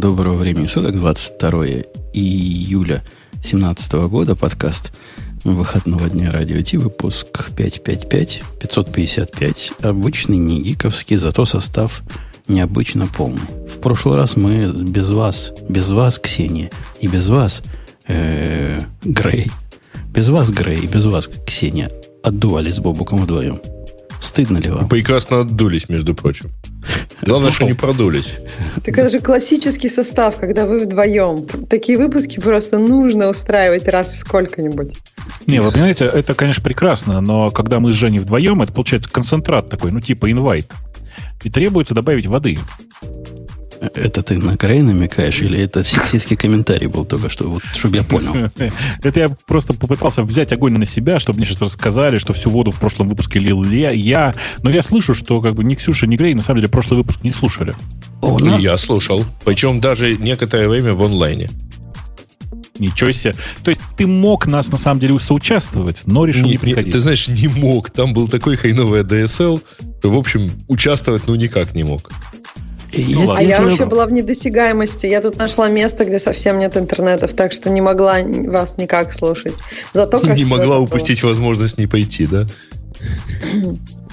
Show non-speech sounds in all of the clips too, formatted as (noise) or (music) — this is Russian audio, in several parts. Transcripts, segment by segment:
Доброго времени суток, 22 июля 2017 года, подкаст выходного дня Радио Ти, выпуск 555, 555, обычный, не гиковский, зато состав необычно полный. В прошлый раз мы без вас, без вас, Ксения, и без вас, э, Грей, без вас, Грей, без вас, Ксения, отдувались с Бобуком вдвоем. Стыдно ли вам? Прекрасно отдулись, между прочим. Главное, что не продулись. Так это же классический состав, когда вы вдвоем. Такие выпуски просто нужно устраивать раз сколько-нибудь. Не, вы понимаете, это, конечно, прекрасно, но когда мы с Женей вдвоем, это получается концентрат такой, ну типа инвайт. И требуется добавить воды. Это ты на край намекаешь, или это сексистский комментарий был только что, вот, чтобы я понял? (laughs) Это я просто попытался взять огонь на себя, чтобы мне сейчас рассказали, что всю воду в прошлом выпуске лил я. Но я слышу, что как бы ни Ксюша, ни Грей на самом деле прошлый выпуск не слушали. Я слушал. Причем даже некоторое время в онлайне. Ничего себе. То есть ты мог нас на самом деле соучаствовать, но решил не, не приходить. Не, ты знаешь, не мог. Там был такой хреновый ADSL, что, в общем, участвовать ну никак не мог. Я, ну, а я, вообще была в недосягаемости. Я тут нашла место, где совсем нет интернетов, так что не могла вас никак слушать. Зато (laughs) Не могла упустить возможность не пойти, да?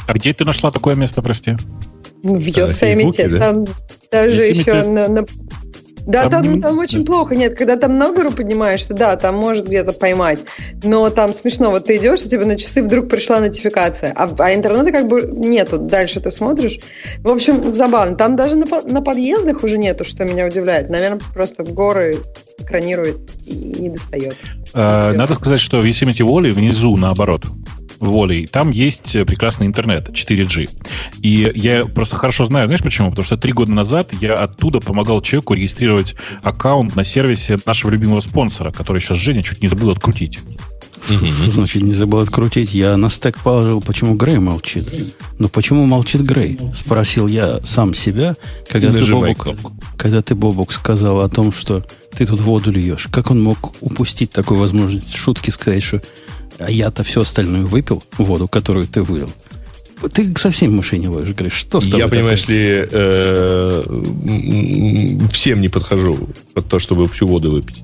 А где ты нашла такое место, прости? В Йосемите. Да? Там даже еще на, на да, там, там, там очень плохо. Нет, когда там на гору поднимаешься, да, там может где-то поймать. Но там смешно. Вот ты идешь, у тебя на часы вдруг пришла нотификация. А, а интернета как бы нету. Дальше ты смотришь. В общем, забавно. Там даже на, на подъездах уже нету, что меня удивляет. Наверное, просто в горы экранирует и не достает. А, надо сказать, что в Yosemite Valley внизу, наоборот, волей, там есть прекрасный интернет 4G. И я просто хорошо знаю, знаешь почему? Потому что три года назад я оттуда помогал человеку регистрировать аккаунт на сервисе нашего любимого спонсора, который сейчас Женя чуть не забыл открутить. Что значит не забыл открутить? Я на стек положил, почему Грей молчит. Но почему молчит Грей? Спросил я сам себя, когда ты, Бобук, когда ты, Бобук, сказал о том, что ты тут воду льешь. Как он мог упустить такую возможность шутки сказать, что а я-то все остальное выпил, воду, которую ты вылил. Ты совсем не ловишь, говоришь, что с тобой Я, такое? понимаешь ли, э, всем не подхожу под то, чтобы всю воду выпить.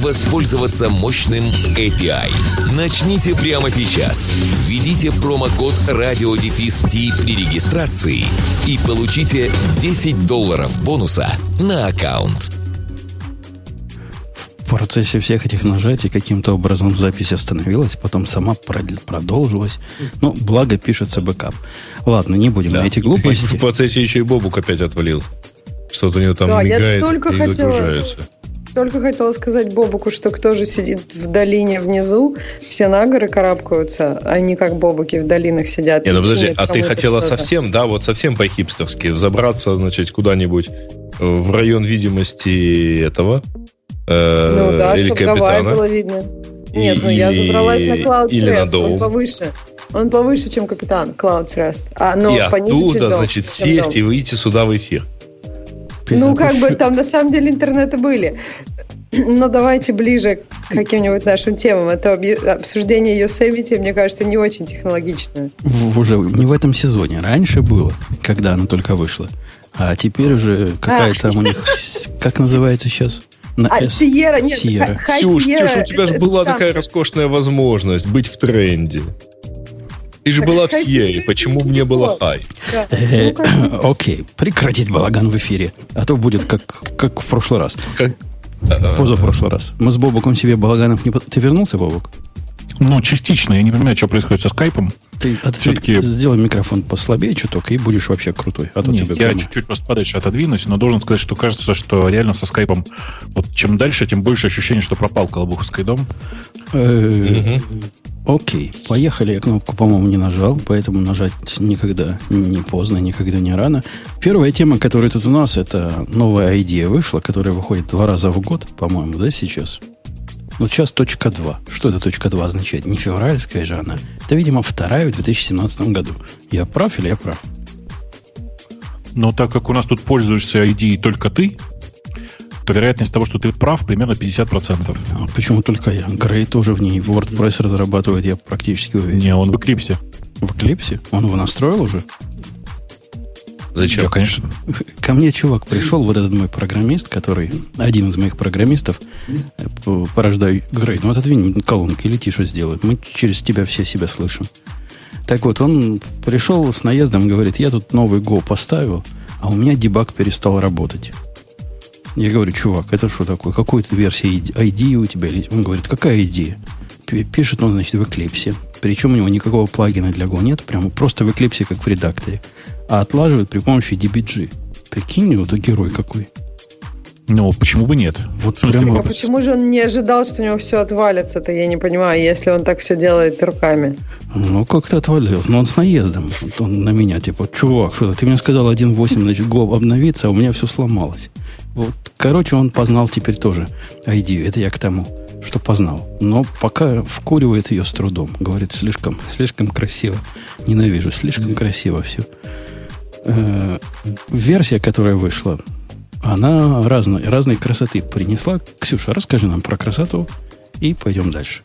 воспользоваться мощным API. Начните прямо сейчас. Введите промокод радиодефис при регистрации и получите 10 долларов бонуса на аккаунт. В процессе всех этих нажатий каким-то образом запись остановилась, потом сама продолжилась. Ну, благо пишется бэкап. Ладно, не будем да. на эти глупости. (laughs) В процессе еще и Бобук опять отвалился. Что-то у него там да, мигает я только и хотела... загружается. Только хотела сказать Бобуку, что кто же сидит в долине внизу, все на горы карабкаются, а не как Бобуки в долинах сидят. Не, ну подожди, а ты хотела совсем, да, вот совсем по-хипстерски взобраться, значит, куда-нибудь в район видимости этого э, Ну да, чтобы Гавайи было видно. Нет, ну я забралась на Cloud или Rest, на он повыше. Он повыше, чем капитан Cloud Rest. А, но и оттуда, значит, сесть и выйти сюда в эфир. Ну, как бы там на самом деле интернеты были. (clears throat) Но давайте ближе к каким-нибудь нашим темам. Это обсуждение Yosemite, мне кажется, не очень технологичное. Уже не в этом сезоне. Раньше было, когда она только вышла. А теперь уже какая а. там у них... Как называется сейчас? На а, S. Сиера, нет. Сиера. Ксюш, Ксюш, у тебя же была такая роскошная возможность быть в тренде. Ты же была в Сьерре, почему мне было хай? Э, ну, (coughs) окей, прекратить балаган в эфире, а то будет как, как в прошлый раз. Как? Позапрошлый раз. Мы с Бобуком себе балаганов не... Ты вернулся, Бобук? Ну, частично. Я не понимаю, что происходит со скайпом. Ты, а Все-таки... сделай микрофон послабее чуток, и будешь вообще крутой. А то Нет, тебе я прямо... чуть-чуть просто подальше отодвинусь, но должен сказать, что кажется, что реально со скайпом, вот чем дальше, тем больше ощущение, что пропал Колобуховский дом. Э, окей, поехали. Я кнопку, по-моему, не нажал, поэтому нажать никогда не поздно, никогда не рано. Первая тема, которая тут у нас, это новая идея вышла, которая выходит два раза в год, по-моему, да, сейчас? Вот сейчас точка 2. Что это точка 2 означает? Не февральская же она. Это, видимо, вторая в 2017 году. Я прав или я прав? Но так как у нас тут пользуешься ID только ты, то вероятность того, что ты прав, примерно 50%. А почему только я? Грей тоже в ней WordPress разрабатывает, я практически уверен. Не, он в Eclipse. В Eclipse? Он его настроил уже? Зачем? Я, конечно. Ко мне чувак пришел, вот этот мой программист, который один из моих программистов, порождаю Грей, ну отодвинь колонки или тише сделают. Мы через тебя все себя слышим. Так вот, он пришел с наездом, говорит, я тут новый Go поставил, а у меня дебаг перестал работать. Я говорю, чувак, это что такое? Какой то версия ID у тебя? Он говорит, какая идея? Пишет он, значит, в Eclipse. Причем у него никакого плагина для Go нет, прямо просто в Eclipse, как в редакторе а отлаживает при помощи DBG. Прикинь, вот герой какой. Ну, почему бы нет? Вот прямо... А почему же он не ожидал, что у него все отвалится-то, я не понимаю, если он так все делает руками? Ну, как-то отвалился. Но он с наездом. Он на меня, типа, чувак, что ты мне сказал 1.8, значит, Go обновиться, а у меня все сломалось. Вот, короче, он познал теперь тоже ID. Это я к тому, что познал. Но пока вкуривает ее с трудом. Говорит, слишком, слишком красиво. Ненавижу, слишком красиво все э, версия, которая вышла, она разной, разной красоты принесла. Ксюша, расскажи нам про красоту и пойдем дальше.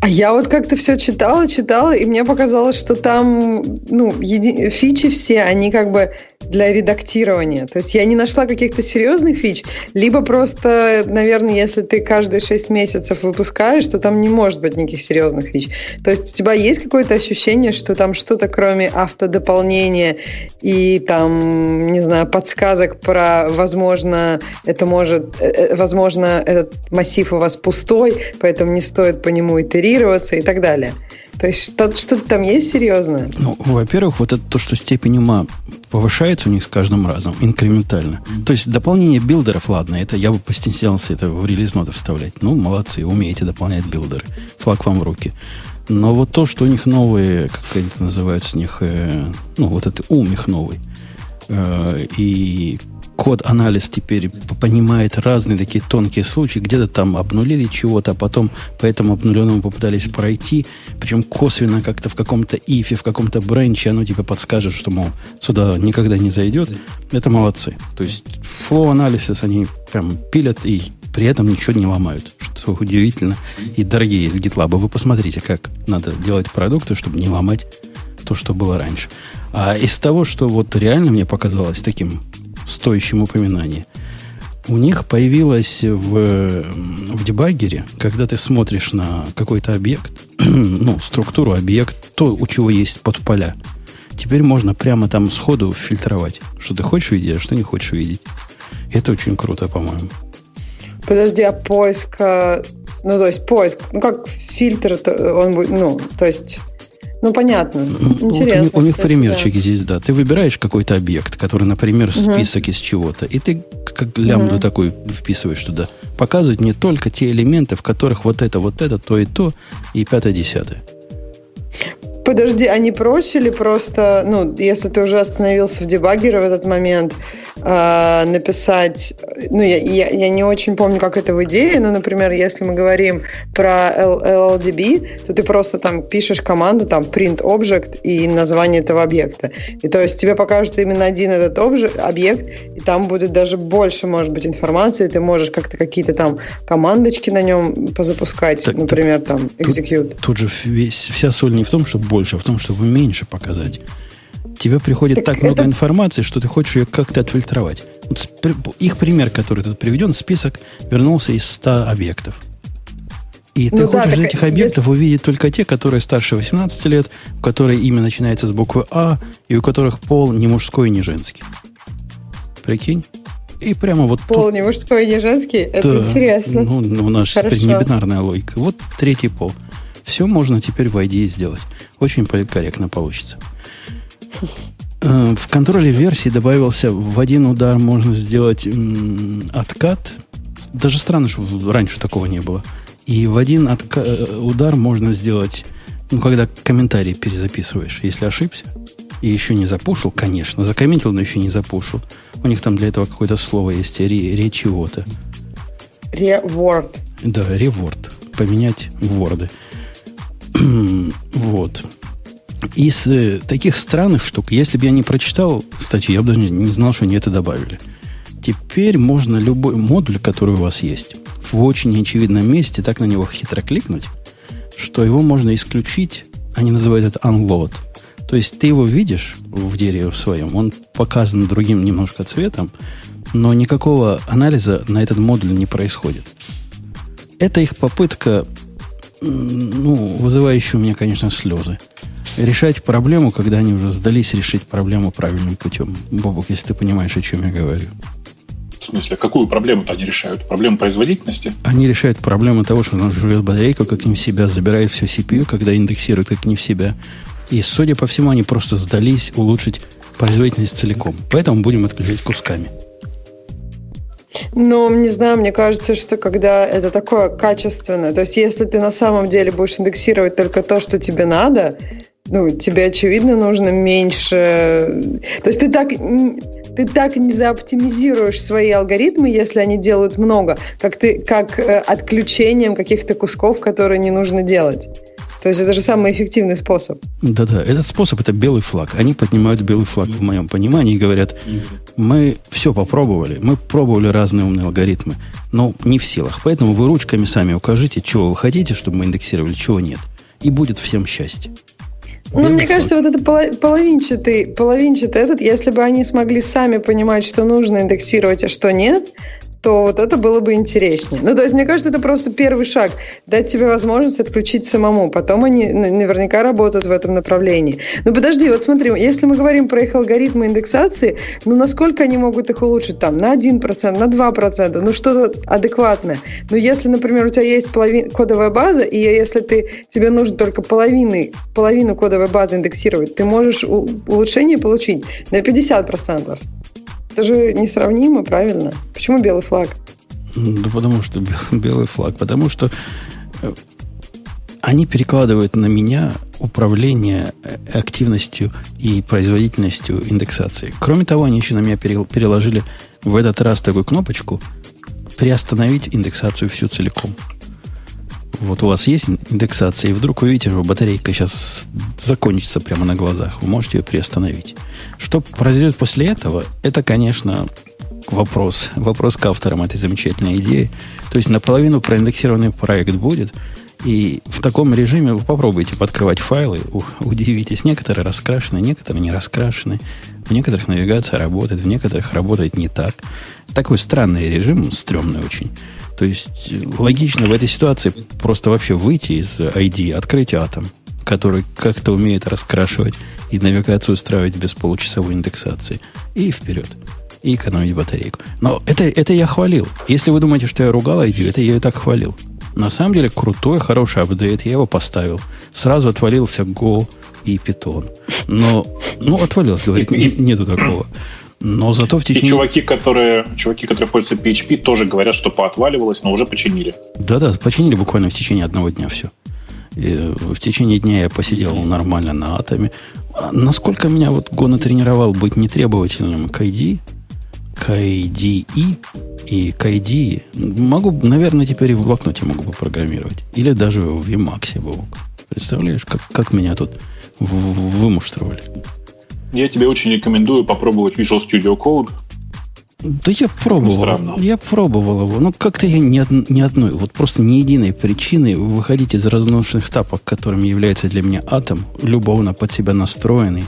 А я вот как-то все читала, читала, и мне показалось, что там, ну, еди... фичи все, они как бы для редактирования. То есть я не нашла каких-то серьезных фич, либо просто, наверное, если ты каждые 6 месяцев выпускаешь, то там не может быть никаких серьезных фич. То есть у тебя есть какое-то ощущение, что там что-то кроме автодополнения и там, не знаю, подсказок про, возможно, это может, э, э, возможно, этот массив у вас пустой, поэтому не стоит по нему итерироваться и так далее. То есть что-то, что-то там есть серьезное? Ну, во-первых, вот это то, что степень ума повышается у них с каждым разом, инкрементально. То есть дополнение билдеров, ладно, это я бы постеснялся это в релиз ноты вставлять. Ну, молодцы, умеете дополнять билдеры. Флаг вам в руки. Но вот то, что у них новые, как это называется, у них, э, ну, вот это ум их новый, э, и код-анализ теперь понимает разные такие тонкие случаи. Где-то там обнулили чего-то, а потом по этому обнуленному попытались пройти. Причем косвенно как-то в каком-то ифе, в каком-то бренче оно тебе подскажет, что, мол, сюда никогда не зайдет. Это молодцы. То есть flow анализис они прям пилят и при этом ничего не ломают. Что удивительно. И дорогие из GitLab, вы посмотрите, как надо делать продукты, чтобы не ломать то, что было раньше. А из того, что вот реально мне показалось таким стоящим упоминания. У них появилось в, в дебаггере, когда ты смотришь на какой-то объект, (clears throat) ну, структуру объект, то, у чего есть подполя, теперь можно прямо там сходу фильтровать, что ты хочешь видеть, а что не хочешь видеть. Это очень круто, по-моему. Подожди, а поиск, ну, то есть поиск, ну, как фильтр, он будет, ну, то есть ну, понятно. Интересно. У, них, у них примерчики да. здесь, да. Ты выбираешь какой-то объект, который, например, список угу. из чего-то, и ты как лямбду угу. такой вписываешь туда. Показывать мне только те элементы, в которых вот это, вот это, то и то, и пятое-десятое. Подожди, они просили просто, ну, если ты уже остановился в дебагере в этот момент, э, написать, ну, я, я, я не очень помню, как это в идее, но, например, если мы говорим про LLDB, то ты просто там пишешь команду, там, print object и название этого объекта. И то есть тебе покажут именно один этот объект, объект, и там будет даже больше, может быть, информации, ты можешь как-то какие-то там командочки на нем позапускать, так, например, так, там, execute. Тут, тут же весь, вся соль не в том, чтобы больше, а в том, чтобы меньше показать. Тебе приходит так, так это... много информации, что ты хочешь ее как-то отфильтровать. Вот их пример, который тут приведен, список вернулся из 100 объектов. И ну ты да, хочешь из этих объектов есть... увидеть только те, которые старше 18 лет, у которых имя начинается с буквы А, и у которых пол не мужской, не женский. Прикинь? И прямо вот Пол тут... не мужской, не женский? Это да, интересно. Ну, ну, у нас не бинарная логика. Вот третий пол. Все можно теперь в IDE сделать. Очень политкорректно получится. Э, в контроле версии добавился в один удар можно сделать откат. Даже странно, что раньше такого не было. И в один э, удар можно сделать, ну, когда комментарий перезаписываешь, если ошибся, и еще не запушил, конечно, закомментил, но еще не запушил. У них там для этого какое-то слово есть, ре, ре чего-то. Реворд. Да, реворд. Поменять ворды. (clears throat) вот. Из э, таких странных штук, если бы я не прочитал статью, я бы даже не знал, что они это добавили. Теперь можно любой модуль, который у вас есть, в очень очевидном месте так на него хитро кликнуть, что его можно исключить, они называют это unload. То есть ты его видишь в дереве в своем, он показан другим немножко цветом, но никакого анализа на этот модуль не происходит. Это их попытка, ну, вызывающая у меня, конечно, слезы решать проблему, когда они уже сдались решить проблему правильным путем. Бобок, если ты понимаешь, о чем я говорю. В смысле, какую проблему-то они решают? Проблему производительности? Они решают проблему того, что он жует батарейку, как не в себя, забирает все CPU, когда индексирует как не в себя. И, судя по всему, они просто сдались улучшить производительность целиком. Поэтому будем отключать кусками. Ну, не знаю, мне кажется, что когда это такое качественное, то есть если ты на самом деле будешь индексировать только то, что тебе надо, ну, тебе, очевидно, нужно меньше... То есть ты так, ты так не заоптимизируешь свои алгоритмы, если они делают много, как, ты, как э, отключением каких-то кусков, которые не нужно делать. То есть это же самый эффективный способ. Да-да, этот способ это белый флаг. Они поднимают белый флаг в моем понимании и говорят, мы все попробовали, мы пробовали разные умные алгоритмы, но не в силах. Поэтому вы ручками сами укажите, чего вы хотите, чтобы мы индексировали, чего нет. И будет всем счастье. Ну, мне кажется, вот это половинчатый, половинчатый этот, если бы они смогли сами понимать, что нужно индексировать, а что нет, то вот это было бы интереснее. Ну, то есть, мне кажется, это просто первый шаг. Дать тебе возможность отключить самому. Потом они наверняка работают в этом направлении. Но подожди, вот смотри, если мы говорим про их алгоритмы индексации, ну, насколько они могут их улучшить там? На 1%, на 2%, ну, что-то адекватное. Но если, например, у тебя есть половин, кодовая база, и если ты, тебе нужно только половины, половину кодовой базы индексировать, ты можешь улучшение получить на 50%. Это же несравнимо, правильно? Почему белый флаг? Да потому что (laughs) белый флаг. Потому что э, они перекладывают на меня управление э, активностью и производительностью индексации. Кроме того, они еще на меня переложили в этот раз такую кнопочку приостановить индексацию всю целиком. Вот у вас есть индексация, и вдруг вы видите, что батарейка сейчас закончится прямо на глазах. Вы можете ее приостановить. Что произойдет после этого, это, конечно, вопрос. Вопрос к авторам этой замечательной идеи. То есть наполовину проиндексированный проект будет, и в таком режиме вы попробуйте подкрывать файлы, удивитесь. Некоторые раскрашены, некоторые не раскрашены. В некоторых навигация работает, в некоторых работает не так. Такой странный режим, стрёмный очень. То есть логично в этой ситуации просто вообще выйти из ID, открыть атом, который как-то умеет раскрашивать и навигацию устраивать без получасовой индексации. И вперед. И экономить батарейку. Но это, это я хвалил. Если вы думаете, что я ругал ID, это я и так хвалил. На самом деле крутой, хороший апдейт. Я его поставил. Сразу отвалился Go и Python. Но, ну, отвалился, говорит, (laughs) нету такого. Но зато в течение... И чуваки, которые, чуваки, которые пользуются PHP, тоже говорят, что поотваливалось, но уже починили. Да-да, починили буквально в течение одного дня все. И в течение дня я посидел нормально на атоме. А насколько меня вот Го натренировал быть нетребовательным к ID, к IDE и к ID, могу, наверное, теперь и в блокноте могу попрограммировать. Или даже в Emacs, Бог. Представляешь, как, как меня тут вымуштровали. Я тебе очень рекомендую попробовать Visual Studio Code. Да я пробовал. Я пробовал его. Но как-то я ни, ни одной, вот просто ни единой причины выходить из разношенных тапок, которым является для меня атом, любовно под себя настроенный,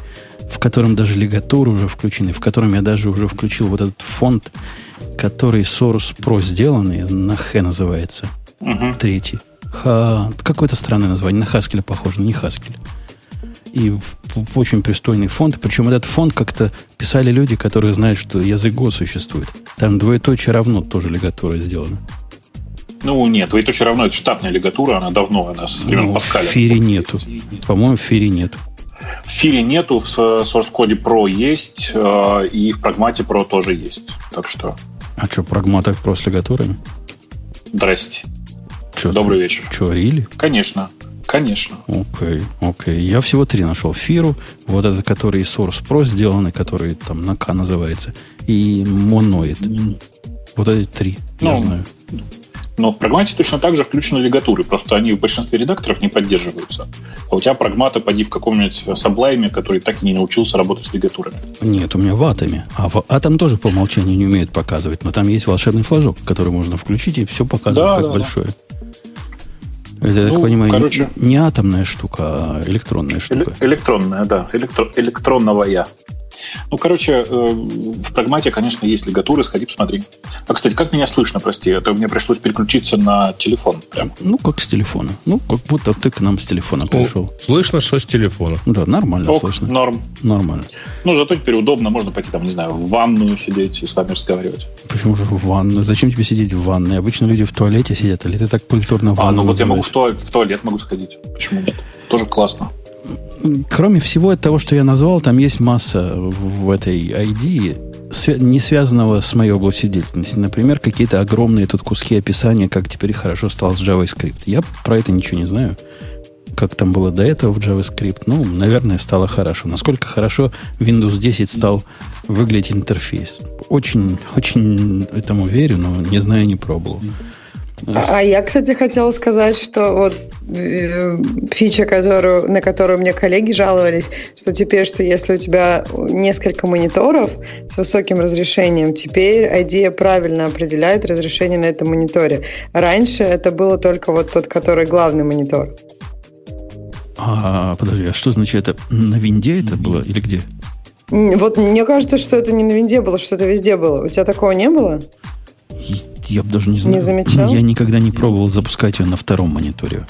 в котором даже лигатуры уже включены, в котором я даже уже включил вот этот фонд, который Source Pro сделанный, на Х называется. Угу. Третий. Ха, какое-то странное название, на Haskell похоже, но не Haskell и в, в очень пристойный фонд. Причем этот фонд как-то писали люди, которые знают, что язык Go существует. Там двоеточие равно тоже лигатура сделана. Ну, нет, очень равно это штатная лигатура, она давно, она с времен ну, Паскаля. В Фире нету. По-моему, в Фире нету. В Фире нету, в Source Code Pro есть, э, и в Прагмате Pro тоже есть. Так что... А что, Прагматок Pro с лигатурами? Здрасте. Чё, Добрый ты, вечер. Что, рили? Конечно. Конечно. Окей, okay, окей. Okay. Я всего три нашел. Фиру, вот этот, который Source Pro сделаны, который там на К называется, и Monoid. Mm. Вот эти три, ну, я знаю. Но в прагмате точно так же включены лигатуры, просто они в большинстве редакторов не поддерживаются. А у тебя прагмата поди в каком-нибудь саблайме, который так и не научился работать с лигатурами. Нет, у меня в атоме. А в атом тоже по умолчанию не умеет показывать, но там есть волшебный флажок, который можно включить и все показывать да, как да, большое. Да. Это, я ну, так понимаю, короче, не атомная штука, а электронная штука. Электронная, да. Электро, электронного я. Ну, короче, э, в прагмате, конечно, есть лигатуры, сходи, посмотри. А, кстати, как меня слышно, прости? Это мне пришлось переключиться на телефон. Прям. Ну, как с телефона. Ну, как будто ты к нам с телефона пришел. Слышно, что с телефона. Да, нормально Ок, слышно. Норм. Нормально. Ну, зато теперь удобно, можно пойти там, не знаю, в ванную сидеть и с вами разговаривать. Почему же в ванную? Зачем тебе сидеть в ванной? Обычно люди в туалете сидят, или ты так культурно в ванну А, ну вот я могу в туалет, в туалет могу сходить. Почему нет? Тоже классно кроме всего того, что я назвал, там есть масса в этой ID, не связанного с моей областью деятельности. Например, какие-то огромные тут куски описания, как теперь хорошо стал с JavaScript. Я про это ничего не знаю. Как там было до этого в JavaScript. Ну, наверное, стало хорошо. Насколько хорошо Windows 10 стал выглядеть интерфейс. Очень, очень этому верю, но не знаю, не пробовал. А я, кстати, хотела сказать, что вот э, фича, которую, на которую мне коллеги жаловались, что теперь, что если у тебя несколько мониторов с высоким разрешением, теперь IDEA правильно определяет разрешение на этом мониторе. Раньше это было только вот тот, который главный монитор. А, подожди, а что значит это? На винде это было или где? Вот мне кажется, что это не на винде было, что это везде было. У тебя такого не было? Я бы даже не знаю. Не замечал? Я никогда не пробовал запускать ее на втором мониторе.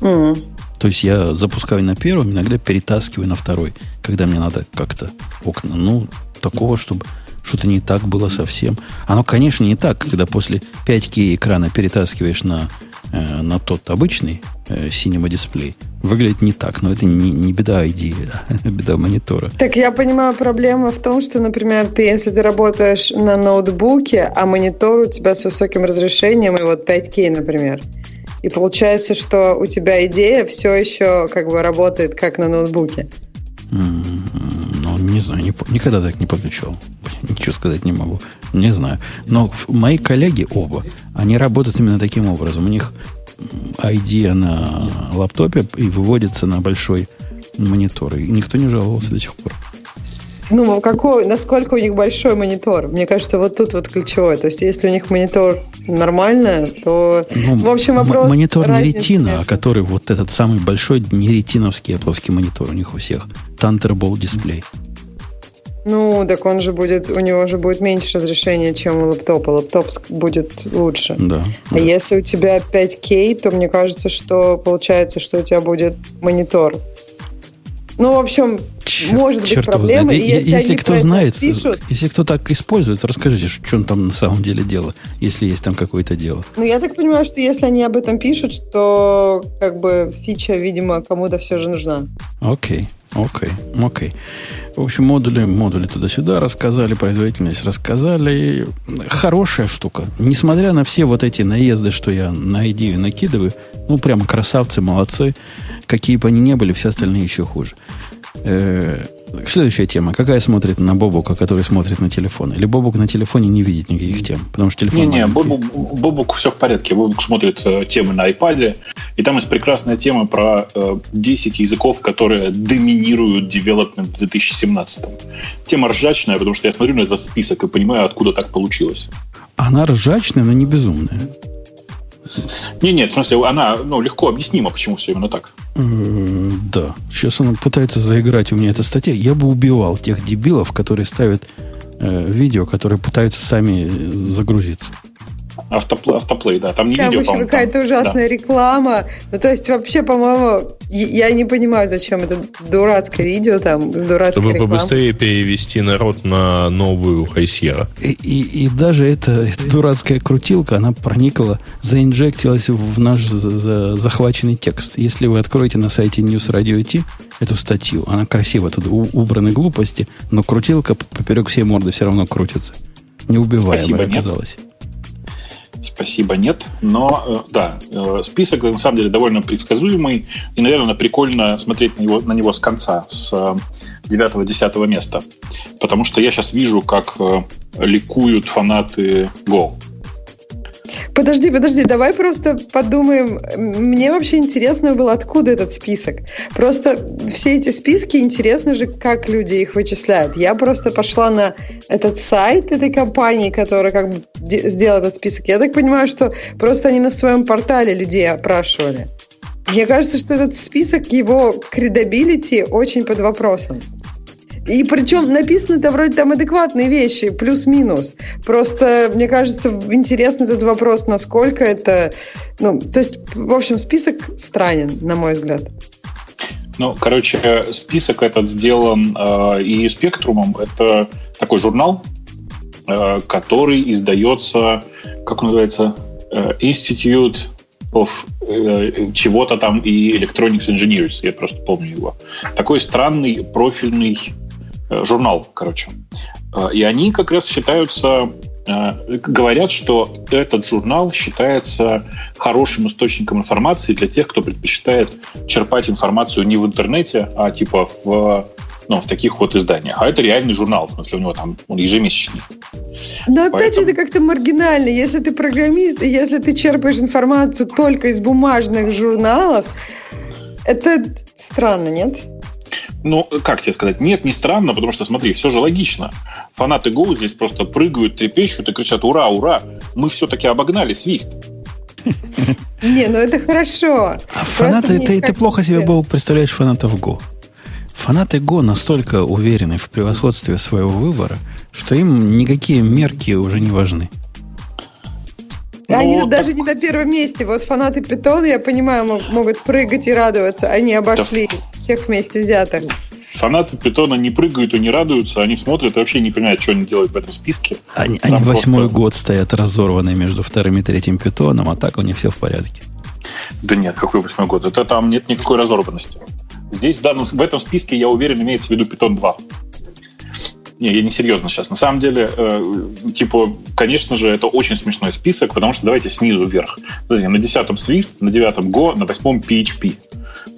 Mm. То есть я запускаю на первом, иногда перетаскиваю на второй, когда мне надо как-то окна. Ну, такого, чтобы что-то не так было совсем. Оно, конечно, не так, когда после 5К экрана перетаскиваешь на Э, на тот обычный э, дисплей выглядит не так, но это не, не беда ID, (laughs) беда монитора. Так я понимаю, проблема в том, что, например, ты, если ты работаешь на ноутбуке, а монитор у тебя с высоким разрешением, и вот 5К, например, и получается, что у тебя идея все еще как бы работает как на ноутбуке. Ну, не знаю, не, никогда так не подключал. Ничего сказать не могу. Не знаю. Но мои коллеги оба, они работают именно таким образом. У них ID на лаптопе и выводится на большой монитор. И никто не жаловался до сих пор. Ну, какой, насколько у них большой монитор? Мне кажется, вот тут вот ключевое. То есть, если у них монитор нормально, то... Ну, в общем, вопрос... Монитор не ретина, а который вот этот самый большой, не ретиновский Apple монитор у них у всех. Thunderbolt дисплей. Ну, так он же будет, у него же будет меньше разрешения, чем у лаптопа. Лаптоп будет лучше. Да. А да. если у тебя 5К, то мне кажется, что получается, что у тебя будет монитор ну, в общем, черт, может быть проблема. Знает. Если, если кто знает, пишут, если кто так использует, расскажите, что он там на самом деле дело, если есть там какое-то дело. Ну, я так понимаю, что если они об этом пишут, что как бы фича, видимо, кому-то все же нужна. Окей, окей, окей. В общем, модули, модули туда-сюда рассказали, производительность рассказали. Хорошая штука. Несмотря на все вот эти наезды, что я на идею накидываю, ну, прямо красавцы, молодцы. Какие бы они ни были, все остальные еще хуже. Э, следующая тема. Какая смотрит на Бобука, который смотрит на телефон? Или Бобук на телефоне не видит никаких тем? Потому что телефон... Не-не, Бобук, Бобук все в порядке. Бобук смотрит э, темы на iPad. И там есть прекрасная тема про э, 10 языков, которые доминируют development в 2017. Тема ржачная, потому что я смотрю на этот список и понимаю, откуда так получилось. Она ржачная, но не безумная. Не, нет, в смысле, она ну, легко объяснима, почему все именно так. Да. Сейчас она пытается заиграть у меня эта статья. Я бы убивал тех дебилов, которые ставят э, видео, которые пытаются сами загрузиться. Автоплей, автоплей, да. Там не там видео, еще какая-то ужасная да. реклама. Ну, то есть, вообще, по-моему, я не понимаю, зачем это дурацкое видео там с дурацкой Чтобы рекламой. побыстрее перевести народ на новую Хайсера. И, и, и даже эта, эта дурацкая крутилка, она проникла, заинжектилась в наш за, за, захваченный текст. Если вы откроете на сайте News Radio T эту статью, она красиво, тут убраны глупости, но крутилка поперек всей морды все равно крутится. Неубиваемая оказалась. Нет. Спасибо, нет. Но э, да, э, список на самом деле довольно предсказуемый. И, наверное, прикольно смотреть на него, на него с конца, с 9-10 места. Потому что я сейчас вижу, как э, ликуют фанаты Go. Подожди, подожди, давай просто подумаем. Мне вообще интересно было, откуда этот список. Просто все эти списки интересно же, как люди их вычисляют. Я просто пошла на этот сайт этой компании, которая как бы сделала этот список. Я так понимаю, что просто они на своем портале людей опрашивали. Мне кажется, что этот список, его credibility очень под вопросом. И причем написано-то вроде там адекватные вещи, плюс-минус. Просто, мне кажется, интересный этот вопрос, насколько это... Ну, то есть, в общем, список странен, на мой взгляд. Ну, короче, список этот сделан э, и спектрумом. Это такой журнал, э, который издается, как называется, э, Institute of э, чего-то там и Electronics Engineers, я просто помню его. Такой странный профильный журнал, короче. Э, и они как раз считаются, э, говорят, что этот журнал считается хорошим источником информации для тех, кто предпочитает черпать информацию не в интернете, а типа в ну, в таких вот изданиях. А это реальный журнал, в смысле, у него там он ежемесячный. Но опять Поэтому... же, это как-то маргинально. Если ты программист, и если ты черпаешь информацию только из бумажных журналов, это странно, нет? Ну, как тебе сказать? Нет, не странно, потому что, смотри, все же логично. Фанаты Go здесь просто прыгают, трепещут и кричат «Ура, ура! Мы все-таки обогнали Свифт!» Не, ну это хорошо. А фанаты, ты, ты плохо себе, Бог, представляешь фанатов Go. Фанаты Go настолько уверены в превосходстве своего выбора, что им никакие мерки уже не важны. Они ну, даже так... не на первом месте. Вот фанаты Питона, я понимаю, могут прыгать и радоваться. Они обошли да. всех вместе взятых. Фанаты Питона не прыгают и не радуются, они смотрят и вообще не понимают, что они делают в этом списке. Они, они восьмой просто... год стоят разорванные между вторым и третьим Питоном, а так у них все в порядке. Да нет, какой восьмой год? Это там нет никакой разорванности. Здесь в, данном, в этом списке, я уверен, имеется в виду Питон 2. Не, я не серьезно сейчас. На самом деле, э, типа, конечно же, это очень смешной список, потому что давайте снизу вверх. Подожди, на десятом Swift, на девятом Go, на восьмом PHP.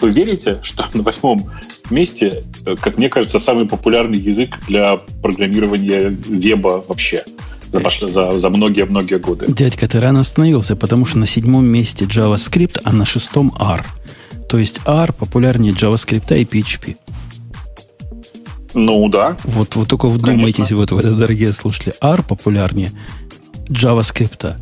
Вы верите, что на восьмом месте, э, как мне кажется, самый популярный язык для программирования веба вообще? за многие-многие годы. Дядька, ты рано остановился, потому что на седьмом месте JavaScript, а на шестом R. То есть R популярнее JavaScript и PHP. Ну да. Вот, вот только вдумайтесь вот в это, дорогие слушатели. R популярнее JavaScript.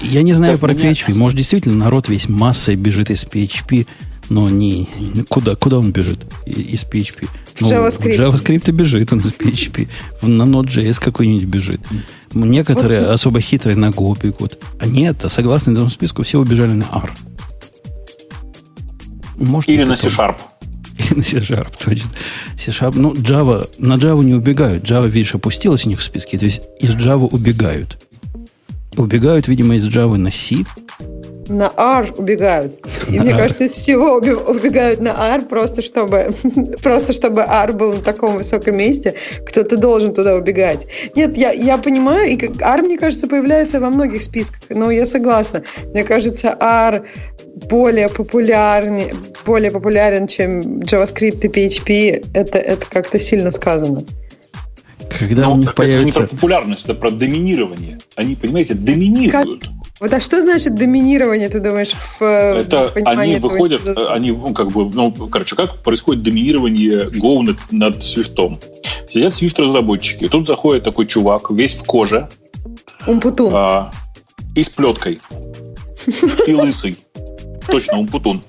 Я не знаю так про меня... PHP. Может, действительно, народ весь массой бежит из PHP, но не куда, куда он бежит из PHP? Ну, JavaScript. JavaScript бежит он из PHP. На Node.js какой-нибудь бежит. Некоторые вот. особо хитрые на Go бегут. А нет, а согласно этому списку, все убежали на R. Может, Или на C-Sharp. Или (laughs) на C-Sharp, точно. C-Sharp, ну, Java, на Java не убегают. Java, видишь, опустилась у них в списке. То есть из Java убегают. Убегают, видимо, из Java на C. На R убегают. И мне кажется, из всего убегают на R, просто чтобы, (laughs) просто чтобы R был на таком высоком месте, кто-то должен туда убегать. Нет, я, я понимаю, и R, мне кажется, появляется во многих списках, но я согласна. Мне кажется, R более популярнее, более популярен, чем JavaScript и PHP, это, это как-то сильно сказано. Когда Но у них появится... Это не про популярность, это про доминирование. Они, понимаете, доминируют. Как? Вот а что значит доминирование, ты думаешь, в Это в они выходят, они, ну, как бы, ну, короче, как происходит доминирование Go над, над Swift? Сидят Swift-разработчики, тут заходит такой чувак, весь в коже. Умпутун. А, и с плеткой. (laughs) И лысый точно Умпутун,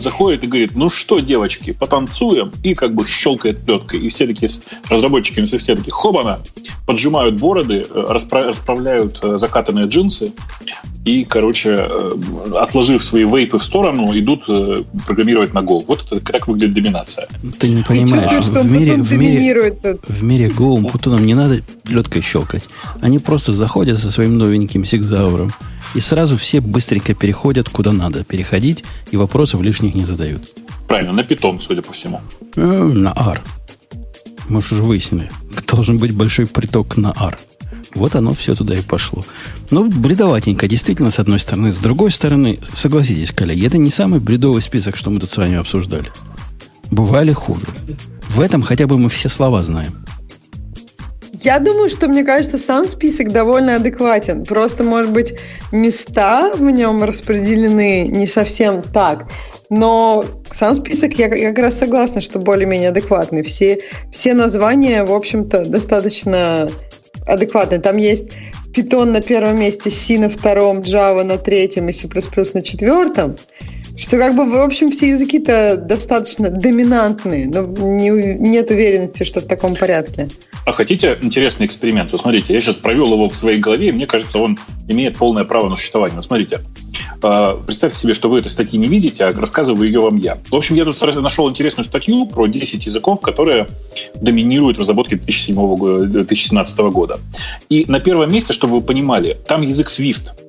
заходит и говорит, ну что, девочки, потанцуем, и как бы щелкает плеткой. И все такие разработчики на все такие, хобана, поджимают бороды, э, расправляют э, закатанные джинсы и, короче, э, отложив свои вейпы в сторону, идут программировать на Go. Вот это как выглядит доминация. Ты не понимаешь, чувствую, что в, мире, в, мире, в мире Go Путунам не надо леткой щелкать. Они просто заходят со своим новеньким сигзауром, и сразу все быстренько переходят куда надо переходить, и вопросов лишних не задают. Правильно, на питон, судя по всему. На R. Мы уже выяснили. (laughs) Должен быть большой приток на R. Вот оно все туда и пошло. Ну, бредоватенько, действительно, с одной стороны. С другой стороны, согласитесь, коллеги, это не самый бредовый список, что мы тут с вами обсуждали. Бывали хуже. В этом хотя бы мы все слова знаем. Я думаю, что, мне кажется, сам список довольно адекватен. Просто, может быть, места в нем распределены не совсем так. Но сам список, я, я как раз согласна, что более-менее адекватный. Все, все названия, в общем-то, достаточно адекватные. Там есть Python на первом месте, C на втором, Java на третьем и C++ на четвертом. Что как бы, в общем, все языки-то достаточно доминантные, но не, нет уверенности, что в таком порядке. А хотите интересный эксперимент? Вот смотрите, я сейчас провел его в своей голове, и мне кажется, он имеет полное право на существование. Вот смотрите, а, представьте себе, что вы этой статьи не видите, а рассказываю ее вам я. В общем, я тут нашел интересную статью про 10 языков, которые доминируют в разработке 2007 2017 года. И на первом месте, чтобы вы понимали, там язык Swift –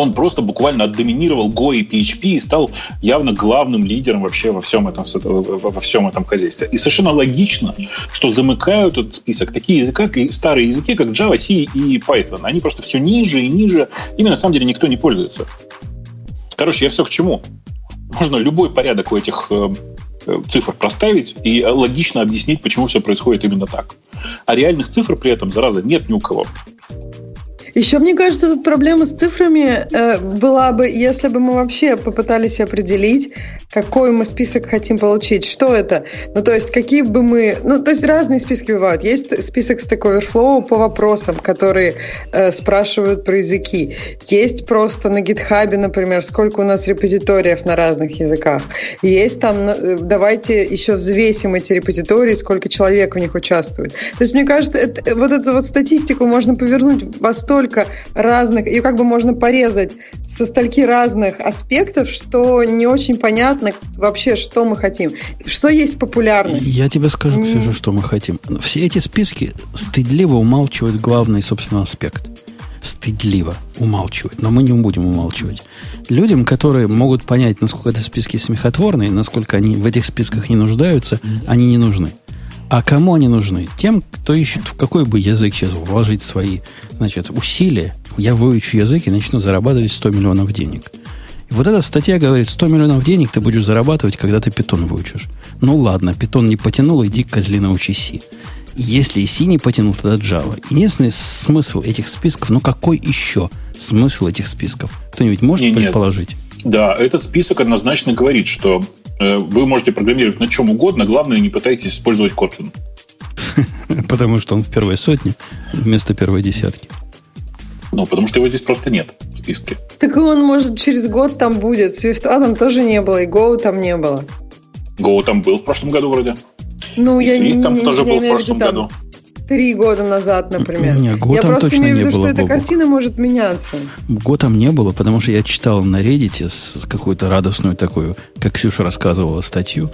он просто буквально отдоминировал Go и PHP и стал явно главным лидером вообще во всем этом, во всем этом хозяйстве. И совершенно логично, что замыкают этот список такие языки, как старые языки, как Java, C и Python. Они просто все ниже и ниже. Ими на самом деле никто не пользуется. Короче, я все к чему. Можно любой порядок у этих э, э, цифр проставить и логично объяснить, почему все происходит именно так. А реальных цифр при этом, зараза, нет ни у кого. Еще, мне кажется, тут проблема с цифрами э, была бы, если бы мы вообще попытались определить, какой мы список хотим получить. Что это? Ну, то есть, какие бы мы... Ну, то есть, разные списки бывают. Есть список Stack Overflow по вопросам, которые э, спрашивают про языки. Есть просто на GitHub, например, сколько у нас репозиториев на разных языках. Есть там... Э, давайте еще взвесим эти репозитории, сколько человек в них участвует. То есть, мне кажется, это, вот эту вот статистику можно повернуть во столько разных... Ее как бы можно порезать со стольки разных аспектов, что не очень понятно, понятно вообще, что мы хотим. Что есть популярность. Я тебе скажу, Ксюша, что мы хотим. Все эти списки стыдливо умалчивают главный, собственно, аспект. Стыдливо умалчивают. Но мы не будем умалчивать. Людям, которые могут понять, насколько это списки смехотворные, насколько они в этих списках не нуждаются, они не нужны. А кому они нужны? Тем, кто ищет, в какой бы язык сейчас вложить свои значит, усилия. Я выучу язык и начну зарабатывать 100 миллионов денег. И вот эта статья говорит, 100 миллионов денег ты будешь зарабатывать, когда ты питон выучишь. Ну ладно, питон не потянул, иди козли научи Си. Если и Си не потянул, тогда Java. Единственный смысл этих списков, ну какой еще смысл этих списков? Кто-нибудь может не, предположить? Нет. Да, этот список однозначно говорит, что э, вы можете программировать на чем угодно, главное не пытайтесь использовать Kotlin. (laughs) Потому что он в первой сотне вместо первой десятки. Ну, потому что его здесь просто нет в списке. Так он, может, через год там будет. Свифта там тоже не было, и Go там не было. Go там был в прошлом году вроде. Ну, и я Swift не, там не, тоже я был в прошлом виду, году. Три года назад, например. Не, год я там просто точно имею в виду, было, что эта картина может меняться. Год там не было, потому что я читал на Reddit с какую-то радостную такую, как Ксюша рассказывала, статью.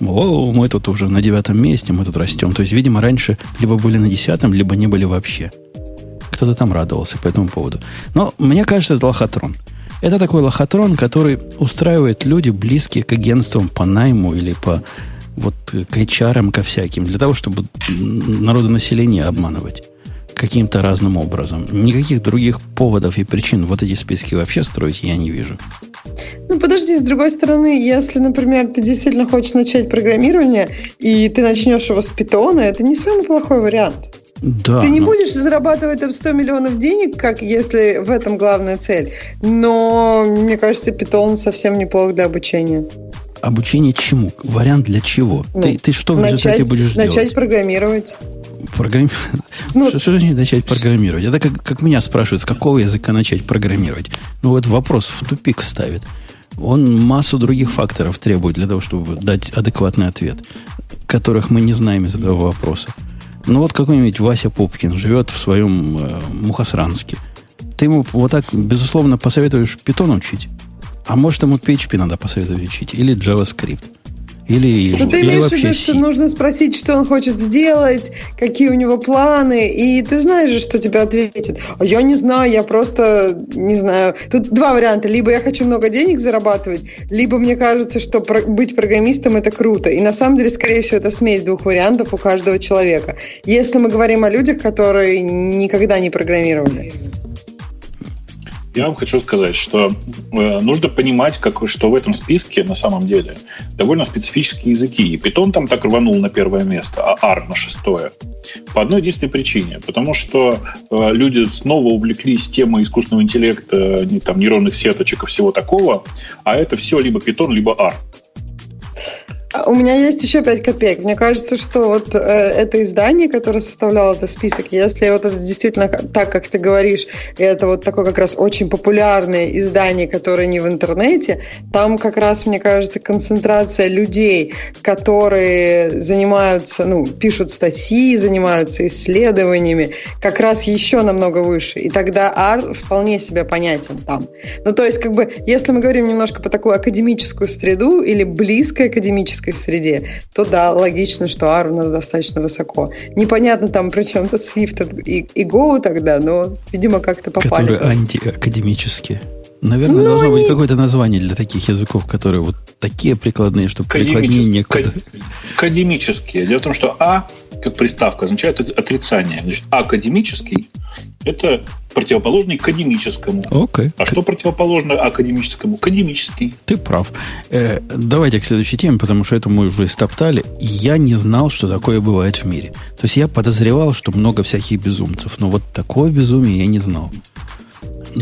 О, мы тут уже на девятом месте, мы тут растем. То есть, видимо, раньше либо были на десятом, либо не были вообще кто-то там радовался по этому поводу. Но мне кажется, это лохотрон. Это такой лохотрон, который устраивает люди, близкие к агентствам по найму или по вот к HR, ко всяким, для того, чтобы народонаселение обманывать каким-то разным образом. Никаких других поводов и причин вот эти списки вообще строить я не вижу. Ну, подожди, с другой стороны, если, например, ты действительно хочешь начать программирование, и ты начнешь его с питона, это не самый плохой вариант. Да, Ты не но... будешь зарабатывать там 100 миллионов денег, как если в этом главная цель. Но, мне кажется, питон совсем неплох для обучения. Обучение чему? Вариант для чего? Ну, ты, ты что в начать, результате будешь начать делать? программировать. Программи... Ну, что, что значит начать программировать? Это как, как меня спрашивают, с какого языка начать программировать. Ну, вот вопрос в тупик ставит. Он массу других факторов требует для того, чтобы дать адекватный ответ, которых мы не знаем из этого вопроса. Ну вот какой-нибудь Вася Пупкин живет в своем э, Мухосранске. Ты ему вот так, безусловно, посоветуешь питон учить. А может, ему PHP надо посоветовать учить. Или JavaScript. Или, что ты или имеешь в виду, что нужно спросить, что он хочет сделать, какие у него планы, и ты знаешь же, что тебе ответит. А я не знаю, я просто не знаю. Тут два варианта. Либо я хочу много денег зарабатывать, либо мне кажется, что про- быть программистом это круто. И на самом деле, скорее всего, это смесь двух вариантов у каждого человека. Если мы говорим о людях, которые никогда не программировали. Я вам хочу сказать, что э, нужно понимать, как, что в этом списке на самом деле довольно специфические языки. И Python там так рванул на первое место, а R на шестое. По одной единственной причине. Потому что э, люди снова увлеклись темой искусственного интеллекта, не, там, нейронных сеточек и всего такого, а это все либо Python, либо R. А у меня есть еще 5 копеек. Мне кажется, что вот э, это издание, которое составляло этот список, если вот это действительно так, как ты говоришь, это вот такое как раз очень популярное издание, которое не в интернете, там как раз, мне кажется, концентрация людей, которые занимаются, ну, пишут статьи, занимаются исследованиями, как раз еще намного выше. И тогда ар вполне себе понятен там. Ну, то есть, как бы, если мы говорим немножко по такую академическую среду или близкой академической академической среде, то да, логично, что R у нас достаточно высоко. Непонятно там при чем-то Swift и, и Go тогда, но, видимо, как-то попали. Которые антиакадемические. Наверное, ну, должно они... быть какое-то название для таких языков, которые вот такие прикладные, чтобы прикладнее некуда. Академические. Дело в том, что А, как приставка, означает отрицание. Значит, академический – это противоположный академическому. Okay. А что противоположно академическому? Академический. Ты прав. Э, давайте к следующей теме, потому что эту мы уже стоптали. Я не знал, что такое бывает в мире. То есть я подозревал, что много всяких безумцев, но вот такое безумие я не знал.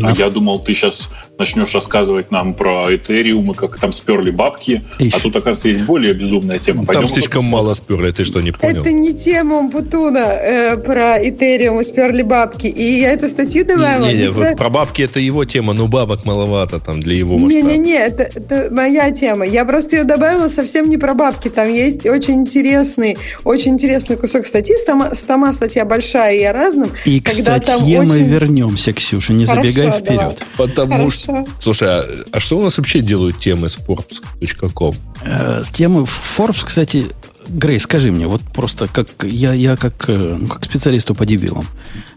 А я думал, ты сейчас начнешь рассказывать нам про Ethereum и как там сперли бабки, Ищ. а тут, оказывается, есть более безумная тема. Пойдем там слишком мало сперли, ты что, не понял? Это не тема Умпутуна э, про Ethereum и сперли бабки. И я эту статью добавила. Не, не, не про... про бабки это его тема, но бабок маловато там для его Не-не-не, это, это моя тема. Я просто ее добавила совсем не про бабки. Там есть очень интересный, очень интересный кусок статьи. Сама, сама статья большая и о разном. И к когда статье там очень... мы вернемся, Ксюша, не Хорошо, забегай вперед. Давай. Потому Хорошо. Что Слушай, а, а что у нас вообще делают темы с Forbes.com? Э, с темы Forbes, кстати, Грей, скажи мне, вот просто как я, я как, э, ну, как специалисту по дебилам,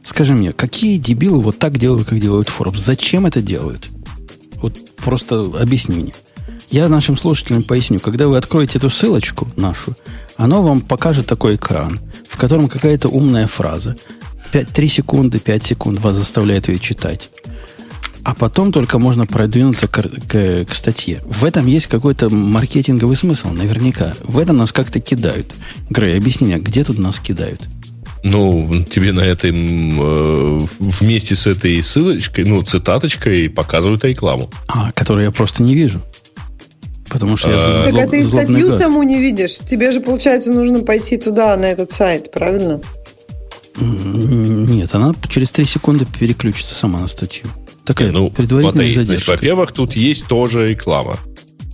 скажи мне, какие дебилы вот так делают, как делают Forbes? Зачем это делают? Вот просто объясни мне. Я нашим слушателям поясню. Когда вы откроете эту ссылочку нашу, оно вам покажет такой экран, в котором какая-то умная фраза. 5, 3 секунды, 5 секунд вас заставляет ее читать а потом только можно продвинуться к, к, к статье. В этом есть какой-то маркетинговый смысл, наверняка. В этом нас как-то кидают. Грей, объясни мне, где тут нас кидают? Ну, тебе на этой э, вместе с этой ссылочкой, ну, цитаточкой показывают рекламу. А, которую я просто не вижу. Потому что я а... Так а ты статью гад. саму не видишь. Тебе же, получается, нужно пойти туда, на этот сайт, правильно? Нет, она через 3 секунды переключится сама на статью. Такая ну, предварительная смотри, задержка. Значит, во-первых, тут есть тоже реклама.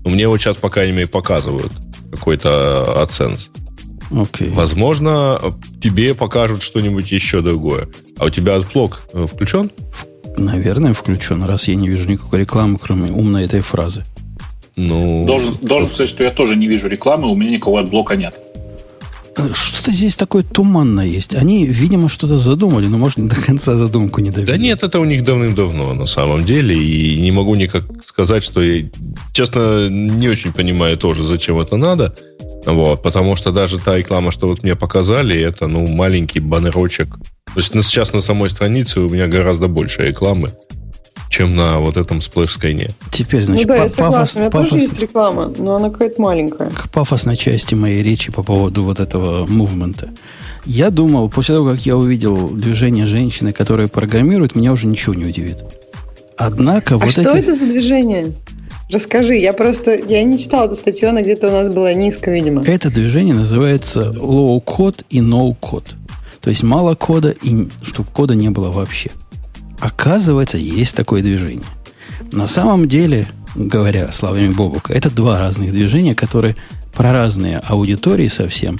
Мне вот сейчас, по крайней мере, показывают какой-то AdSense. Okay. Возможно, тебе покажут что-нибудь еще другое. А у тебя AdBlock э, включен? Наверное, включен, раз я не вижу никакой рекламы, кроме умной этой фразы. Ну, должен, должен сказать, что я тоже не вижу рекламы, у меня никакого AdBlock а нет. Что-то здесь такое туманное есть. Они, видимо, что-то задумали, но, может, до конца задумку не довели. Да нет, это у них давным-давно, на самом деле. И не могу никак сказать, что я, честно, не очень понимаю тоже, зачем это надо. Вот, потому что даже та реклама, что вот мне показали, это, ну, маленький баннерочек. То есть сейчас на самой странице у меня гораздо больше рекламы чем на вот этом Splash Sky. Теперь, значит, ну да, я согласна. У меня пафос, тоже есть реклама, но она какая-то маленькая. К пафосной части моей речи по поводу вот этого мувмента. Я думал, после того, как я увидел движение женщины, которая программирует, меня уже ничего не удивит. Однако а вот что эти... это за движение? Расскажи, я просто, я не читал эту статью, она где-то у нас была низко, видимо. Это движение называется low code и no code. То есть мало кода, и чтобы кода не было вообще. Оказывается, есть такое движение. На самом деле, говоря словами Бобука, это два разных движения, которые про разные аудитории совсем,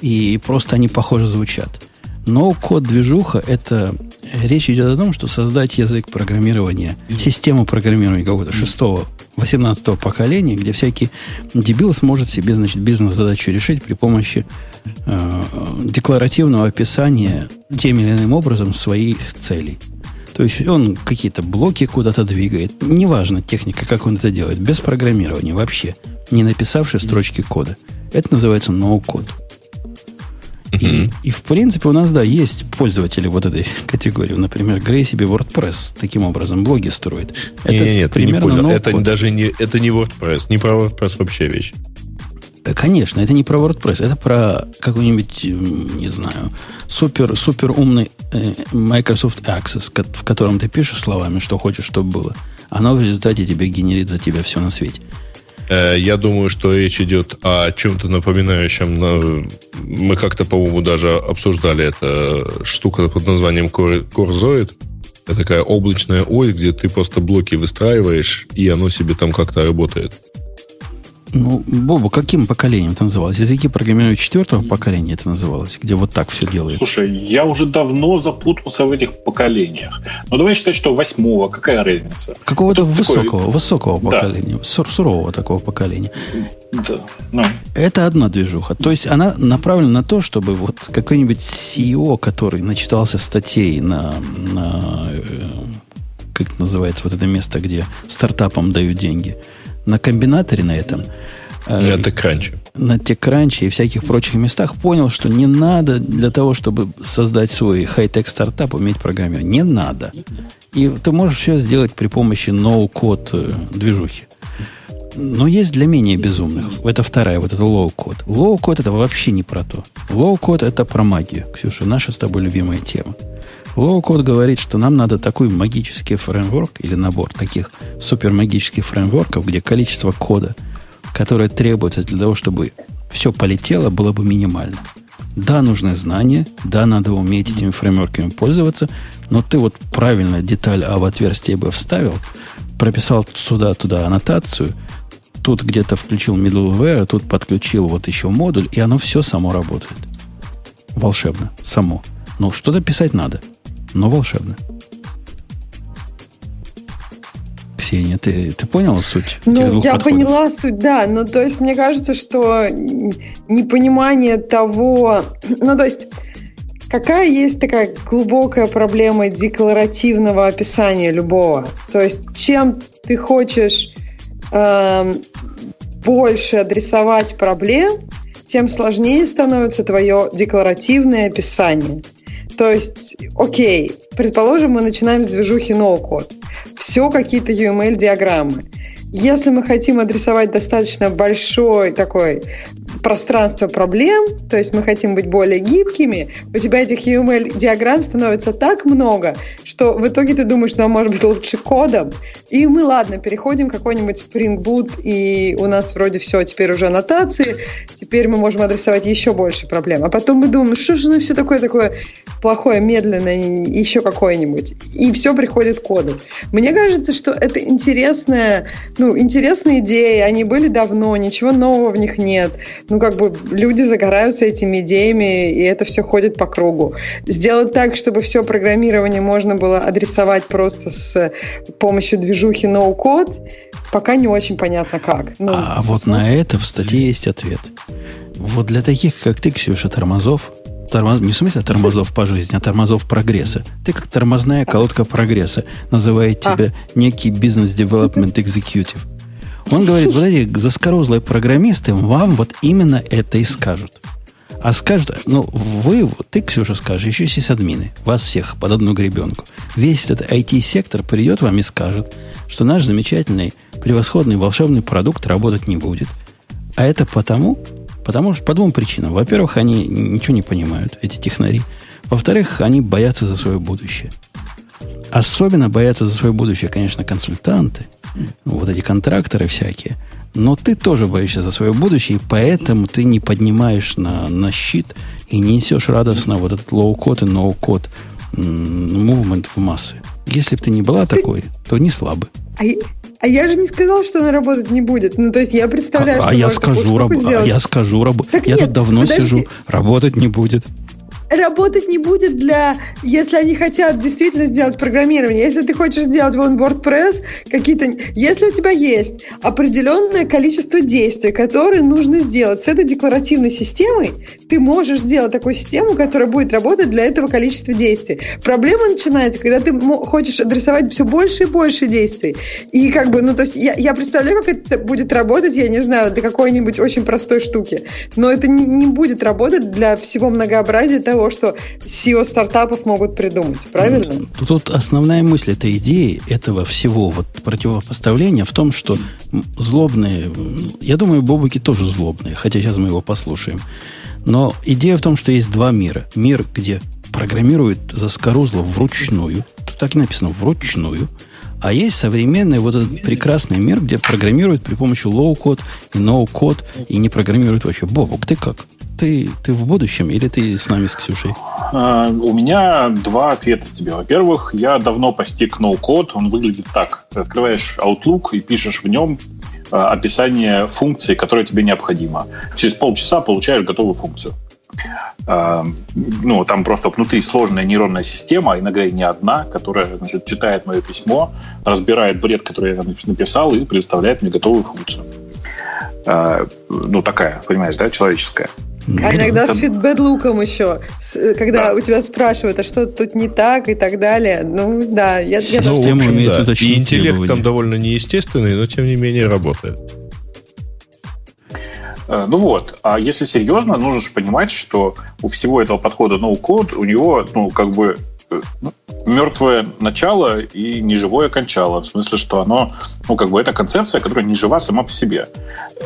и просто они похоже звучат. No-код движуха – это речь идет о том, что создать язык программирования, систему программирования какого-то шестого, восемнадцатого поколения, где всякий дебил сможет себе, значит, бизнес-задачу решить при помощи э, декларативного описания тем или иным образом своих целей. То есть он какие-то блоки куда-то двигает. Неважно техника, как он это делает. Без программирования вообще. Не написавши строчки кода. Это называется no-code. И, и в принципе у нас, да, есть пользователи вот этой (laughs) категории. Например, Грей себе WordPress таким образом блоги строит. Это нет, нет, примерно ты не понял. Это даже не, это не WordPress, не про WordPress вообще вещь. Конечно, это не про WordPress, это про какой-нибудь, не знаю, супер, супер умный э, Microsoft Access, в котором ты пишешь словами, что хочешь, чтобы было. Оно в результате тебе генерит за тебя все на свете. Э, я думаю, что речь идет о чем-то напоминающем. Мы как-то, по-моему, даже обсуждали это штука под названием Corzoid. Это такая облачная ось, где ты просто блоки выстраиваешь, и оно себе там как-то работает. Ну, Бобу, каким поколением это называлось? Языки программирования четвертого поколения это называлось, где вот так все делается? Слушай, я уже давно запутался в этих поколениях. Но давай считать, что восьмого, какая разница? Какого-то высокого, такой... высокого да. поколения, сур сурового такого поколения. Да. Ну. Это одна движуха. То есть она направлена на то, чтобы вот какой-нибудь CEO, который начитался статей на, на э, как это называется, вот это место, где стартапам дают деньги – на комбинаторе на этом, э, на TechCrunch. На TechCrunch и всяких прочих местах понял, что не надо для того, чтобы создать свой хай-тек стартап, уметь программировать. Не надо. И ты можешь все сделать при помощи no-code э, движухи. Но есть для менее безумных. Это вторая, вот это low-code. Low-code это вообще не про то. Low-code это про магию. Ксюша, наша с тобой любимая тема. Low-code говорит, что нам надо такой магический фреймворк или набор таких супермагических фреймворков, где количество кода, которое требуется для того, чтобы все полетело, было бы минимально. Да, нужны знания, да, надо уметь этими фреймворками пользоваться, но ты вот правильно деталь об отверстии бы вставил, прописал сюда-туда аннотацию, тут где-то включил middleware, тут подключил вот еще модуль, и оно все само работает. Волшебно, само. Ну, что-то писать надо – но волшебно. Ксения, ты, ты поняла суть? Ну, я подходов? поняла суть, да. Но то есть мне кажется, что непонимание того... Ну, то есть какая есть такая глубокая проблема декларативного описания любого? То есть чем ты хочешь э, больше адресовать проблем, тем сложнее становится твое декларативное описание. То есть, окей, предположим, мы начинаем с движухи no-code. Все какие-то UML-диаграммы. Если мы хотим адресовать достаточно большой такой пространство проблем, то есть мы хотим быть более гибкими, у тебя этих UML-диаграмм становится так много, что в итоге ты думаешь, нам может быть лучше кодом. И мы, ладно, переходим какой-нибудь Spring Boot, и у нас вроде все, теперь уже аннотации, теперь мы можем адресовать еще больше проблем. А потом мы думаем, что же ну все такое такое плохое, медленное, еще какое-нибудь. И все приходит к коду. Мне кажется, что это интересная, ну, интересные идеи, они были давно, ничего нового в них нет ну, как бы люди загораются этими идеями, и это все ходит по кругу. Сделать так, чтобы все программирование можно было адресовать просто с помощью движухи no-code, пока не очень понятно как. Ну, а вот на это в статье есть ответ. Вот для таких, как ты, Ксюша, тормозов, тормоз, не в смысле тормозов по жизни, а тормозов прогресса. Ты как тормозная колодка прогресса. Называет а. тебя некий бизнес-девелопмент экзекьютив. Он говорит, вот эти заскорузлые программисты вам вот именно это и скажут. А скажут, ну, вы, ты, Ксюша, скажешь, еще есть админы, вас всех под одну гребенку. Весь этот IT-сектор придет вам и скажет, что наш замечательный, превосходный, волшебный продукт работать не будет. А это потому, потому что по двум причинам. Во-первых, они ничего не понимают, эти технари. Во-вторых, они боятся за свое будущее. Особенно боятся за свое будущее, конечно, консультанты – вот эти контракторы всякие. Но ты тоже боишься за свое будущее, и поэтому ты не поднимаешь на, на щит и не несешь радостно вот этот low-code и no-code movement в массы. Если бы ты не была такой, то не слабый. А, а я же не сказал, что она работать не будет. Ну, то есть я представляю, а, а что а я скажу, раб, а я скажу, раб, я тут давно подожди. сижу, работать не будет. Работать не будет для, если они хотят действительно сделать программирование. Если ты хочешь сделать вон WordPress, какие-то... Если у тебя есть определенное количество действий, которые нужно сделать с этой декларативной системой, ты можешь сделать такую систему, которая будет работать для этого количества действий. Проблема начинается, когда ты хочешь адресовать все больше и больше действий. И как бы, ну, то есть я, я представляю, как это будет работать, я не знаю, для какой-нибудь очень простой штуки. Но это не, не будет работать для всего многообразия того, что SEO стартапов могут придумать, правильно? Тут основная мысль этой идеи, этого всего вот противопоставления в том, что злобные, я думаю, бобуки тоже злобные, хотя сейчас мы его послушаем. Но идея в том, что есть два мира. Мир, где программируют заскорузло вручную, тут так и написано вручную, а есть современный вот этот прекрасный мир, где программируют при помощи low-code и no-code, и не программируют вообще. Бобук, ты как? Ты, ты в будущем или ты с нами, с Ксюшей? Э, у меня два ответа тебе. Во-первых, я давно постиг no-code. Он выглядит так. Открываешь Outlook и пишешь в нем э, описание функции, которая тебе необходима. Через полчаса получаешь готовую функцию. Э, ну, там просто внутри сложная нейронная система, иногда и не одна, которая, значит, читает мое письмо, разбирает бред, который я написал, и предоставляет мне готовую функцию. Э, ну, такая, понимаешь, да, человеческая. А иногда с фидбэк-луком еще, когда да. у тебя спрашивают, а что тут не так и так далее. Ну, да, я... я ну, в общем, да. И интеллект там довольно неестественный, но тем не менее работает. Э, ну вот, а если серьезно, нужно же понимать, что у всего этого подхода no-code у него, ну, как бы э, мертвое начало и неживое кончало. В смысле, что оно, ну, как бы это концепция, которая не жива сама по себе.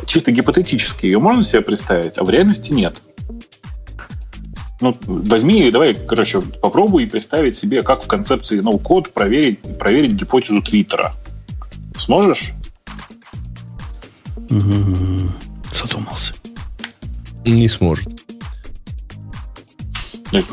Чисто гипотетически ее можно себе представить, а в реальности нет. Ну, возьми, давай, короче, попробуй представить себе, как в концепции no-code проверить, проверить гипотезу Твиттера. Сможешь? Задумался. Не сможет.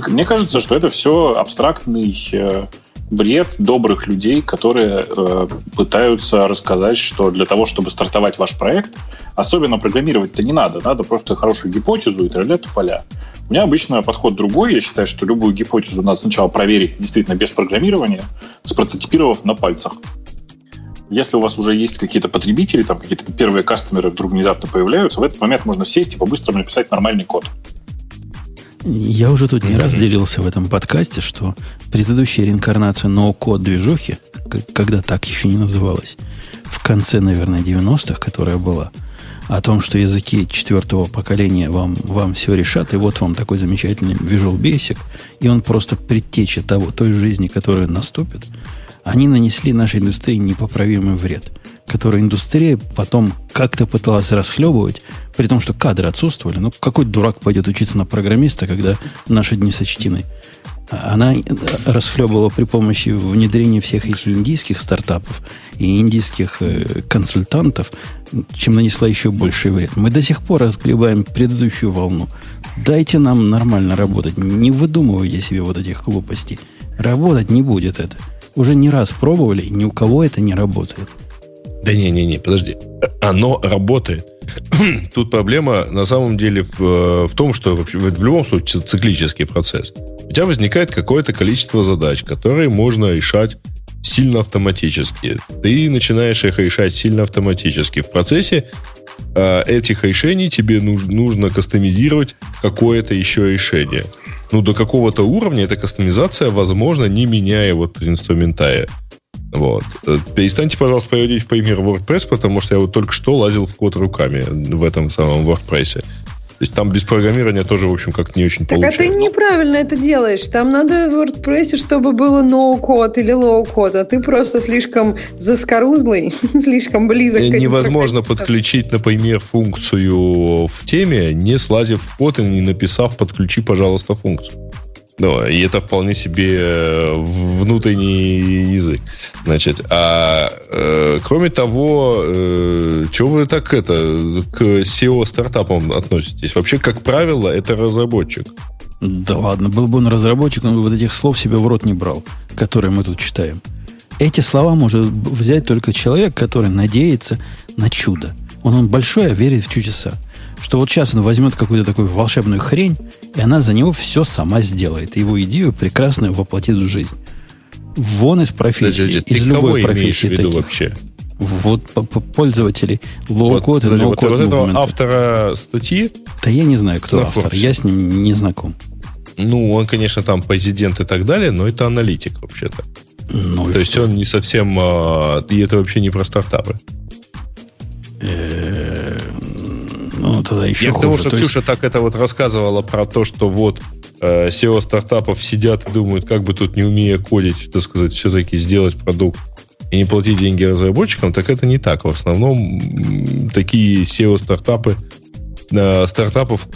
Мне кажется, что это все абстрактный э, бред добрых людей, которые э, пытаются рассказать, что для того, чтобы стартовать ваш проект, особенно программировать-то не надо, надо просто хорошую гипотезу и тролля поля. У меня обычно подход другой. Я считаю, что любую гипотезу надо сначала проверить действительно без программирования, спрототипировав на пальцах. Если у вас уже есть какие-то потребители, там какие-то первые кастомеры вдруг внезапно появляются, в этот момент можно сесть и по-быстрому написать нормальный код. Я уже тут не раз делился в этом подкасте, что предыдущая реинкарнация ноу-код движухи, когда так еще не называлась, в конце, наверное, 90-х, которая была, о том, что языки четвертого поколения вам, вам все решат, и вот вам такой замечательный Visual Basic, и он просто предтеча того, той жизни, которая наступит – они нанесли нашей индустрии непоправимый вред, который индустрия потом как-то пыталась расхлебывать, при том, что кадры отсутствовали. Ну, какой дурак пойдет учиться на программиста, когда наши дни сочтены? Она расхлебывала при помощи внедрения всех этих индийских стартапов и индийских э, консультантов, чем нанесла еще больший вред. Мы до сих пор разгребаем предыдущую волну. Дайте нам нормально работать. Не выдумывайте себе вот этих глупостей. Работать не будет это уже не раз пробовали, и ни у кого это не работает. Да не-не-не, подожди. Оно работает. (clears throat) Тут проблема на самом деле в, э, в том, что вообще, в любом случае циклический процесс. У тебя возникает какое-то количество задач, которые можно решать сильно автоматически. Ты начинаешь их решать сильно автоматически. В процессе э, этих решений тебе нужно, нужно кастомизировать какое-то еще решение. Ну, до какого-то уровня эта кастомизация возможна, не меняя вот инструментария. Вот. Э, перестаньте, пожалуйста, приводить в пример WordPress, потому что я вот только что лазил в код руками в этом самом WordPress. То есть там без программирования тоже, в общем, как не очень так получается. а ты неправильно это делаешь. Там надо в WordPress, чтобы было no-код или low-код, а ты просто слишком заскорузлый, (laughs) слишком близок к Невозможно подключить, например, функцию в теме, не слазив в код и не написав «подключи, пожалуйста, функцию». Ну, и это вполне себе э, внутренний язык. Значит, а э, кроме того, э, чего вы так это к SEO стартапам относитесь? Вообще, как правило, это разработчик. Да ладно, был бы он разработчик, он бы вот этих слов себе в рот не брал, которые мы тут читаем. Эти слова может взять только человек, который надеется на чудо. Он, он большой, а верит в чудеса Что вот сейчас он возьмет какую-то такую волшебную хрень, и она за него все сама сделает. Его идею прекрасно воплотит в жизнь. Вон из профессии, Подожди, из ты любой кого профессии имеешь в виду таких. вообще? Вот по- по- пользователи low-code вот, и подожди, вот, вот этого автора статьи, Да я не знаю, кто автор. Форбсе. Я с ним не знаком. ну, он, конечно, там президент и так далее, но это аналитик вообще-то. Ну, То есть что? он не совсем... а, И это вообще не про стартапы. Ну, тогда еще Я к хуже. тому, что То есть- Ксюша так это вот рассказывала про то, что вот э, SEO стартапов сидят и думают, как бы тут не умея кодить, так сказать, все-таки сделать продукт и не платить деньги разработчикам, так это не так. В основном такие SEO стартапы э, стартапов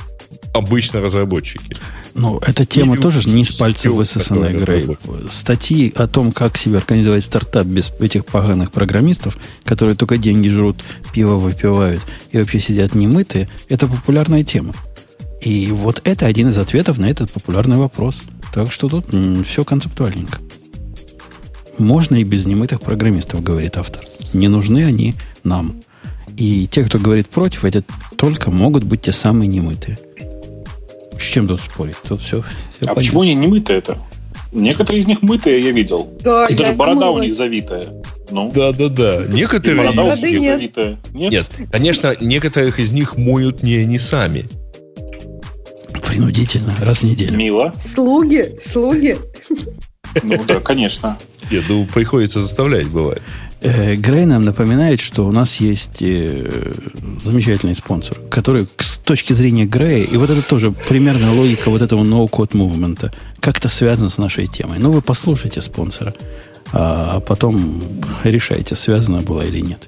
обычно разработчики. Ну, эта тема Не тоже не с skills, высосанная, Грей. Статьи о том, как себе организовать стартап без этих поганых программистов, которые только деньги жрут, пиво выпивают и вообще сидят немытые, это популярная тема. И вот это один из ответов на этот популярный вопрос. Так что тут все концептуальненько. Можно и без немытых программистов, говорит автор. Не нужны они нам. И те, кто говорит против, эти только могут быть те самые немытые. С чем тут спорить? Тут все, А почему они не мытые это? Некоторые из них мытые, я видел. Да, И даже я борода у думала, них завитая. Ну, Да-да-да. и Некоторые... борода у них нет. завитая. Нет? Нет, конечно, некоторых из них моют не они сами. Принудительно, раз в неделю. Мило. Слуги, слуги. Ну да, конечно. Нет, ну, приходится заставлять, бывает. Э, Грей нам напоминает, что у нас есть э, замечательный спонсор, который с точки зрения Грея, и вот это тоже примерная логика вот этого no-code мувмента, как-то связано с нашей темой. Ну, вы послушайте спонсора, а потом решайте, связано было или нет.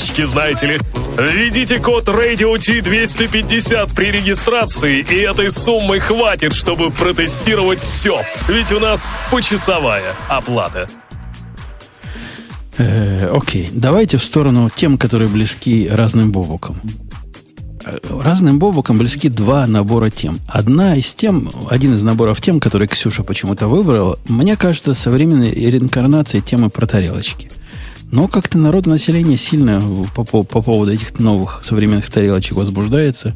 опишечки, знаете ли. Введите код Radio T250 при регистрации, и этой суммы хватит, чтобы протестировать все. Ведь у нас почасовая оплата. Э, окей, давайте в сторону тем, которые близки разным бобукам. Э, Разным бобукам близки два набора тем. Одна из тем, один из наборов тем, который Ксюша почему-то выбрала, мне кажется, современной реинкарнацией темы про тарелочки. Но как-то народонаселение сильно по, по- по поводу этих новых современных тарелочек возбуждается.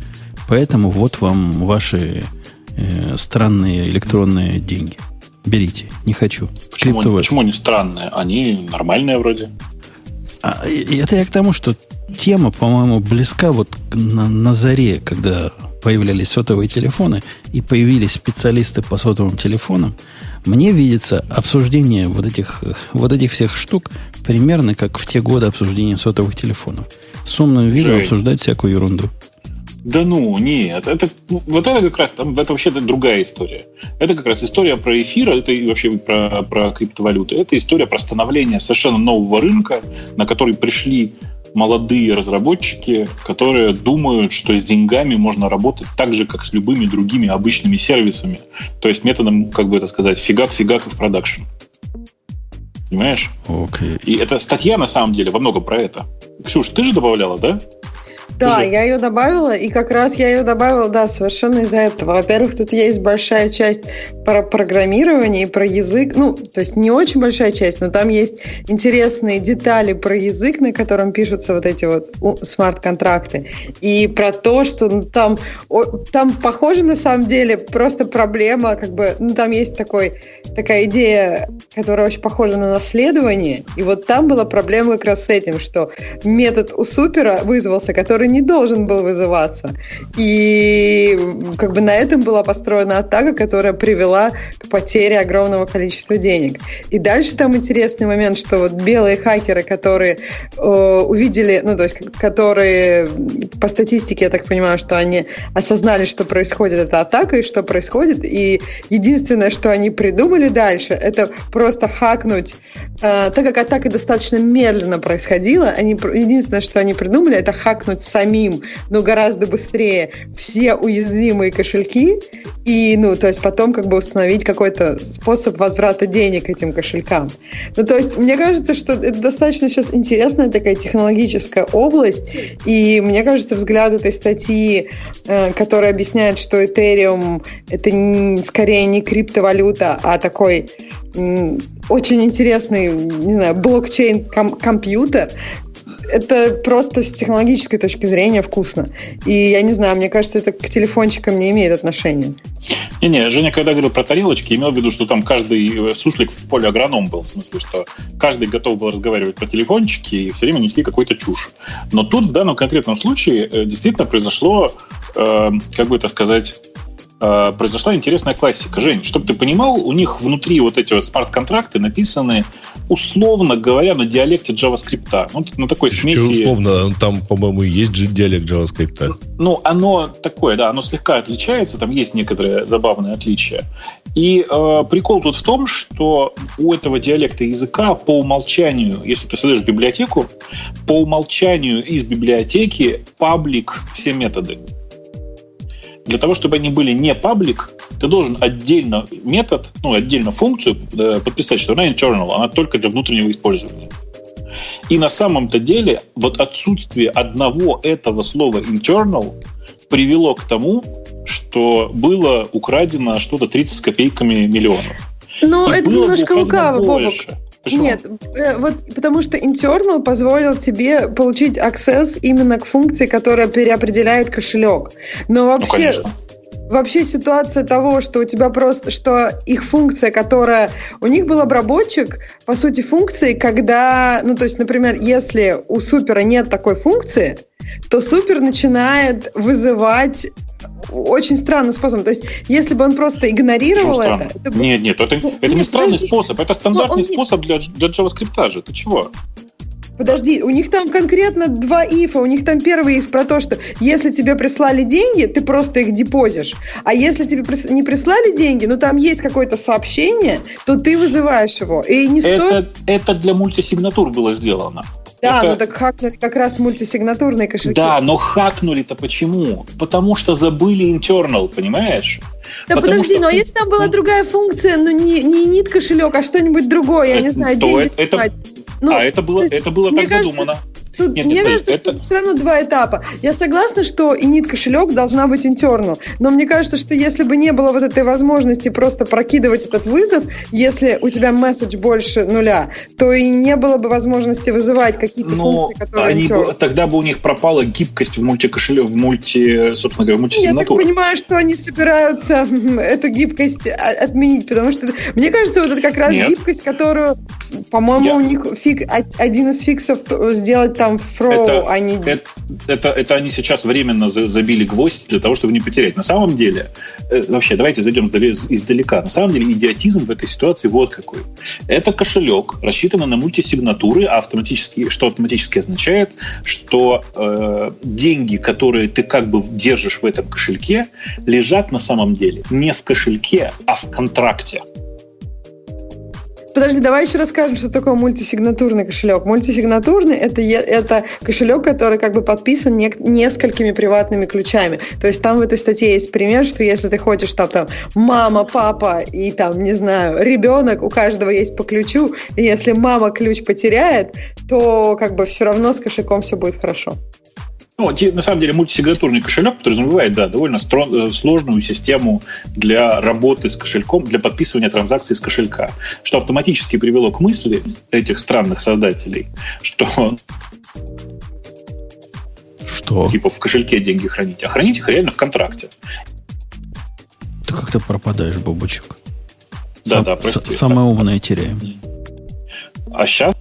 Поэтому вот вам ваши э, странные электронные деньги. Берите. Не хочу. Почему, Криптовеб. почему они странные? Они нормальные вроде. А, и- это я к тому, что тема, по-моему, близка вот на, на заре, когда появлялись сотовые телефоны и появились специалисты по сотовым телефонам. Мне видится обсуждение вот этих, вот этих всех штук примерно как в те годы обсуждения сотовых телефонов. С умным видом Жень. обсуждать всякую ерунду. Да ну, нет. Это, вот это как раз, там, это вообще другая история. Это как раз история про эфир, это и вообще про, про криптовалюты. Это история про становление совершенно нового рынка, на который пришли молодые разработчики, которые думают, что с деньгами можно работать так же, как с любыми другими обычными сервисами. То есть методом, как бы это сказать, фигак-фигак и в продакшн. Понимаешь? Окей. И эта статья на самом деле во многом про это. Ксюш, ты же добавляла, да? Да, я ее добавила, и как раз я ее добавила, да, совершенно из-за этого. Во-первых, тут есть большая часть про программирование и про язык, ну, то есть не очень большая часть, но там есть интересные детали про язык, на котором пишутся вот эти вот смарт-контракты, и про то, что ну, там, о- там похоже на самом деле просто проблема, как бы, ну, там есть такой, такая идея, которая очень похожа на наследование, и вот там была проблема как раз с этим, что метод у супера вызвался, который не должен был вызываться. И как бы на этом была построена атака, которая привела к потере огромного количества денег. И дальше там интересный момент, что вот белые хакеры, которые э, увидели, ну то есть которые по статистике, я так понимаю, что они осознали, что происходит эта атака и что происходит, и единственное, что они придумали дальше, это просто хакнуть, э, так как атака достаточно медленно происходила, они, единственное, что они придумали, это хакнуть самим, но гораздо быстрее все уязвимые кошельки, и, ну, то есть потом как бы установить какой-то способ возврата денег этим кошелькам. Ну, то есть мне кажется, что это достаточно сейчас интересная такая технологическая область, и мне кажется, взгляд этой статьи, э, которая объясняет, что Ethereum это не, скорее не криптовалюта, а такой очень интересный, не знаю, блокчейн-компьютер, это просто с технологической точки зрения вкусно. И я не знаю, мне кажется, это к телефончикам не имеет отношения. Не-не, Женя, когда говорил про тарелочки, имел в виду, что там каждый э, суслик в поле агроном был. В смысле, что каждый готов был разговаривать по телефончике и все время несли какую-то чушь. Но тут в данном конкретном случае э, действительно произошло, э, как бы это сказать, Э, произошла интересная классика. Жень, чтобы ты понимал, у них внутри вот эти вот смарт-контракты написаны, условно говоря, на диалекте JavaScript. Ну, на такой Что смеси... условно? Там, по-моему, есть диалект JavaScript. Ну, оно такое, да, оно слегка отличается, там есть некоторые забавные отличия. И э, прикол тут в том, что у этого диалекта языка по умолчанию, если ты создаешь библиотеку, по умолчанию из библиотеки паблик все методы. Для того, чтобы они были не паблик, ты должен отдельно метод, ну, отдельно функцию э, подписать, что она internal, она только для внутреннего использования. И на самом-то деле вот отсутствие одного этого слова internal привело к тому, что было украдено что-то 30 с копейками миллионов. Ну, это немножко лукаво, Бобок. Почему? Нет, э, вот потому что internal позволил тебе получить access именно к функции, которая переопределяет кошелек. Но ну, вообще, ну, вообще ситуация того, что у тебя просто, что их функция, которая... У них был обработчик, по сути, функции, когда, ну, то есть, например, если у супера нет такой функции, то супер начинает вызывать очень странным способом. То есть, если бы он просто игнорировал это, это... Нет, нет, это, это нет, не странный подожди. способ, это стандартный он... способ для, для JavaScript же. Ты чего? Подожди, у них там конкретно два ифа. У них там первый иф про то, что если тебе прислали деньги, ты просто их депозишь. А если тебе не прислали деньги, ну там есть какое-то сообщение, то ты вызываешь его. И не это, стоит... это для мультисигнатур было сделано. Да, это... ну так хакнули как раз мультисигнатурные кошельки. Да, но хакнули-то почему? Потому что забыли internal, понимаешь? Да Потому подожди, что... но если там была другая функция, ну не, не нит кошелек, а что-нибудь другое, я не (laughs) знаю, деньги это, это... Ну, а это было, это было так кажется, задумано. Тут, нет, мне нет, кажется, это... что это все равно два этапа. Я согласна, что init кошелек должна быть internal, но мне кажется, что если бы не было вот этой возможности просто прокидывать этот вызов, если у тебя месседж больше нуля, то и не было бы возможности вызывать какие-то но функции, которые они. Бы, тогда бы у них пропала гибкость в мультикошелек, в мульти, собственно говоря, в мультисигнатуру. Я так понимаю, что они собираются эту гибкость отменить, потому что мне кажется, вот это как раз нет. гибкость, которую, по-моему, Я... у них фиг, один из фиксов сделать там фроу, это, они... Это, это, это они сейчас временно забили гвоздь для того, чтобы не потерять. На самом деле, э, вообще, давайте зайдем издалека. На самом деле, идиотизм в этой ситуации вот какой. Это кошелек, рассчитанный на мультисигнатуры, а автоматически, что автоматически означает, что э, деньги, которые ты как бы держишь в этом кошельке, лежат на самом деле не в кошельке, а в контракте. Подожди, давай еще расскажем, что такое мультисигнатурный кошелек. Мультисигнатурный это, это кошелек, который как бы подписан не, несколькими приватными ключами. То есть там в этой статье есть пример, что если ты хочешь, там, там мама, папа и там, не знаю, ребенок, у каждого есть по ключу, и если мама ключ потеряет, то как бы все равно с кошельком все будет хорошо. Ну, на самом деле, мультисигнатурный кошелек подразумевает, да, довольно э, сложную систему для работы с кошельком, для подписывания транзакций с кошелька, что автоматически привело к мысли этих странных создателей, что что? Типа в кошельке деньги хранить, а хранить их реально в контракте. Ты как-то пропадаешь, бабочек. Да, Сам, да, прости. Самое умное теряем. А сейчас?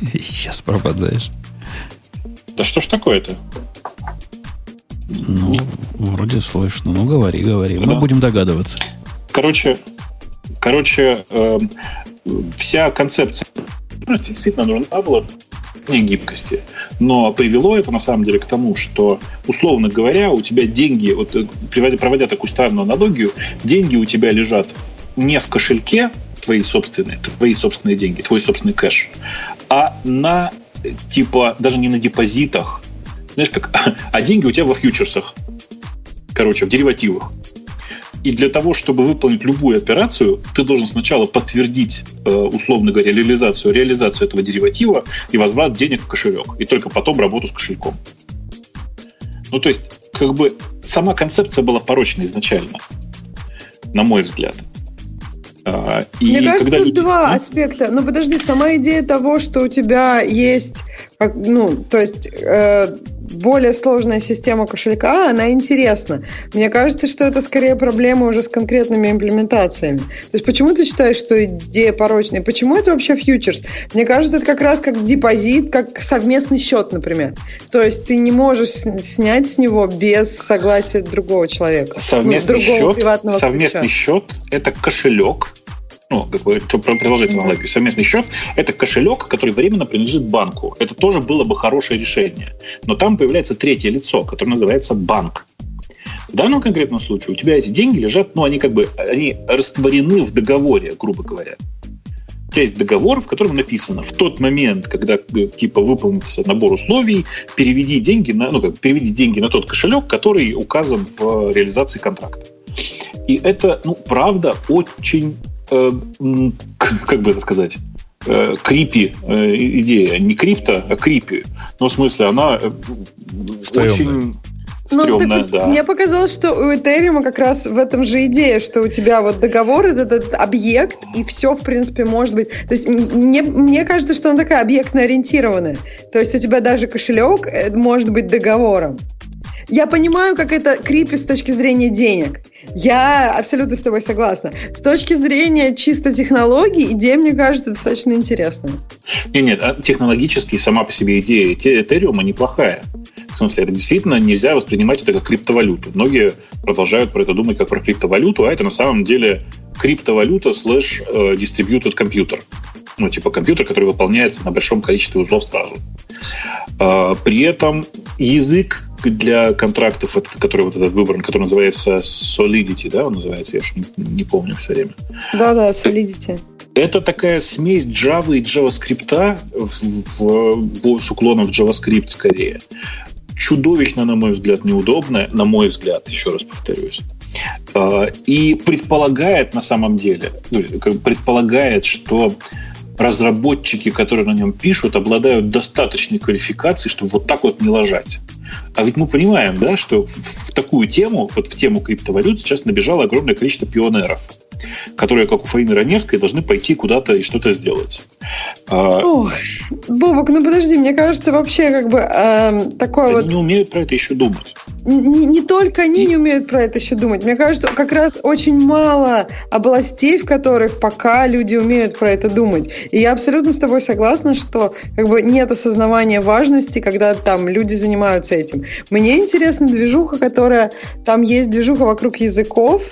(laughs) Сейчас пропадаешь. Да что ж такое-то? Ну, вроде слышно. Ну, говори, говори. Да. Мы будем догадываться. Короче, короче, э, вся концепция действительно нужна была не гибкости. Но привело это на самом деле к тому, что, условно говоря, у тебя деньги, вот проводя, проводя такую странную аналогию, деньги у тебя лежат не в кошельке, твои собственные, твои собственные деньги, твой собственный кэш, а на типа даже не на депозитах, знаешь как, (laughs) а деньги у тебя во фьючерсах, короче, в деривативах. И для того, чтобы выполнить любую операцию, ты должен сначала подтвердить, э, условно говоря, реализацию, реализацию этого дериватива и возврат денег в кошелек. И только потом работу с кошельком. Ну, то есть, как бы сама концепция была порочна изначально, на мой взгляд. А, Мне кажется, когда тут два аспекта. Но подожди, сама идея того, что у тебя есть, ну, то есть э, более сложная система кошелька, она интересна. Мне кажется, что это скорее проблема уже с конкретными имплементациями. То есть почему ты считаешь, что идея порочная? Почему это вообще фьючерс? Мне кажется, это как раз как депозит, как совместный счет, например. То есть ты не можешь снять с него без согласия другого человека. Совместный ну, счет, совместный счет – это кошелек, ну, как бы, продолжать аналогию, совместный счет – это кошелек, который временно принадлежит банку. Это тоже было бы хорошее решение. Но там появляется третье лицо, которое называется банк. В данном конкретном случае у тебя эти деньги лежат, ну, они как бы, они растворены в договоре, грубо говоря. У тебя есть договор, в котором написано, в тот момент, когда э, типа выполнится набор условий, переведи деньги на, ну, как, переведи деньги на тот кошелек, который указан в реализации контракта. И это, ну, правда, очень э, как бы это сказать, э, крипи э, идея. Не крипто, а крипи. Ну, в смысле, она э, очень... Ну, ты, да. Мне показалось, что у Ethereum как раз в этом же идея, что у тебя вот договор, этот, этот объект, и все, в принципе, может быть. То есть мне, мне кажется, что она такая объектно ориентированная. То есть у тебя даже кошелек может быть договором. Я понимаю, как это крипи с точки зрения денег. Я абсолютно с тобой согласна. С точки зрения чисто технологий, идея, мне кажется, достаточно интересная. Нет, нет, а технологически сама по себе идея Ethereum неплохая. В смысле, это действительно нельзя воспринимать это как криптовалюту. Многие продолжают про это думать как про криптовалюту, а это на самом деле криптовалюта слэш э, distributed компьютер. Ну, типа компьютер, который выполняется на большом количестве узлов сразу. А, при этом язык для контрактов, который вот этот выбран, который называется Solidity, да, он называется, я уж не, не помню все время. Да-да, Solidity. Это такая смесь Java и JavaScript в, в, с уклоном в JavaScript скорее. Чудовищно, на мой взгляд, неудобная, на мой взгляд, еще раз повторюсь. А, и предполагает на самом деле, предполагает, что разработчики, которые на нем пишут, обладают достаточной квалификацией, чтобы вот так вот не ложать. А ведь мы понимаем, да, что в такую тему, вот в тему криптовалют сейчас набежало огромное количество пионеров которые, как у Фаины Раневской, должны пойти куда-то и что-то сделать. А, Ох, Бобок, ну подожди, мне кажется, вообще как бы э, такое они вот... не умеют про это еще думать. Не, не только они и... не умеют про это еще думать. Мне кажется, как раз очень мало областей, в которых пока люди умеют про это думать. И я абсолютно с тобой согласна, что как бы нет осознавания важности, когда там люди занимаются этим. Мне интересна движуха, которая... Там есть движуха вокруг языков,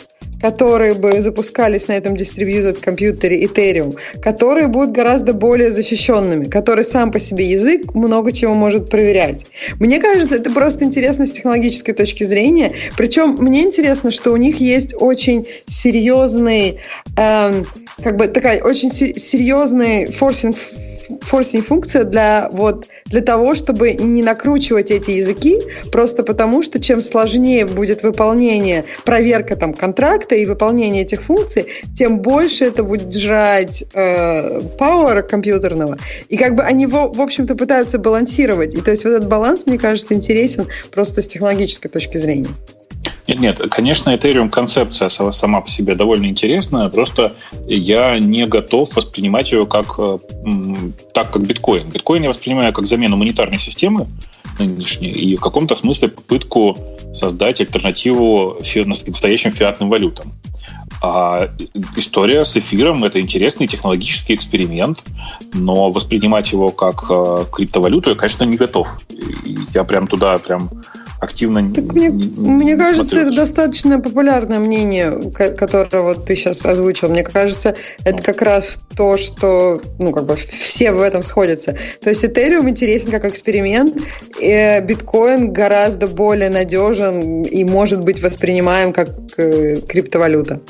которые бы запускались на этом distributed компьютере Ethereum, которые будут гораздо более защищенными, который сам по себе язык много чего может проверять. Мне кажется, это просто интересно с технологической точки зрения. Причем мне интересно, что у них есть очень серьезный, эм, как бы такая очень серьезный форсинг форсинг функция для, вот, для того, чтобы не накручивать эти языки, просто потому что чем сложнее будет выполнение, проверка там контракта и выполнение этих функций, тем больше это будет жрать э, power компьютерного. И как бы они, в, в общем-то, пытаются балансировать. И то есть вот этот баланс, мне кажется, интересен просто с технологической точки зрения. Нет, нет, конечно, Ethereum концепция сама по себе довольно интересная, просто я не готов воспринимать ее как э, так, как биткоин. Биткоин я воспринимаю как замену монетарной системы нынешней и в каком-то смысле попытку создать альтернативу настоящим фиатным валютам. А история с эфиром – это интересный технологический эксперимент, но воспринимать его как э, криптовалюту я, конечно, не готов. Я прям туда прям активно так не, мне, не, мне кажется, смотрю. это достаточно популярное мнение, которое вот ты сейчас озвучил. Мне кажется, это как раз то, что ну, как бы все в этом сходятся. То есть Ethereum интересен как эксперимент, и биткоин гораздо более надежен и может быть воспринимаем как э, криптовалюта.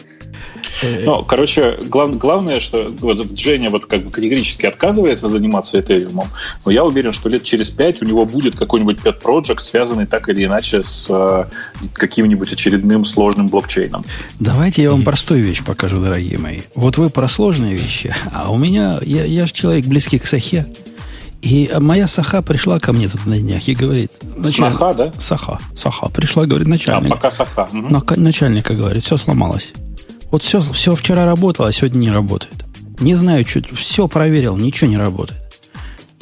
Ну, короче, глав, главное, что вот Женя вот как бы категорически отказывается заниматься Ethereum, но я уверен, что лет через пять у него будет какой-нибудь pet project, связанный так или иначе с э, каким-нибудь очередным сложным блокчейном. Давайте я вам mm-hmm. простую вещь покажу, дорогие мои. Вот вы про сложные вещи, а у меня, я, я же человек близкий к Сахе, и моя Саха пришла ко мне тут на днях и говорит... Началь... Саха, да? Саха. Саха. Пришла, говорит, начальник. А, пока Саха. Угу. Начальника говорит, все сломалось. Вот все, все вчера работало, а сегодня не работает. Не знаю, что, все проверил, ничего не работает.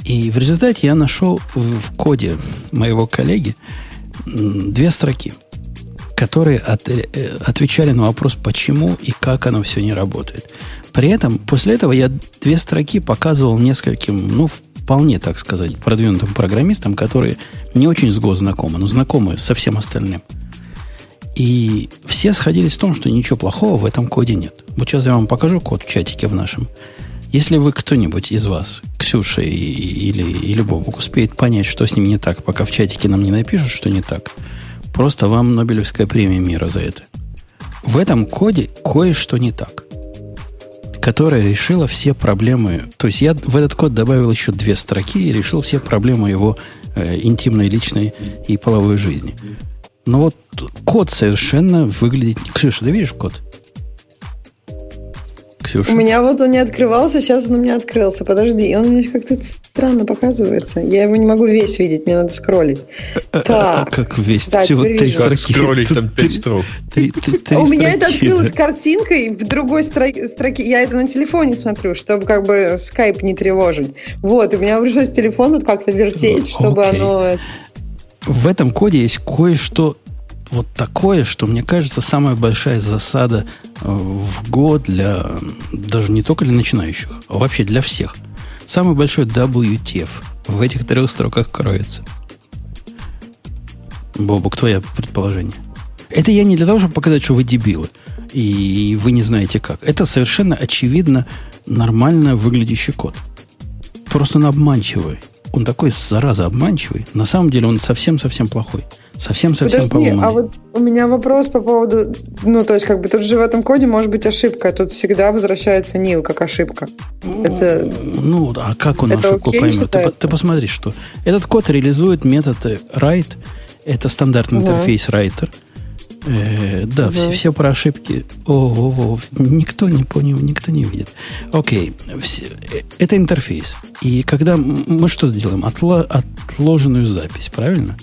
И в результате я нашел в коде моего коллеги две строки, которые от, э, отвечали на вопрос, почему и как оно все не работает. При этом, после этого я две строки показывал нескольким, ну, вполне, так сказать, продвинутым программистам, которые не очень с Go знакомы, но знакомы со всем остальным. И все сходились в том, что ничего плохого в этом коде нет. Вот сейчас я вам покажу код в чатике в нашем. Если вы кто-нибудь из вас, Ксюша или, или Бобук, успеет понять, что с ним не так, пока в чатике нам не напишут, что не так, просто вам Нобелевская премия мира за это. В этом коде кое-что не так которая решила все проблемы. То есть я в этот код добавил еще две строки и решил все проблемы его э, интимной, личной и половой жизни. Но вот код совершенно выглядит... Ксюша, ты видишь код? Ксюша? У меня вот он не открывался, сейчас он у меня открылся. Подожди, он мне как-то странно показывается. Я его не могу весь видеть, мне надо скроллить. А, а, а так. как весь? Да, Всего три строки. Скроллить там пять строк. У меня это открылось картинкой в другой строке. Я это на телефоне смотрю, чтобы как бы скайп не тревожить. Вот, у меня пришлось телефон вот как-то вертеть, чтобы оно... В этом коде есть кое-что вот такое, что, мне кажется, самая большая засада э, в год для даже не только для начинающих, а вообще для всех. Самый большой WTF в этих трех строках кроется. Бобук, твое предположение. Это я не для того, чтобы показать, что вы дебилы, и вы не знаете как. Это совершенно очевидно нормально выглядящий код. Просто он обманчивый. Он такой, зараза, обманчивый. На самом деле он совсем-совсем плохой. Совсем-совсем Подожди, а вот у меня вопрос по поводу... Ну, то есть, как бы тут же в этом коде может быть ошибка. Тут всегда возвращается nil как ошибка. Ну, это... Ну, а как он это ошибку окей, поймет? Ты, ты посмотри, что этот код реализует метод write. Это стандартный да. интерфейс writer. Э, да, угу. все, все про ошибки. О, о, о, никто не понял, никто не видит. Окей, все, э, это интерфейс. И когда мы что делаем? Отло, отложенную запись, правильно?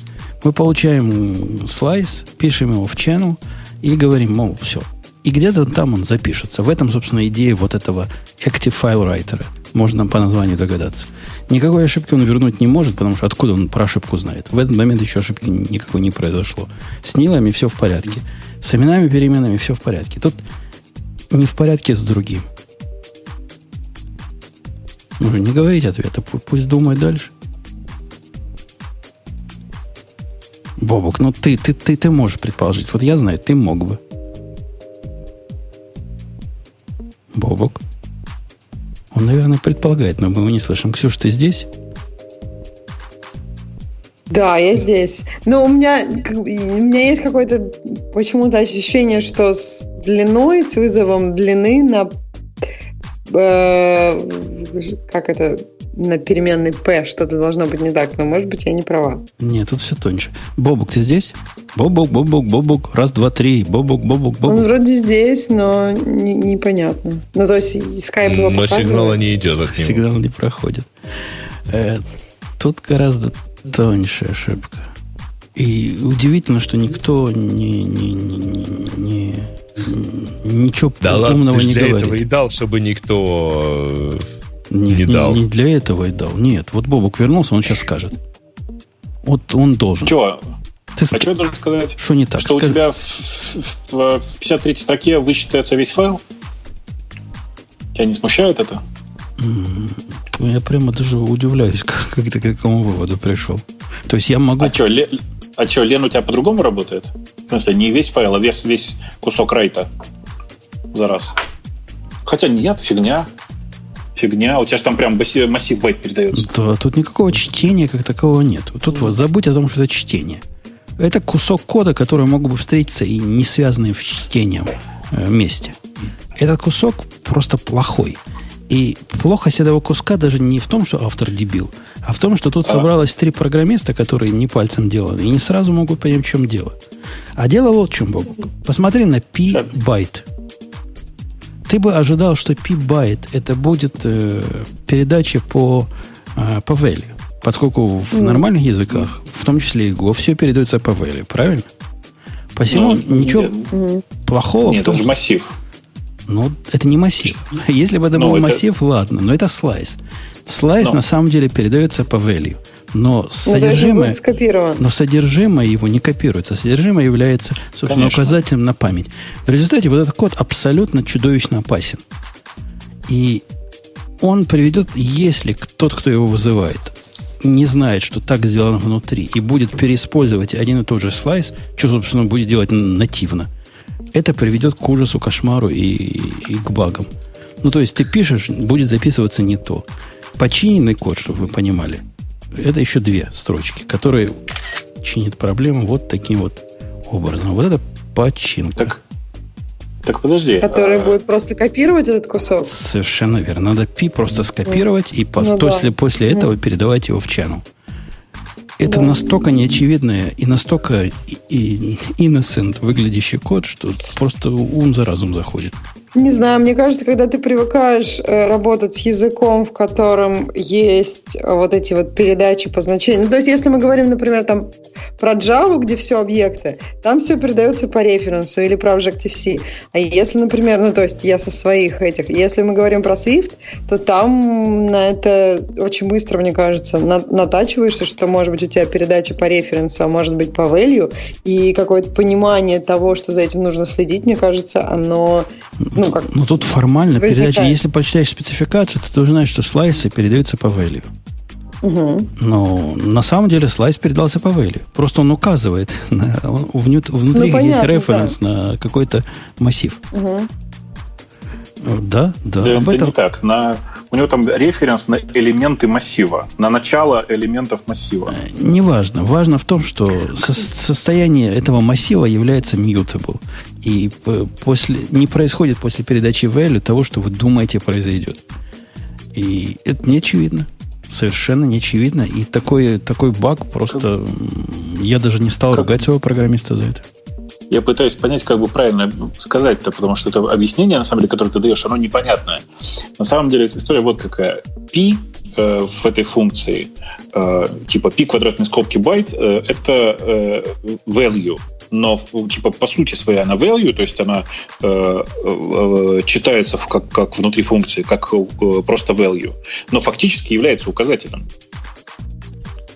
Мы получаем слайс, пишем его в channel и говорим, мол, все. И где-то там он запишется. В этом, собственно, идея вот этого Active File Writer. Можно по названию догадаться. Никакой ошибки он вернуть не может, потому что откуда он про ошибку знает. В этот момент еще ошибки никакой не произошло. С нилами все в порядке. С именами, переменами все в порядке. Тут не в порядке с другим. Ну, не говорить ответа, пусть думает дальше. Бобок, ну ты, ты, ты, ты можешь предположить. Вот я знаю, ты мог бы. Бобок. Он, наверное, предполагает, но мы его не слышим. Ксюш, ты здесь? Да, я здесь. Но у меня, у меня есть какое-то почему-то ощущение, что с длиной, с вызовом длины на э, как это на переменной p что-то должно быть не так, но может быть я не права. Нет, тут все тоньше. Бобук, ты здесь? Бобук, Бобук, Бобук, раз, два, три, Бобук, Бобук, Бобук. Он вроде здесь, но не, непонятно. Ну, то есть скайп его Но сигнала не идет от него. Сигнал не проходит. Э, тут гораздо тоньше ошибка. И удивительно, что никто не, не, не, не, ничего да умного ладно, ты не для говорит. этого и дал, чтобы никто не, не, дал. Не, не для этого и дал. Нет, вот Бобук вернулся, он сейчас скажет. Вот он должен. Чего? Ты а что я должен сказать? Что не так? Что Скажи. у тебя в, в, в 53 строке высчитается весь файл? Тебя не смущает это? Я прямо даже удивляюсь, (laughs) как, как ты к какому выводу пришел. То есть я могу... А что, Ле... а что Лен у тебя по-другому работает? В смысле, не весь файл, а весь, весь кусок райта за раз. Хотя нет, фигня фигня. У тебя же там прям массив байт передается. Да, тут никакого чтения как такового нет. Тут вот забудь о том, что это чтение. Это кусок кода, который мог бы встретиться и не связанный в чтением э, месте. Этот кусок просто плохой. И плохость этого куска даже не в том, что автор дебил, а в том, что тут а. собралось три программиста, которые не пальцем деланы, и не сразу могут понять, в чем дело. А дело вот в чем, Бобук. Посмотри на p byte. Ты бы ожидал, что p byte это будет э, передача по, э, по value. Поскольку в мм. нормальных языках, в том числе и Go, все передается по value, правильно? Посему ну, ничего нет. плохого нет, в том, это же массив. Ну, это не массив. Если бы это но ну, был это... массив, ладно, но это слайс. Слайс но. на самом деле передается по value. Но ну, содержимое, но содержимое его не копируется. Содержимое является, собственно, Конечно. указателем на память. В результате вот этот код абсолютно чудовищно опасен. И он приведет, если тот, кто его вызывает, не знает, что так сделано внутри, и будет переиспользовать один и тот же слайс, что, собственно, будет делать нативно, это приведет к ужасу, кошмару и, и к багам. Ну, то есть ты пишешь, будет записываться не то. Починенный код, чтобы вы понимали, это еще две строчки, которые чинят проблему вот таким вот образом. Вот это починка. Так, так подожди. Который а... будет просто копировать этот кусок? Совершенно верно. Надо пи просто скопировать и ну, после, да. после этого mm. передавать его в channel. Это да. настолько неочевидное и настолько и, и innocent выглядящий код, что просто ум за разум заходит. Не знаю, мне кажется, когда ты привыкаешь э, работать с языком, в котором есть вот эти вот передачи по значению. Ну, то есть, если мы говорим, например, там про Java, где все объекты, там все передается по референсу или про Objective-C. А если, например, ну, то есть я со своих этих, если мы говорим про Swift, то там на это очень быстро, мне кажется, натачиваешься, что может быть у тебя передача по референсу, а может быть по value, и какое-то понимание того, что за этим нужно следить, мне кажется, оно ну, как Но тут формально возникает. передача, если почитаешь спецификацию, то ты уже знаешь, что слайсы передаются по value. Угу. Но на самом деле слайс передался по value. Просто он указывает, на, он, внутри, внутри ну, есть референс да. на какой-то массив. Угу. Да, да. Да, об это этом... не так. На, у него там референс на элементы массива, на начало элементов массива. Э, неважно. Важно в том, что со- состояние этого массива является mutable. И после, не происходит после передачи value того, что вы думаете произойдет. И это не очевидно. Совершенно не очевидно. И такой, такой баг просто... Я даже не стал как? ругать своего программиста за это я пытаюсь понять, как бы правильно сказать-то, потому что это объяснение, на самом деле, которое ты даешь, оно непонятное. На самом деле история вот какая. P э, в этой функции, э, типа p квадратной скобки байт, э, это э, value. Но типа по сути своей она value, то есть она э, э, читается как, как внутри функции, как э, просто value, но фактически является указателем.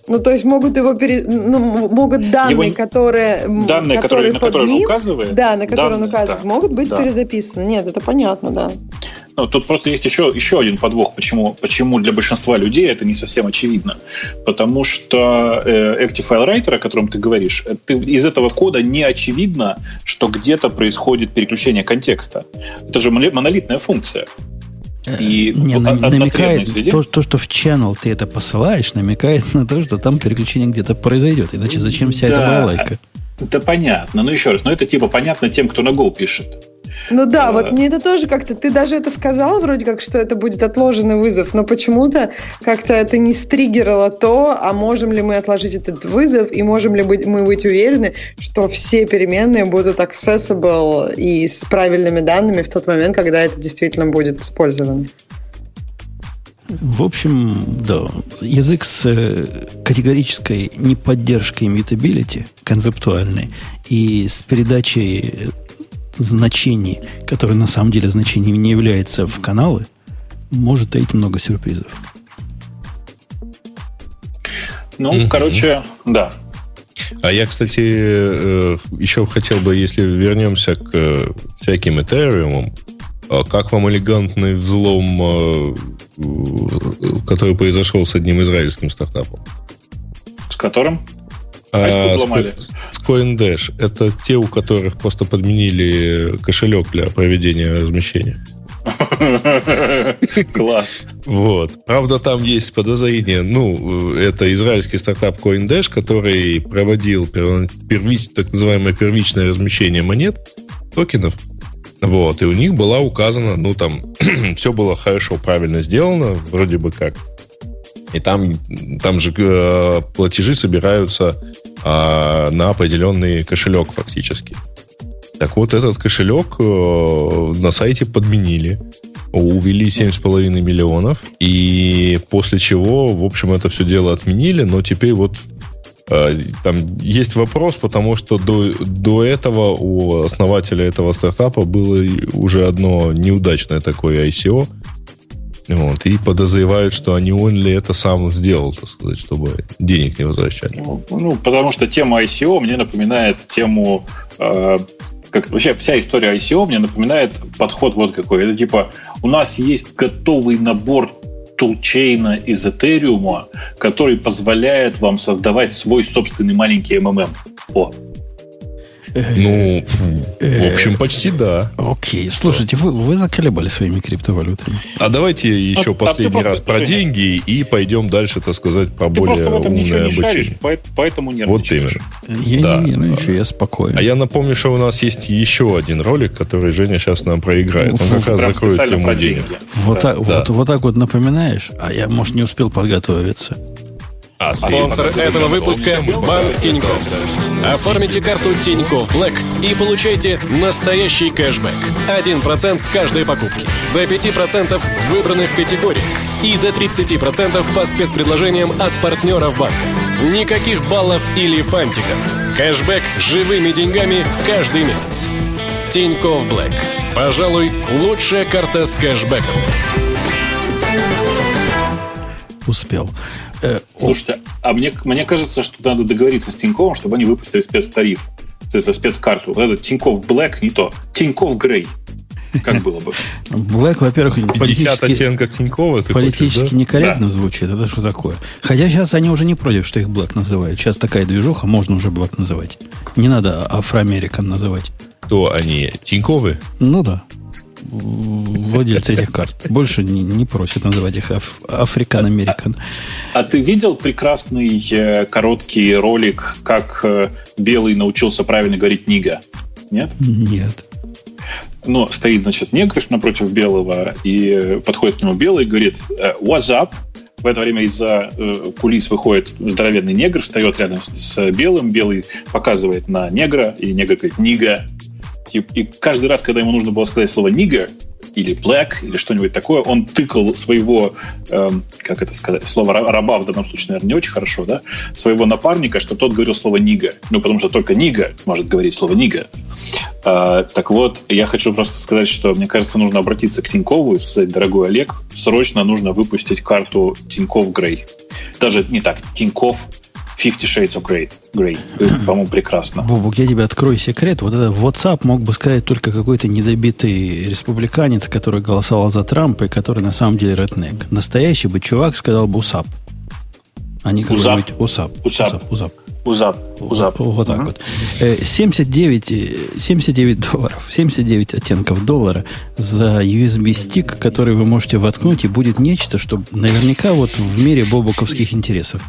Ну, то есть могут его пере... ну, могут данные, его... которые, данные, которые, которые на которые ним, он указывает, да, на которые данные, он указывает, да, могут быть да. перезаписаны. Нет, это понятно, да. Ну, тут просто есть еще, еще один подвох, почему, почему для большинства людей это не совсем очевидно. Потому что э, Active File Writer, о котором ты говоришь, э, ты, из этого кода не очевидно, что где-то происходит переключение контекста. Это же монолитная функция. И не, на, намекает, то, то, что в channel ты это посылаешь, намекает на то, что там переключение где-то произойдет. Иначе зачем вся да, эта балалайка? Это понятно. Но еще раз, но это типа понятно тем, кто на Go пишет. Ну да, а... вот мне это тоже как-то... Ты даже это сказал вроде как, что это будет отложенный вызов, но почему-то как-то это не стригерило то, а можем ли мы отложить этот вызов, и можем ли быть, мы быть уверены, что все переменные будут accessible и с правильными данными в тот момент, когда это действительно будет использовано. В общем, да, язык с э, категорической неподдержкой mutability, концептуальной, и с передачей значений, которые на самом деле значением не являются в каналы, может таить много сюрпризов. Ну, mm-hmm. короче, да. А я, кстати, э, еще хотел бы, если вернемся к э, всяким Ethereum, а как вам элегантный взлом, э, который произошел с одним израильским стартапом? С которым? А, с CoinDash. Это те, у которых просто подменили кошелек для проведения размещения. (laughs) Класс. Вот. Правда, там есть подозрение. Ну, это израильский стартап CoinDash, который проводил первич, так называемое первичное размещение монет, токенов, Вот, и у них была указана, ну, там, (clears throat) все было хорошо, правильно сделано, вроде бы как. И там, там же э, платежи собираются э, на определенный кошелек фактически. Так вот, этот кошелек э, на сайте подменили, увели 7,5 миллионов, и после чего, в общем, это все дело отменили, но теперь вот э, там есть вопрос, потому что до, до этого у основателя этого стартапа было уже одно неудачное такое ICO, вот, и подозревают, что они он ли это сам сделал, так сказать, чтобы денег не возвращали. Ну, ну потому что тема ICO мне напоминает тему э, как вообще вся история ICO мне напоминает подход вот какой. Это типа у нас есть готовый набор тулчейна из Этериума, который позволяет вам создавать свой собственный маленький МММ. О, ну, в общем, почти да. Окей. Слушайте, вы, вы заколебали своими криптовалютами. А давайте еще а, последний раз про деньги и пойдем дальше, так сказать, по более просто в этом ничего не шаришь, поэтому нервничаешь. Вот именно. Я да. не нервничаю, я спокоен. А я напомню, что у нас есть еще один ролик, который Женя сейчас нам проиграет. Он как раз закроет тему денег. Вот, да. так, да. Вот, вот так вот напоминаешь, а я, может, не успел подготовиться. А спонсор этого выпуска – Банк Тинькофф. Оформите карту Тинькофф Блэк и получайте настоящий кэшбэк. 1% с каждой покупки. До 5% в выбранных категориях. И до 30% по спецпредложениям от партнеров банка. Никаких баллов или фантиков. Кэшбэк живыми деньгами каждый месяц. Тинькофф Блэк. Пожалуй, лучшая карта с кэшбэком. Успел. Э, Слушайте, а мне, мне кажется, что надо договориться с Тиньковым, чтобы они выпустили спецтариф за спецкарту. Вот этот Тиньков Black не то. Тиньков Грей. Как было бы? Black, во-первых, 50 политически, оттенков Тинькова. Политически хочешь, да? некорректно да. звучит. Это что такое? Хотя сейчас они уже не против, что их Black называют. Сейчас такая движуха, можно уже Black называть. Не надо афроамерикан называть. Кто они? Тиньковы? Ну да владельцы этих карт. Больше не, не просят называть их аф, Африкан-Американ. А, а ты видел прекрасный э, короткий ролик, как э, Белый научился правильно говорить «нига»? Нет? Нет. Ну, стоит, значит, негр напротив Белого, и подходит к нему Белый и говорит «Э, «What's up?» В это время из-за э, кулис выходит здоровенный негр, встает рядом с, с белым, белый показывает на негра, и негр говорит «нига». И, каждый раз, когда ему нужно было сказать слово «нигер», или black, или что-нибудь такое, он тыкал своего, эм, как это сказать, слово раба в данном случае, наверное, не очень хорошо, да, своего напарника, что тот говорил слово нига. Ну, потому что только нига может говорить слово нига. Э, так вот, я хочу просто сказать, что мне кажется, нужно обратиться к Тинькову и сказать, дорогой Олег, срочно нужно выпустить карту Тиньков Грей. Даже не так, Тиньков Fifty Shades of Grey. Grey. По-моему, прекрасно. Бобук, я тебе открою секрет. Вот это WhatsApp мог бы сказать только какой-то недобитый республиканец, который голосовал за Трампа и который на самом деле реднек. Настоящий бы чувак сказал бы УСАП. А не какой-нибудь УСАП. УСАП. УСАП. УЗАП. УЗАП. Вот так вот. 79, 79 э, долларов, 79 оттенков доллара за USB-стик, который вы можете воткнуть, и будет нечто, что наверняка вот в мире бобуковских интересов.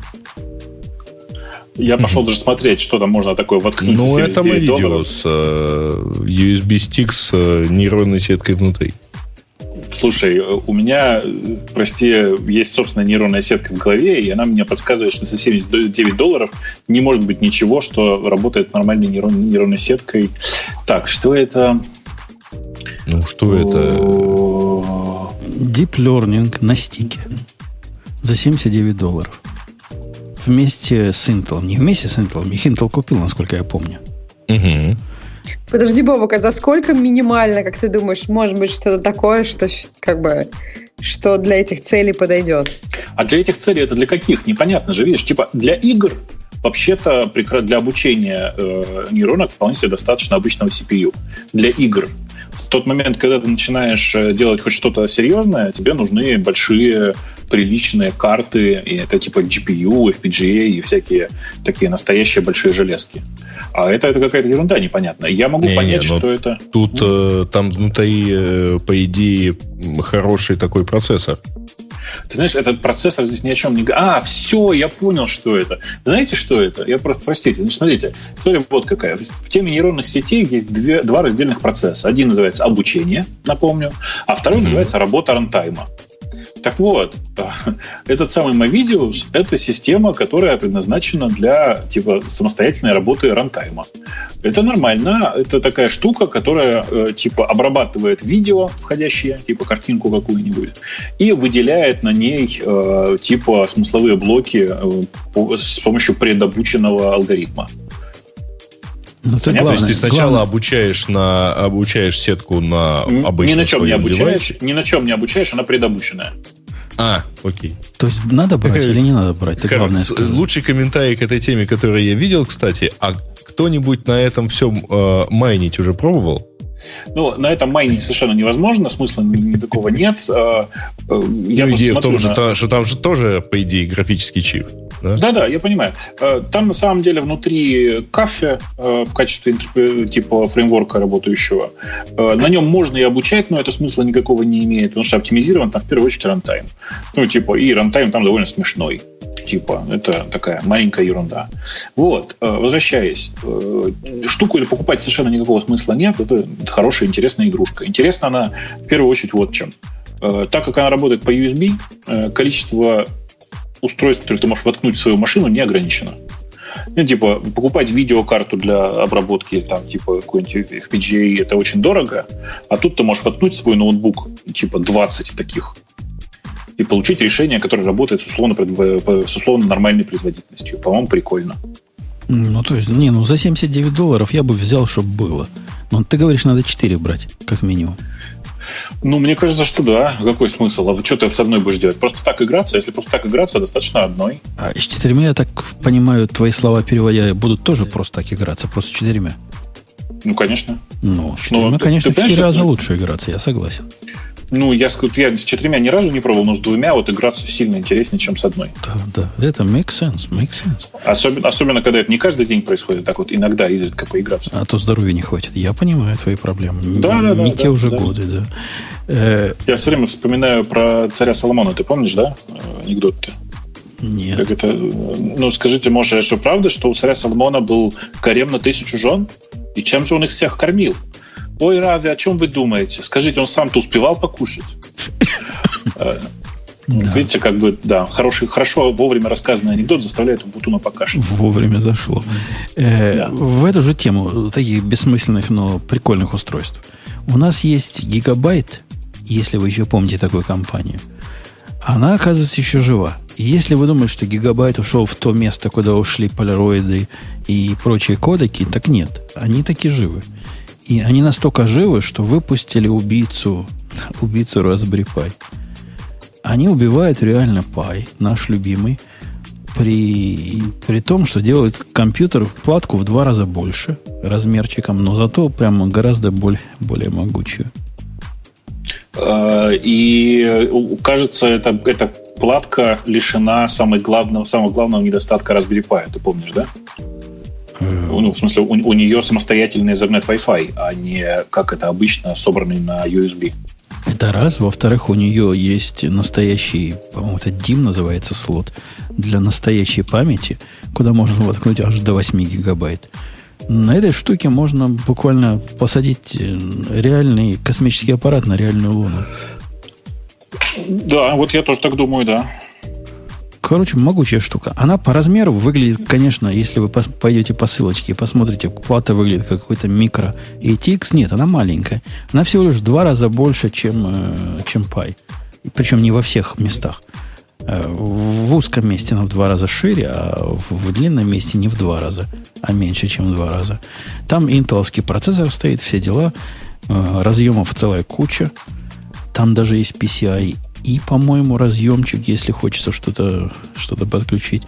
Я пошел даже смотреть, что там можно такое воткнуть. Ну, это мы видео с uh, э, USB-стик с uh, нейронной сеткой внутри. Слушай, у меня, прости, есть собственная нейронная сетка в голове, и она мне подсказывает, что за 79 долларов не может быть ничего, что работает нормальной нейрон, нейронной сеткой. Так, что это? Ну, что это? Deep Learning на стике за 79 долларов вместе с Intel. Не вместе с Intel, их Intel купил, насколько я помню. Угу. Подожди, Бобок, а за сколько минимально, как ты думаешь, может быть что-то такое, что как бы что для этих целей подойдет? А для этих целей это для каких? Непонятно же, видишь, типа для игр вообще-то для обучения э, нейронок вполне себе достаточно обычного CPU. Для игр тот момент, когда ты начинаешь э, делать хоть что-то серьезное, тебе нужны большие приличные карты, и это типа GPU, FPGA и всякие такие настоящие большие железки. А это, это какая-то ерунда непонятная. Я могу не, понять, не, что это... Тут э, там внутри, э, по идее, хороший такой процессор. Ты знаешь, этот процессор здесь ни о чем не говорит. А, все, я понял, что это. Знаете, что это? Я просто, простите, значит, смотрите, история вот какая. В теме нейронных сетей есть две, два раздельных процесса. Один называется обучение, напомню, а второй mm-hmm. называется работа рантайма. Так вот, (laughs) этот самый Movidius — это система, которая предназначена для типа самостоятельной работы рантайма. Это нормально. Это такая штука, которая э, типа обрабатывает видео входящее, типа картинку какую-нибудь, и выделяет на ней э, типа смысловые блоки э, с помощью предобученного алгоритма. Ну, это главное, То есть ты сначала главное. обучаешь, на, обучаешь сетку на обычном Ни на чем не обучаешь, девайсе. ни на чем не обучаешь, она предобученная. А, окей. То есть надо брать или не надо брать? Ты главное Лучший комментарий к этой теме, который я видел, кстати, а кто-нибудь на этом всем э, майнить уже пробовал? Ну, на этом майнить совершенно невозможно, смысла никакого нет. Э, я ну, идея в том, на... что, что там же тоже, по идее, графический чип. Да-да, я понимаю. Э, там на самом деле внутри кафе э, в качестве типа фреймворка работающего. На нем можно и обучать, но это смысла никакого не имеет, потому что оптимизирован там в первую очередь рантайм. Ну, типа, и рантайм там довольно смешной типа, это такая маленькая ерунда. Вот, возвращаясь, штуку или покупать совершенно никакого смысла нет, это хорошая, интересная игрушка. Интересна она в первую очередь вот чем. Э, так как она работает по USB, э, количество устройств, которые ты можешь воткнуть в свою машину, не ограничено. Ну, типа, покупать видеокарту для обработки, там, типа, какой-нибудь FPGA, это очень дорого, а тут ты можешь воткнуть свой ноутбук, типа, 20 таких, и получить решение, которое работает с условно, с условно нормальной производительностью. По-моему, прикольно. Ну, то есть, не, ну, за 79 долларов я бы взял, чтобы было. Ну, ты говоришь, надо 4 брать, как минимум. Ну, мне кажется, что да. Какой смысл? А что ты с одной будешь делать? Просто так играться? Если просто так играться, достаточно одной. А с четырьмя, я так понимаю, твои слова переводя, будут тоже просто так играться, просто четырьмя. Ну, конечно. Ну, с четырьмя, ну, конечно, в четыре раза лучше играться, я согласен. Ну, я, я с четырьмя ни разу не пробовал, но с двумя вот играться сильно интереснее, чем с одной. Да, да, это make sense, make sense. Особенно, особенно, когда это не каждый день происходит, так вот иногда изредка поиграться. А то здоровья не хватит. Я понимаю твои проблемы. Да, не, да, да. Не да, те да, уже да. годы, да. Э, я все время вспоминаю про царя Соломона. Ты помнишь, да, анекдот-то? Нет. Как это, ну, скажите, может, что правда, что у царя Соломона был гарем на тысячу жен? И чем же он их всех кормил? Ой, Рави, о чем вы думаете? Скажите, он сам-то успевал покушать? (laughs) Э, да. Видите, как бы, да, хороший, хорошо вовремя рассказанный анекдот заставляет Бутуна покашлять. Вовремя зашло. Э, да. В эту же тему таких бессмысленных, но прикольных устройств. У нас есть гигабайт, если вы еще помните такую компанию. Она, оказывается, еще жива. Если вы думаете, что гигабайт ушел в то место, куда ушли полироиды и прочие кодеки, так нет. Они таки живы. И они настолько живы, что выпустили убийцу, (laughs) убийцу Raspberry Pi. Они убивают реально Pi, наш любимый, при, при том, что делают компьютер платку в два раза больше размерчиком, но зато прямо гораздо более, более могучую. А, и кажется, это, эта платка лишена самого главного, самого главного недостатка Raspberry Pi. Ты помнишь, да? Ну, в смысле, у, у нее самостоятельный Ethernet Wi-Fi, а не, как это обычно, собранный на USB. Это раз. Во-вторых, у нее есть настоящий, по-моему, это DIM называется слот, для настоящей памяти, куда можно воткнуть аж до 8 гигабайт. На этой штуке можно буквально посадить э, реальный космический аппарат на реальную Луну. Да, вот я тоже так думаю, да. Короче, могучая штука. Она по размеру выглядит, конечно, если вы пойдете по ссылочке и посмотрите, плата выглядит как какой-то микро ATX. Нет, она маленькая. Она всего лишь в два раза больше, чем, э, чем Pi. Причем не во всех местах. Э, в узком месте она в два раза шире, а в длинном месте не в два раза, а меньше, чем в два раза. Там интеловский процессор стоит, все дела. Э, разъемов целая куча. Там даже есть PCI и, по-моему, разъемчик, если хочется что-то что подключить.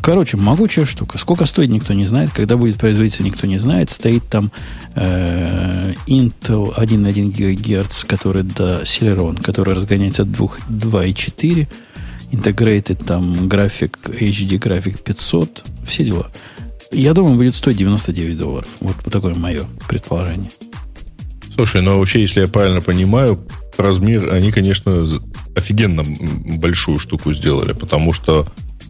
Короче, могучая штука. Сколько стоит, никто не знает. Когда будет производиться, никто не знает. Стоит там э, Intel 1.1 ГГц, который до Celeron, который разгоняется от 2.4. Integrated там график, HD график 500. Все дела. Я думаю, будет стоить 99 долларов. Вот такое мое предположение. Слушай, ну вообще, если я правильно понимаю, размер, они, конечно, офигенно большую штуку сделали, потому что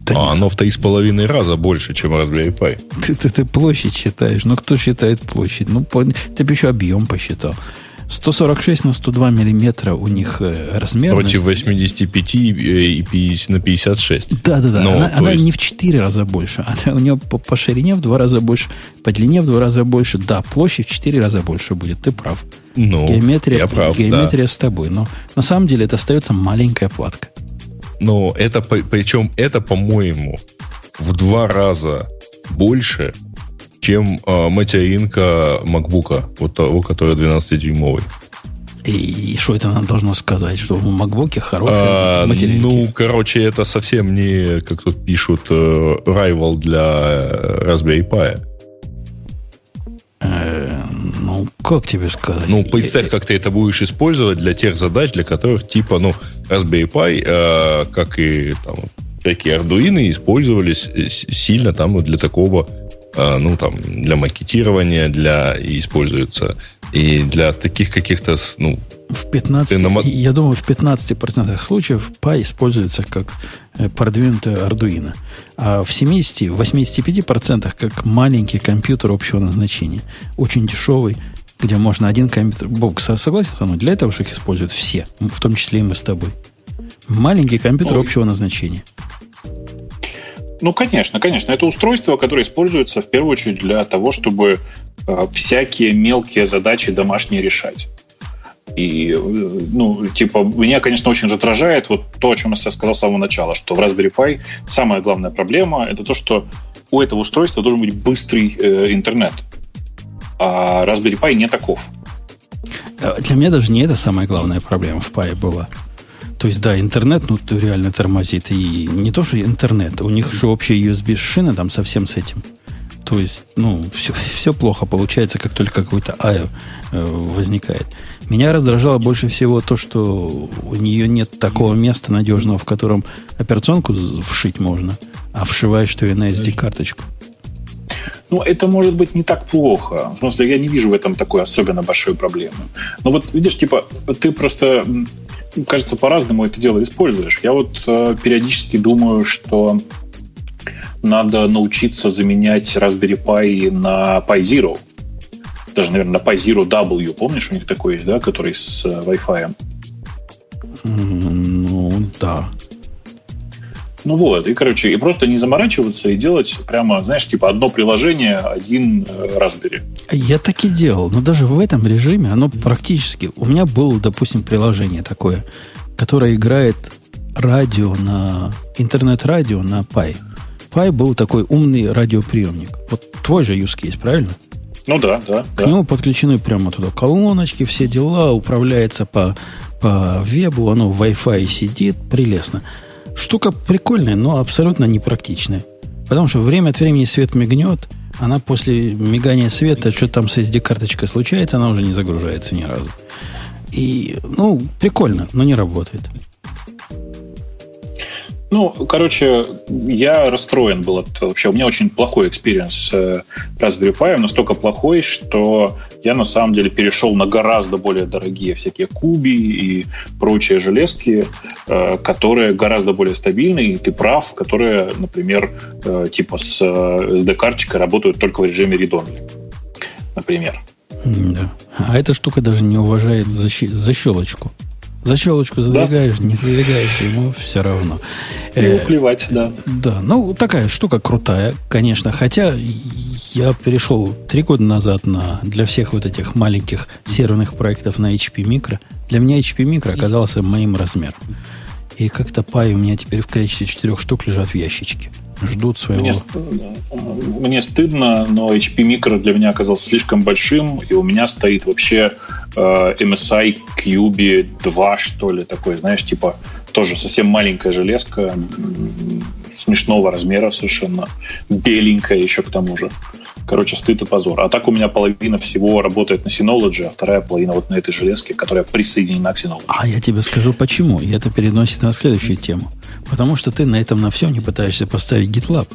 да а, оно в три с половиной раза больше, чем Raspberry Pi. Ты, ты, ты площадь считаешь. Ну, кто считает площадь? Ну, ты бы еще объем посчитал. 146 на 102 миллиметра у них размер. Против 85 и 50 на 56. Да, да, да. Но, она она есть... не в 4 раза больше. (laughs) Она у нее по, по ширине в 2 раза больше, по длине в 2 раза больше. Да, площадь в 4 раза больше будет. Ты прав. Ну, геометрия, я прав, геометрия да. с тобой. Но на самом деле это остается маленькая платка. Но это, причем это, по-моему, в два раза больше, чем э, материнка MacBook, вот того, который 12-дюймовый. И что это нам должно сказать? Что в MacBook хорошие а, материнки? Ну, короче, это совсем не, как тут пишут, э, rival для Raspberry Pi. Э, ну, как тебе сказать? Ну, представь, как ты это будешь использовать для тех задач, для которых типа, ну, Raspberry Pi, э, как и там, всякие Arduino, использовались сильно там для такого ну, там, для макетирования, для, и используются, и для таких каких-то, ну, в 15, на... я думаю, в 15% случаев Pi используется как э, продвинутая Arduino, а в 70, 85% как маленький компьютер общего назначения, очень дешевый, где можно один компьютер... Бог, согласен со мной? Для этого же их используют все, в том числе и мы с тобой. Маленький компьютер Ой. общего назначения. Ну, конечно, конечно. Это устройство, которое используется в первую очередь для того, чтобы э, всякие мелкие задачи домашние решать. И, э, ну, типа, меня, конечно, очень раздражает вот то, о чем я сказал с самого начала, что в Raspberry Pi самая главная проблема – это то, что у этого устройства должен быть быстрый э, интернет. А Raspberry Pi не таков. Э, для меня даже не это самая главная проблема в Pi была. То есть, да, интернет ну, реально тормозит. И не то, что интернет. У них же общая USB-шина там совсем с этим. То есть, ну, все, (laughs) все плохо получается, как только какой-то IO э, возникает. Меня раздражало больше всего то, что у нее нет такого места надежного, в котором операционку вшить можно, а вшиваешь ты на SD-карточку. Ну, это может быть не так плохо. В смысле, я не вижу в этом такой особенно большой проблемы. Но вот, видишь, типа, ты просто кажется, по-разному это дело используешь. Я вот э, периодически думаю, что надо научиться заменять Raspberry Pi на Pi Zero. Даже, наверное, на Pi Zero W. Помнишь, у них такой есть, да, который с э, Wi-Fi? Ну, да. Ну вот, и, короче, и просто не заморачиваться и делать прямо, знаешь, типа одно приложение, один э, Raspberry. Я так и делал, но даже в этом режиме оно практически... У меня было, допустим, приложение такое, которое играет радио на... Интернет-радио на Pi. Pi был такой умный радиоприемник. Вот твой же use case, правильно? Ну да, да. К да. нему подключены прямо туда колоночки, все дела, управляется по, по вебу, оно в Wi-Fi сидит, прелестно. Штука прикольная, но абсолютно непрактичная. Потому что время от времени свет мигнет, она после мигания света, что там с SD-карточкой случается, она уже не загружается ни разу. И, ну, прикольно, но не работает. Ну, короче, я расстроен был от вообще. У меня очень плохой experience с э, Raspberry Pi, настолько плохой, что я на самом деле перешел на гораздо более дорогие всякие куби и прочие железки, э, которые гораздо более стабильные, и ты прав, которые, например, э, типа с SD-карточкой работают только в режиме read-only, например. Да. А эта штука даже не уважает защелочку. Защелочку задвигаешь, да? не задвигаешь, ему все равно. Ему э, плевать, да. Да, ну такая штука крутая, конечно. Хотя я перешел три года назад на для всех вот этих маленьких серверных проектов на HP Micro. Для меня HP Micro оказался моим размером. И как-то пай у меня теперь в количестве четырех штук лежат в ящичке ждут своего. Мне, мне стыдно, но HP Micro для меня оказался слишком большим, и у меня стоит вообще э, MSI Cube 2, что ли, такой, знаешь, типа тоже совсем маленькая железка, смешного размера совершенно, беленькая еще к тому же. Короче, стыд и позор. А так у меня половина всего работает на Synology, а вторая половина вот на этой железке, которая присоединена к Synology. А я тебе скажу почему. И это переносит на следующую тему. Потому что ты на этом на всем не пытаешься поставить GitLab.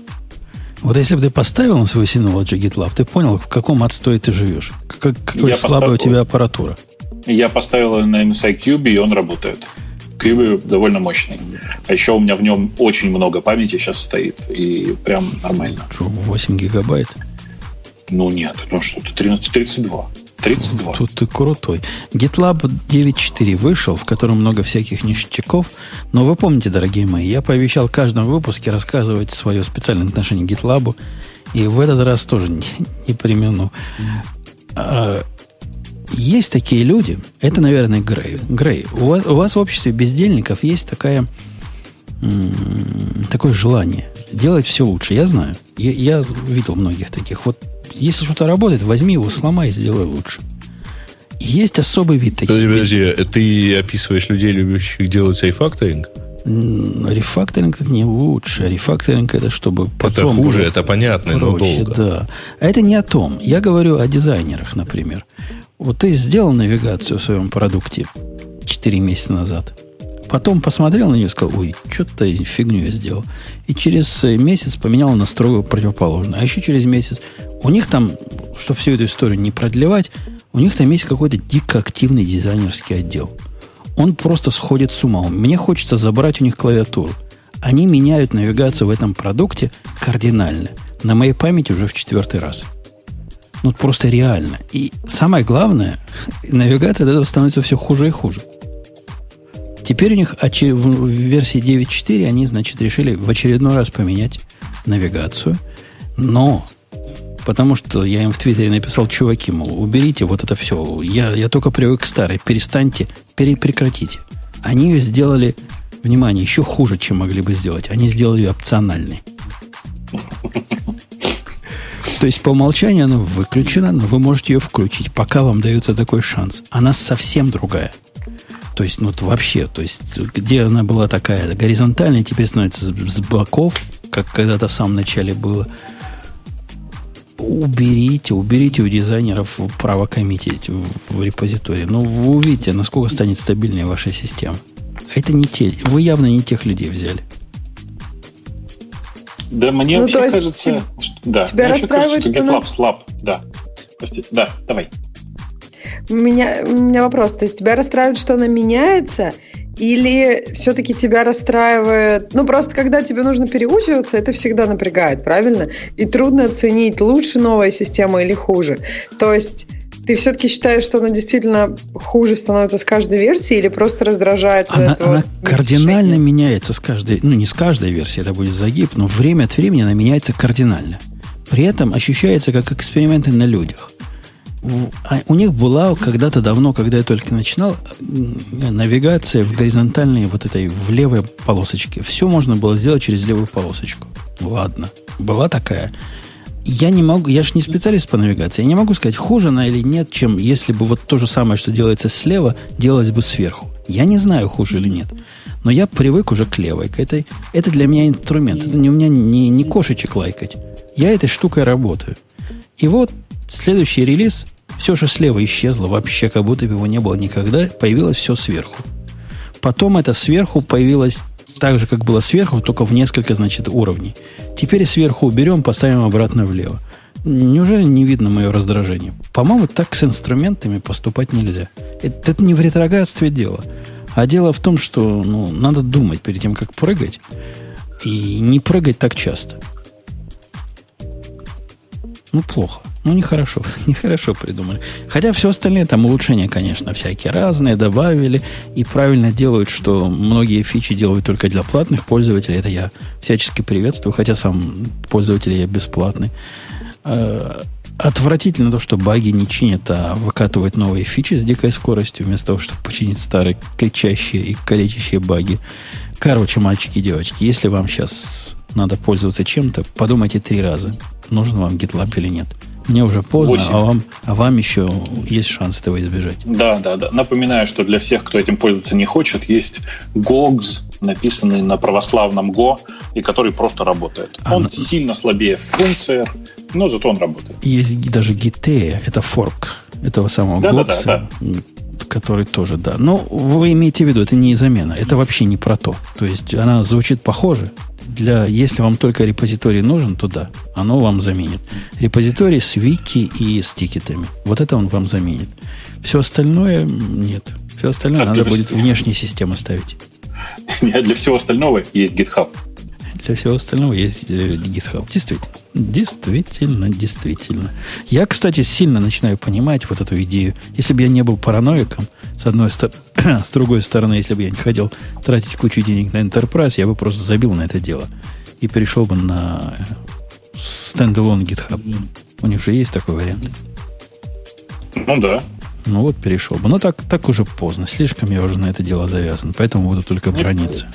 Вот если бы ты поставил на свой Synology GitLab, ты понял, в каком отстое ты живешь. Как, какой слабая у тебя аппаратура. Я поставил на MSI Cube, и он работает. Cube довольно мощный. А еще у меня в нем очень много памяти сейчас стоит. И прям нормально. Что, 8 гигабайт? Ну нет, ну что-то 13, 32. 32. Тут ты крутой. GitLab 9.4 вышел, в котором много всяких ништяков. Но вы помните, дорогие мои, я пообещал в каждом выпуске рассказывать свое специальное отношение к GitLab. И в этот раз тоже не, не примену. Есть такие люди, это, наверное, Грей. Грей, у вас, у вас в обществе бездельников есть такая, такое желание делать все лучше. Я знаю. Я, я видел многих таких. Вот если что-то работает, возьми его, сломай и сделай лучше. Есть особый вид таких. Подожди, подожди, э, ты описываешь людей, любящих делать рефакторинг? Рефакторинг это не лучше. Рефакторинг это чтобы потом... Это хуже, это понятно, проще, но долго. Да. А это не о том. Я говорю о дизайнерах, например. Вот ты сделал навигацию в своем продукте 4 месяца назад. Потом посмотрел на нее и сказал, ой, что-то фигню я сделал. И через месяц поменял настройку противоположную. А еще через месяц у них там, что всю эту историю не продлевать, у них там есть какой-то дико активный дизайнерский отдел. Он просто сходит с ума. Мне хочется забрать у них клавиатуру. Они меняют навигацию в этом продукте кардинально. На моей памяти уже в четвертый раз. Ну, просто реально. И самое главное, навигация от этого становится все хуже и хуже. Теперь у них в версии 9.4 они, значит, решили в очередной раз поменять навигацию. Но Потому что я им в Твиттере написал, чуваки, мол, уберите вот это все. Я, я только привык к старой. Перестаньте, перепрекратите. Они ее сделали, внимание, еще хуже, чем могли бы сделать. Они сделали ее опциональной. То есть по умолчанию она выключена, но вы можете ее включить, пока вам дается такой шанс. Она совсем другая. То есть, ну, вообще, то есть, где она была такая горизонтальная, теперь становится с боков, как когда-то в самом начале было уберите, уберите у дизайнеров право коммитить в, в репозитории. Но ну, вы увидите, насколько станет стабильнее ваша система. Это не те, вы явно не тех людей взяли. Да, мне ну, вообще кажется, тебя, что, да, тебя мне расстраивает, кажется, что GitLab слаб. Да, простите, да, давай. У меня, у меня вопрос. То есть тебя расстраивает, что она меняется, или все-таки тебя расстраивает... Ну, просто когда тебе нужно переучиваться, это всегда напрягает, правильно? И трудно оценить, лучше новая система или хуже. То есть ты все-таки считаешь, что она действительно хуже становится с каждой версией или просто раздражает она, вот она вот кардинально меняется с каждой, ну не с каждой версией, это будет загиб, но время от времени она меняется кардинально. При этом ощущается как эксперименты на людях. А у них была когда-то давно, когда я только начинал, навигация в горизонтальной вот этой, в левой полосочке. Все можно было сделать через левую полосочку. Ладно, была такая. Я не могу, я же не специалист по навигации, я не могу сказать, хуже она или нет, чем если бы вот то же самое, что делается слева, делалось бы сверху. Я не знаю, хуже или нет. Но я привык уже к левой, к этой. Это для меня инструмент. Это не у меня не, не кошечек лайкать. Я этой штукой работаю. И вот следующий релиз, все же слева исчезло, вообще как будто бы его не было никогда, появилось все сверху. Потом это сверху появилось так же, как было сверху, только в несколько, значит, уровней. Теперь сверху уберем, поставим обратно влево. Неужели не видно мое раздражение? По-моему, так с инструментами поступать нельзя. Это, это не в ретроградстве дело. А дело в том, что ну, надо думать перед тем, как прыгать. И не прыгать так часто. Ну, плохо. Ну, нехорошо. (laughs) Нехорошо придумали. Хотя все остальные там улучшения, конечно, всякие разные, добавили. И правильно делают, что многие фичи делают только для платных пользователей. Это я всячески приветствую, хотя сам пользователь я бесплатный. А, отвратительно то, что баги не чинят, а выкатывают новые фичи с дикой скоростью, вместо того, чтобы починить старые кричащие и калечащие баги. Короче, мальчики и девочки, если вам сейчас надо пользоваться чем-то, подумайте три раза нужен вам GitLab или нет. Мне уже поздно, а вам, а вам еще есть шанс этого избежать. Да, да, да. Напоминаю, что для всех, кто этим пользоваться не хочет, есть GOGS, написанный на православном Go, и который просто работает. А он на... сильно слабее в функциях, но зато он работает. Есть даже GitE, это форк этого самого да, GOGS. Да, да, да. Который тоже, да. Но вы имеете в виду, это не замена, это вообще не про то. То есть она звучит похоже. Для, если вам только репозиторий нужен, то да, оно вам заменит. Репозиторий с вики и с тикетами. Вот это он вам заменит. Все остальное нет. Все остальное а надо будет внешние системы ставить. (laughs) Для всего остального есть GitHub. Для всего остального есть э, GitHub. Действительно. Действительно, действительно. Я, кстати, сильно начинаю понимать вот эту идею. Если бы я не был параноиком, с одной стороны, (clears throat) с другой стороны, если бы я не хотел тратить кучу денег на Enterprise, я бы просто забил на это дело и перешел бы на стендалон GitHub. У них же есть такой вариант. Ну да. Ну вот перешел бы. Но так, так уже поздно. Слишком я уже на это дело завязан. Поэтому буду только брониться.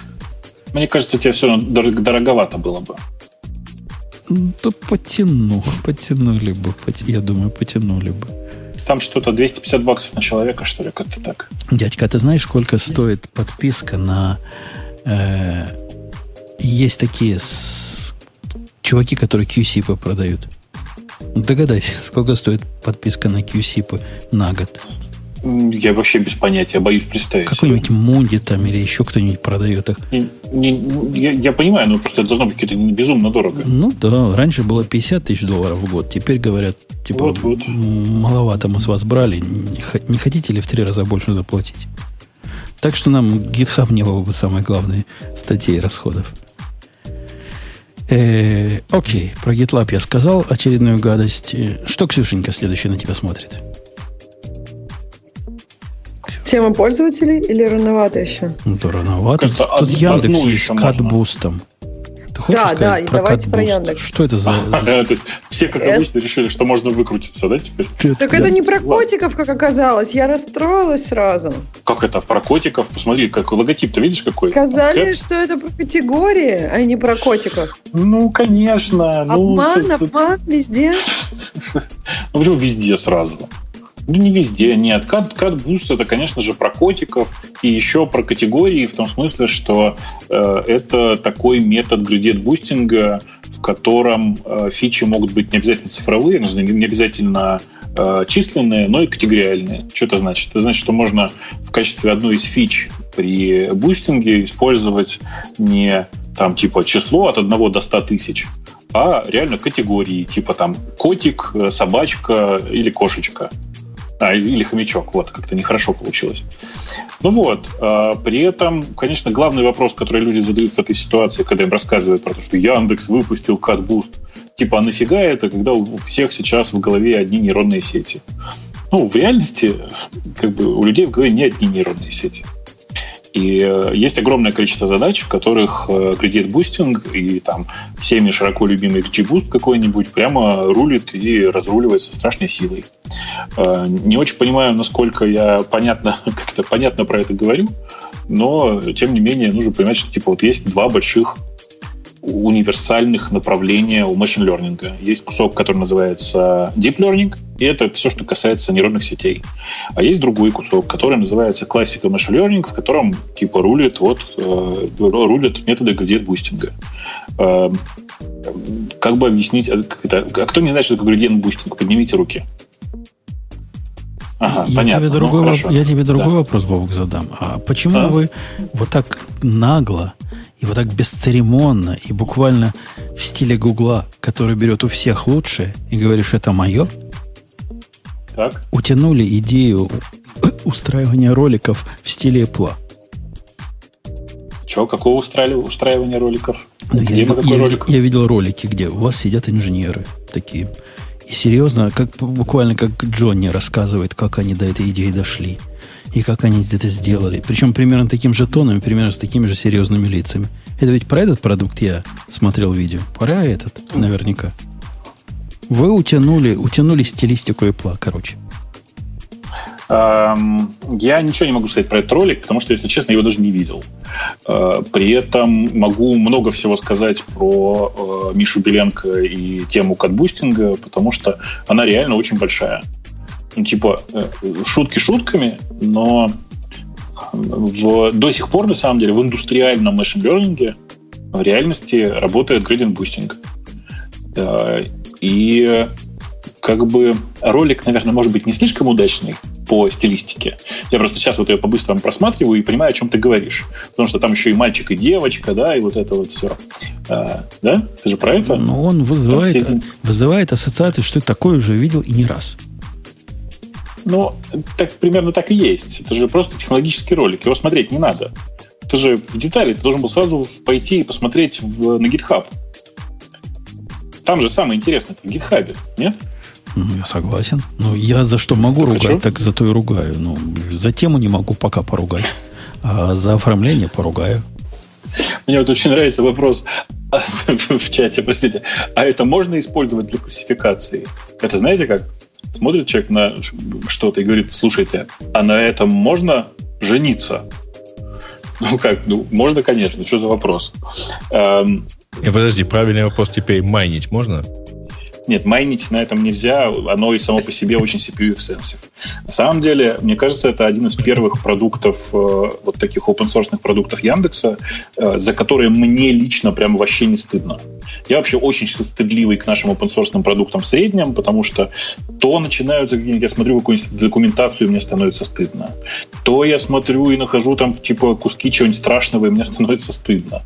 Мне кажется, тебе все дорого, дороговато было бы. Да потяну. Потянули бы. Я думаю, потянули бы. Там что-то 250 баксов на человека, что ли, как-то так. Дядька, а ты знаешь, сколько стоит подписка на... Э, есть такие с, чуваки, которые QSIP продают. Догадайся, сколько стоит подписка на QSIP на год? Я вообще без понятия, боюсь представить. Какой-нибудь Мунди там или еще кто-нибудь продает их. Не, не, я, я понимаю, но просто это должно быть какие-то безумно дорого. Ну да, раньше было 50 тысяч долларов в год. Теперь говорят, типа, вот, вот. маловато мы с вас брали. Не хотите ли в три раза больше заплатить? Так что нам GitHub не был бы самой главной статьей расходов. Э, окей, про GitLab я сказал очередную гадость. Что Ксюшенька следующий на тебя смотрит? Тема пользователей или рановато еще? Ну, то рановато. Кажется, Тут Яндекс есть с катбустом. Ты хочешь да, да, и давайте про Яндекс. Что это за... (laughs) То есть все, как обычно, решили, что можно выкрутиться, да, теперь? Так это не про котиков, как оказалось. Я расстроилась сразу. Как это? Про котиков? Посмотри, как логотип-то видишь какой? Сказали, что это про категории, а не про котиков. Ну, конечно. Обман, ну, обман везде. (laughs) Ну, почему везде сразу? Ну, не везде, нет. Cat, Cat Boost это, конечно же, про котиков и еще про категории, в том смысле, что э, это такой метод градиент-бустинга, в котором э, фичи могут быть не обязательно цифровые, не обязательно э, численные, но и категориальные. Что это значит? Это значит, что можно в качестве одной из фич при бустинге использовать не там типа число от 1 до 100 тысяч, а реально категории, типа там котик, э, собачка или кошечка. А, или хомячок, вот, как-то нехорошо получилось. Ну вот, а, при этом, конечно, главный вопрос, который люди задают в этой ситуации, когда им рассказывают про то, что Яндекс выпустил CatBoost, типа, а нафига это, когда у всех сейчас в голове одни нейронные сети? Ну, в реальности, как бы, у людей в голове не одни нейронные сети. И э, есть огромное количество задач, в которых э, Boosting и там всеми широко любимый XGBoost какой-нибудь прямо рулит и разруливается страшной силой. Э, не очень понимаю, насколько я понятно, (laughs) как-то понятно про это говорю, но тем не менее нужно понимать, что типа вот есть два больших универсальных направления у machine learning. Есть кусок, который называется deep learning, и это все, что касается нейронных сетей. А есть другой кусок, который называется classical machine learning, в котором типа рулит вот э, рулят методы gradient boosting а. Э, как бы объяснить, а, это, а кто не знает, что такое gradient boosting, поднимите руки. Ага, я, понятно. Тебе ну, другой, ну, я тебе другой да. вопрос, Бобук, задам. А почему а? вы вот так нагло и вот так бесцеремонно и буквально в стиле Гугла, который берет у всех лучшее и говоришь, это мое, так. утянули идею (coughs) устраивания роликов в стиле Apple. Чего? Какого устраивания роликов? Ну, я, я, ролик? я видел ролики, где у вас сидят инженеры такие. И серьезно, как буквально как Джонни рассказывает, как они до этой идеи дошли и как они это сделали. Причем примерно таким же тоном, примерно с такими же серьезными лицами. Это ведь про этот продукт я смотрел видео. Про этот, наверняка. Вы утянули, утянули стилистику Apple, короче. Эм, я ничего не могу сказать про этот ролик, потому что, если честно, я его даже не видел. Э, при этом могу много всего сказать про э, Мишу Беленко и тему катбустинга, потому что она реально очень большая ну, типа, э, шутки шутками, но в, до сих пор, на самом деле, в индустриальном машин-лернинге в реальности работает. Э, и как бы ролик, наверное, может быть не слишком удачный по стилистике. Я просто сейчас вот ее по-быстрому просматриваю и понимаю, о чем ты говоришь. Потому что там еще и мальчик, и девочка, да, и вот это вот все. А, да? Ты же про это? Ну, он вызывает, все... вызывает ассоциации, что ты такое уже видел и не раз. Ну, так, примерно так и есть. Это же просто технологический ролик. Его смотреть не надо. Ты же в детали, ты должен был сразу пойти и посмотреть в, на GitHub. Там же самое интересное, в GitHub, нет? Ну, я согласен. Ну, я за что могу так ругать, что? так зато и ругаю. Ну, за тему не могу пока поругать. А за оформление поругаю. Мне вот очень нравится вопрос (laughs) в чате, простите. А это можно использовать для классификации? Это знаете как? Смотрит человек на что-то и говорит, слушайте, а на этом можно жениться? Ну как, ну можно, конечно, что за вопрос? Эм, и подожди, правильный вопрос теперь, майнить можно? Нет, майнить на этом нельзя, оно и само по себе очень CPU extensive. На самом деле, мне кажется, это один из первых продуктов, э, вот таких open source продуктов Яндекса, э, за которые мне лично прям вообще не стыдно. Я вообще очень стыдливый к нашим open source продуктам в среднем, потому что то начинаются где-нибудь, я смотрю какую-нибудь документацию, и мне становится стыдно. То я смотрю и нахожу там типа куски чего-нибудь страшного, и мне (laughs) становится стыдно.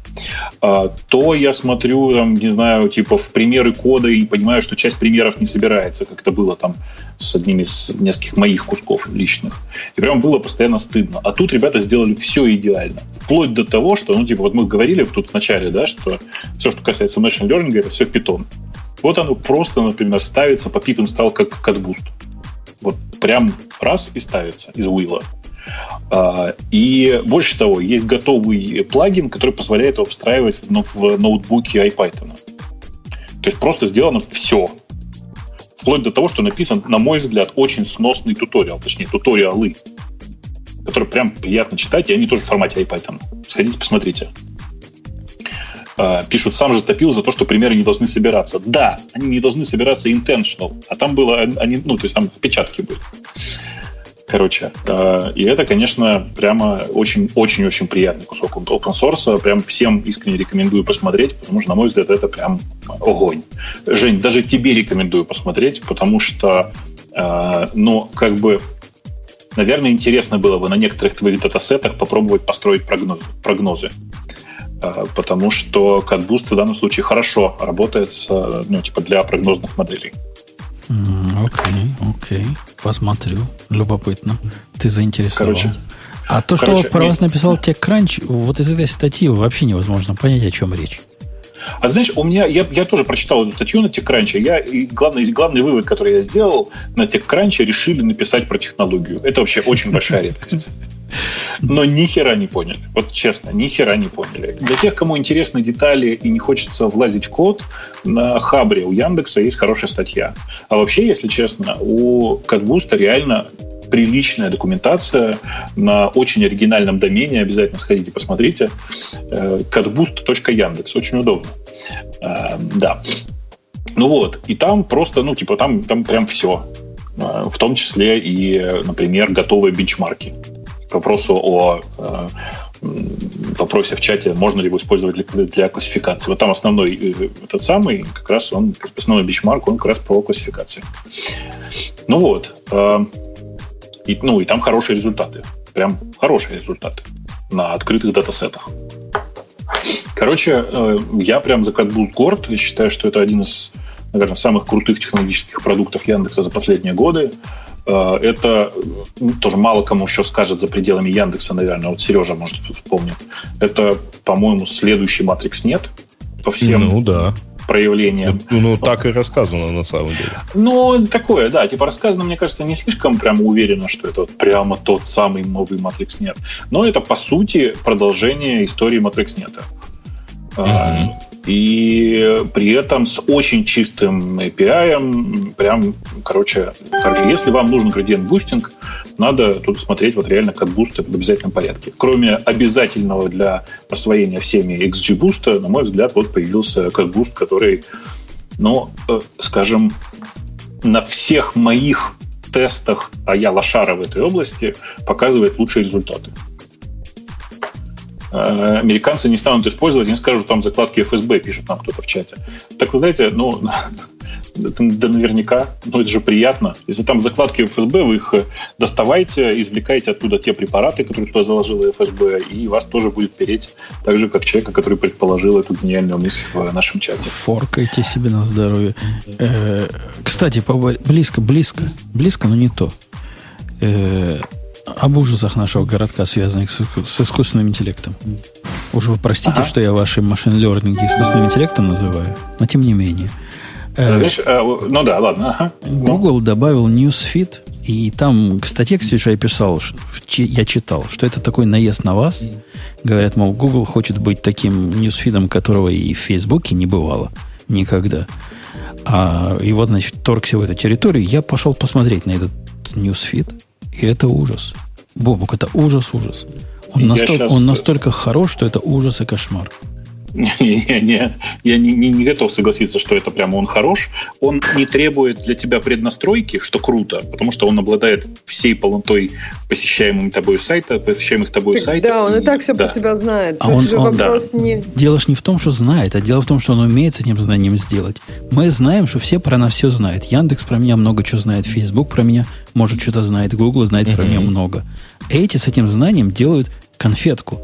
А, то я смотрю, там, не знаю, типа в примеры кода и понимаю, что часть примеров не собирается, как это было там с одними из нескольких моих кусков личных. И прям было постоянно стыдно. А тут ребята сделали все идеально. Вплоть до того, что, ну, типа, вот мы говорили тут в начале, да, что все, что касается machine learning, это все Python. Вот оно просто, например, ставится по pip install как CatBoost. Вот прям раз и ставится из Уилла. А, и больше того, есть готовый плагин, который позволяет его встраивать в ноутбуке iPython. То есть просто сделано все. Вплоть до того, что написан, на мой взгляд, очень сносный туториал, точнее, туториалы, который прям приятно читать, и они тоже в формате iPython. Сходите, посмотрите. А, пишут, сам же топил за то, что примеры не должны собираться. Да, они не должны собираться intentional, а там было, они, ну, то есть там опечатки были. Короче, э, и это, конечно, прямо очень-очень-очень приятный кусок open source. Прям всем искренне рекомендую посмотреть, потому что, на мой взгляд, это прям огонь. Жень, даже тебе рекомендую посмотреть, потому что, э, ну, как бы, наверное, интересно было бы на некоторых твоих датасетах попробовать построить прогноз, прогнозы. Э, потому что CatBoost в данном случае хорошо работает с, ну, типа для прогнозных моделей. Окей, окей. Посмотрю. Любопытно. Ты заинтересовал. Короче, а то, что короче, про вас написал TechCrunch, вот из этой статьи вообще невозможно понять, о чем речь. А знаешь, у меня, я, я тоже прочитал эту статью на TechCrunch, я, и главный, главный вывод, который я сделал, на TechCrunch решили написать про технологию. Это вообще очень большая редкость. Но ни хера не поняли. Вот честно, ни хера не поняли. Для тех, кому интересны детали и не хочется влазить в код, на Хабре у Яндекса есть хорошая статья. А вообще, если честно, у Катбуста реально приличная документация на очень оригинальном домене. Обязательно сходите, посмотрите. catboost.yandex. Э, очень удобно. Э, да. Ну вот, и там просто, ну, типа, там, там прям все. Э, в том числе и, например, готовые бенчмарки к вопросу о вопросе в чате, можно ли его использовать для, классификации. Вот там основной этот самый, как раз он, основной бенчмарк, он как раз про классификации. Ну вот. Э, и, ну, и там хорошие результаты. Прям хорошие результаты на открытых датасетах. Короче, я прям за CatBoost горд. Я считаю, что это один из, наверное, самых крутых технологических продуктов Яндекса за последние годы. Э, это тоже мало кому еще скажет за пределами Яндекса, наверное. Вот Сережа, может, вспомнит. Это, по-моему, следующий Matrix нет по всем ну, да. Проявлениям. Ну, ну, так и рассказано на самом деле. Ну, такое, да. Типа рассказано, мне кажется, не слишком прямо уверенно, что это вот прямо тот самый новый Matrix нет. Но это, по сути, продолжение истории Matrix нет. Mm-hmm и при этом с очень чистым API, прям, короче, короче, если вам нужен gradient boosting, надо тут смотреть вот реально CatBoost ы в обязательном порядке. Кроме обязательного для освоения всеми XGBoost а, на мой взгляд, вот появился CatBoost, который, ну, э, скажем, на всех моих тестах, а я лошара в этой области, показывает лучшие результаты. Э, американцы не станут использовать, они скажут, там закладки ФСБ, пишут нам кто-то в чате. Так вы знаете, ну, (laughs) да наверняка, ну это же приятно. Если там закладки ФСБ, вы их доставайте, извлекаете оттуда те препараты, которые туда заложила ФСБ, и вас тоже будет переть, так же, как человека, который предположил эту гениальную мысль в нашем чате. Форкайте себе на здоровье. Э, кстати, близко, близко, близко, но не то. Э, об ужасах нашего городка, связанных с, с искусственным интеллектом. Уж вы простите, ага. что я ваши машин лернинги искусственным интеллектом называю, но тем не менее. Э, Знаешь, э, ну да, ладно. Ага. Google добавил Newsfeed, и там к статье, кстати, я писал, я читал, что это такой наезд на вас. Говорят, мол, Google хочет быть таким ньюсфидом, которого и в Фейсбуке не бывало никогда. А, и вот, значит, торгся в эту территорию. Я пошел посмотреть на этот ньюсфид. И это ужас. Бобук, это ужас-ужас. Он, настолько, сейчас... он настолько хорош, что это ужас и кошмар. Я не, не, не готов согласиться, что это прямо он хорош. Он не требует для тебя преднастройки, что круто, потому что он обладает всей полнотой посещаемым тобой сайта, посещаемых тобой так, сайтов. Да, он и, и так все да. про тебя знает. А он, же он, вопрос да. не... Дело ж не в том, что знает, а дело в том, что он умеет с этим знанием сделать. Мы знаем, что все про нас все знают. Яндекс про меня много чего знает, Facebook про меня может что-то знает, Google знает mm-hmm. про меня много. Эти с этим знанием делают конфетку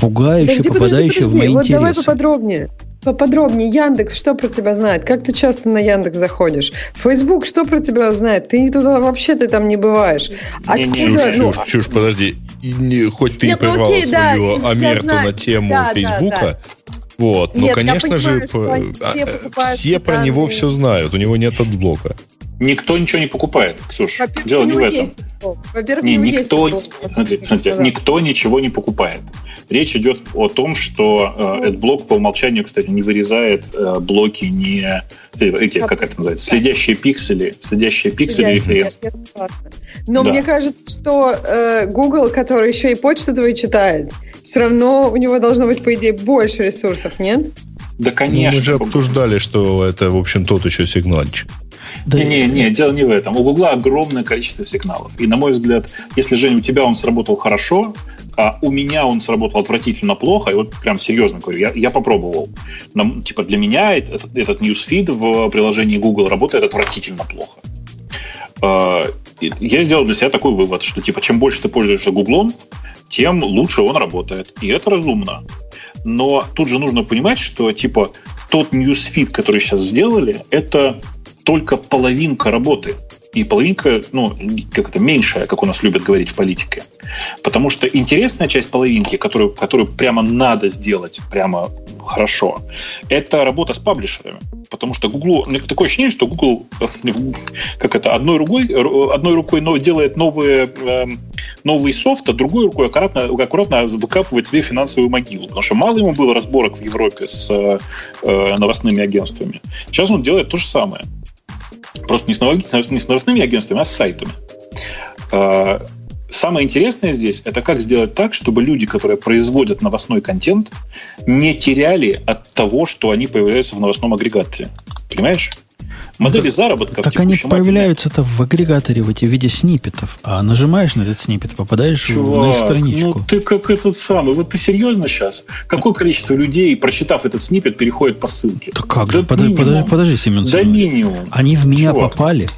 пугающую, подожди, попадающую подожди, подожди. в мои вот интересы. Давай поподробнее. Поподробнее. Яндекс, что про тебя знает? Как ты часто на Яндекс заходишь? Фейсбук, что про тебя знает? Ты туда вообще ты там не бываешь. Откуда? Не, не, ну, чушь, чушь, подожди. Не, хоть ты Нет, и прервала ну, свою да, омерту на тему да, Фейсбука, да, да. Вот, но, Нет, конечно же, понимаю, все, а, все про него все знают, у него нет адблока. Никто ничего не покупает, Ксюш. Дело не в этом. Во-первых, не, никто, смотрите, смотрите, никто ничего не покупает. Речь идет о том, что э, AdBlock по умолчанию, кстати, не вырезает э, блоки, не эти, как это называется, следящие пиксели, следящие пиксели следящие, Но да. мне кажется, что э, Google, который еще и почту твою читает, все равно у него должно быть, по идее, больше ресурсов, нет? Да, конечно. Ну, мы же обсуждали, что это, в общем, тот еще сигнальчик. Да не, не, не, дело не в этом. У Гугла огромное количество сигналов. И, на мой взгляд, если, Женя, у тебя он сработал хорошо, а у меня он сработал отвратительно плохо, и вот прям серьезно говорю, я, я попробовал. Нам, типа для меня этот, этот newsfeed в приложении Google работает отвратительно плохо. А, я сделал для себя такой вывод, что типа чем больше ты пользуешься Гуглом, тем лучше он работает. И это разумно. Но тут же нужно понимать, что типа тот newsfeed, который сейчас сделали, это только половинка работы. И половинка, ну, как это, меньшая, как у нас любят говорить в политике. Потому что интересная часть половинки, которую, которую прямо надо сделать, прямо хорошо, это работа с паблишерами. Потому что Google, такое ощущение, что Google как это, одной рукой, одной рукой делает новые, эм, новый софт, а другой рукой аккуратно, аккуратно выкапывает себе финансовую могилу. Потому что мало ему было разборок в Европе с э, новостными агентствами. Сейчас он делает то же самое. Просто не с новостными агентствами, а с сайтами. Самое интересное здесь это как сделать так, чтобы люди, которые производят новостной контент, не теряли от того, что они появляются в новостном агрегаторе. Понимаешь? Модели да, заработка. Так они появляются-то в агрегаторе в эти виде сниппетов. А нажимаешь на этот сниппет, попадаешь Чувак, на их страничку. Ну ты как этот самый. Вот ты серьезно сейчас? Какое количество людей, прочитав этот сниппет, переходит по ссылке? Да как же? Подожди, подожди, подожди, Семен Да минимум. Они в меня Чувак. попали.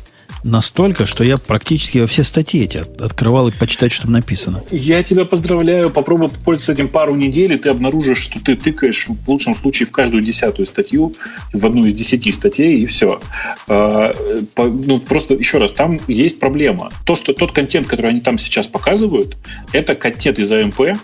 Настолько, что я практически во все статьи эти открывал и почитать, что там написано. Я тебя поздравляю. Попробуй попользоваться этим пару недель, и ты обнаружишь, что ты тыкаешь в лучшем случае в каждую десятую статью, в одну из десяти статей, и все. А, ну, просто еще раз, там есть проблема. То, что тот контент, который они там сейчас показывают, это контент из АМП,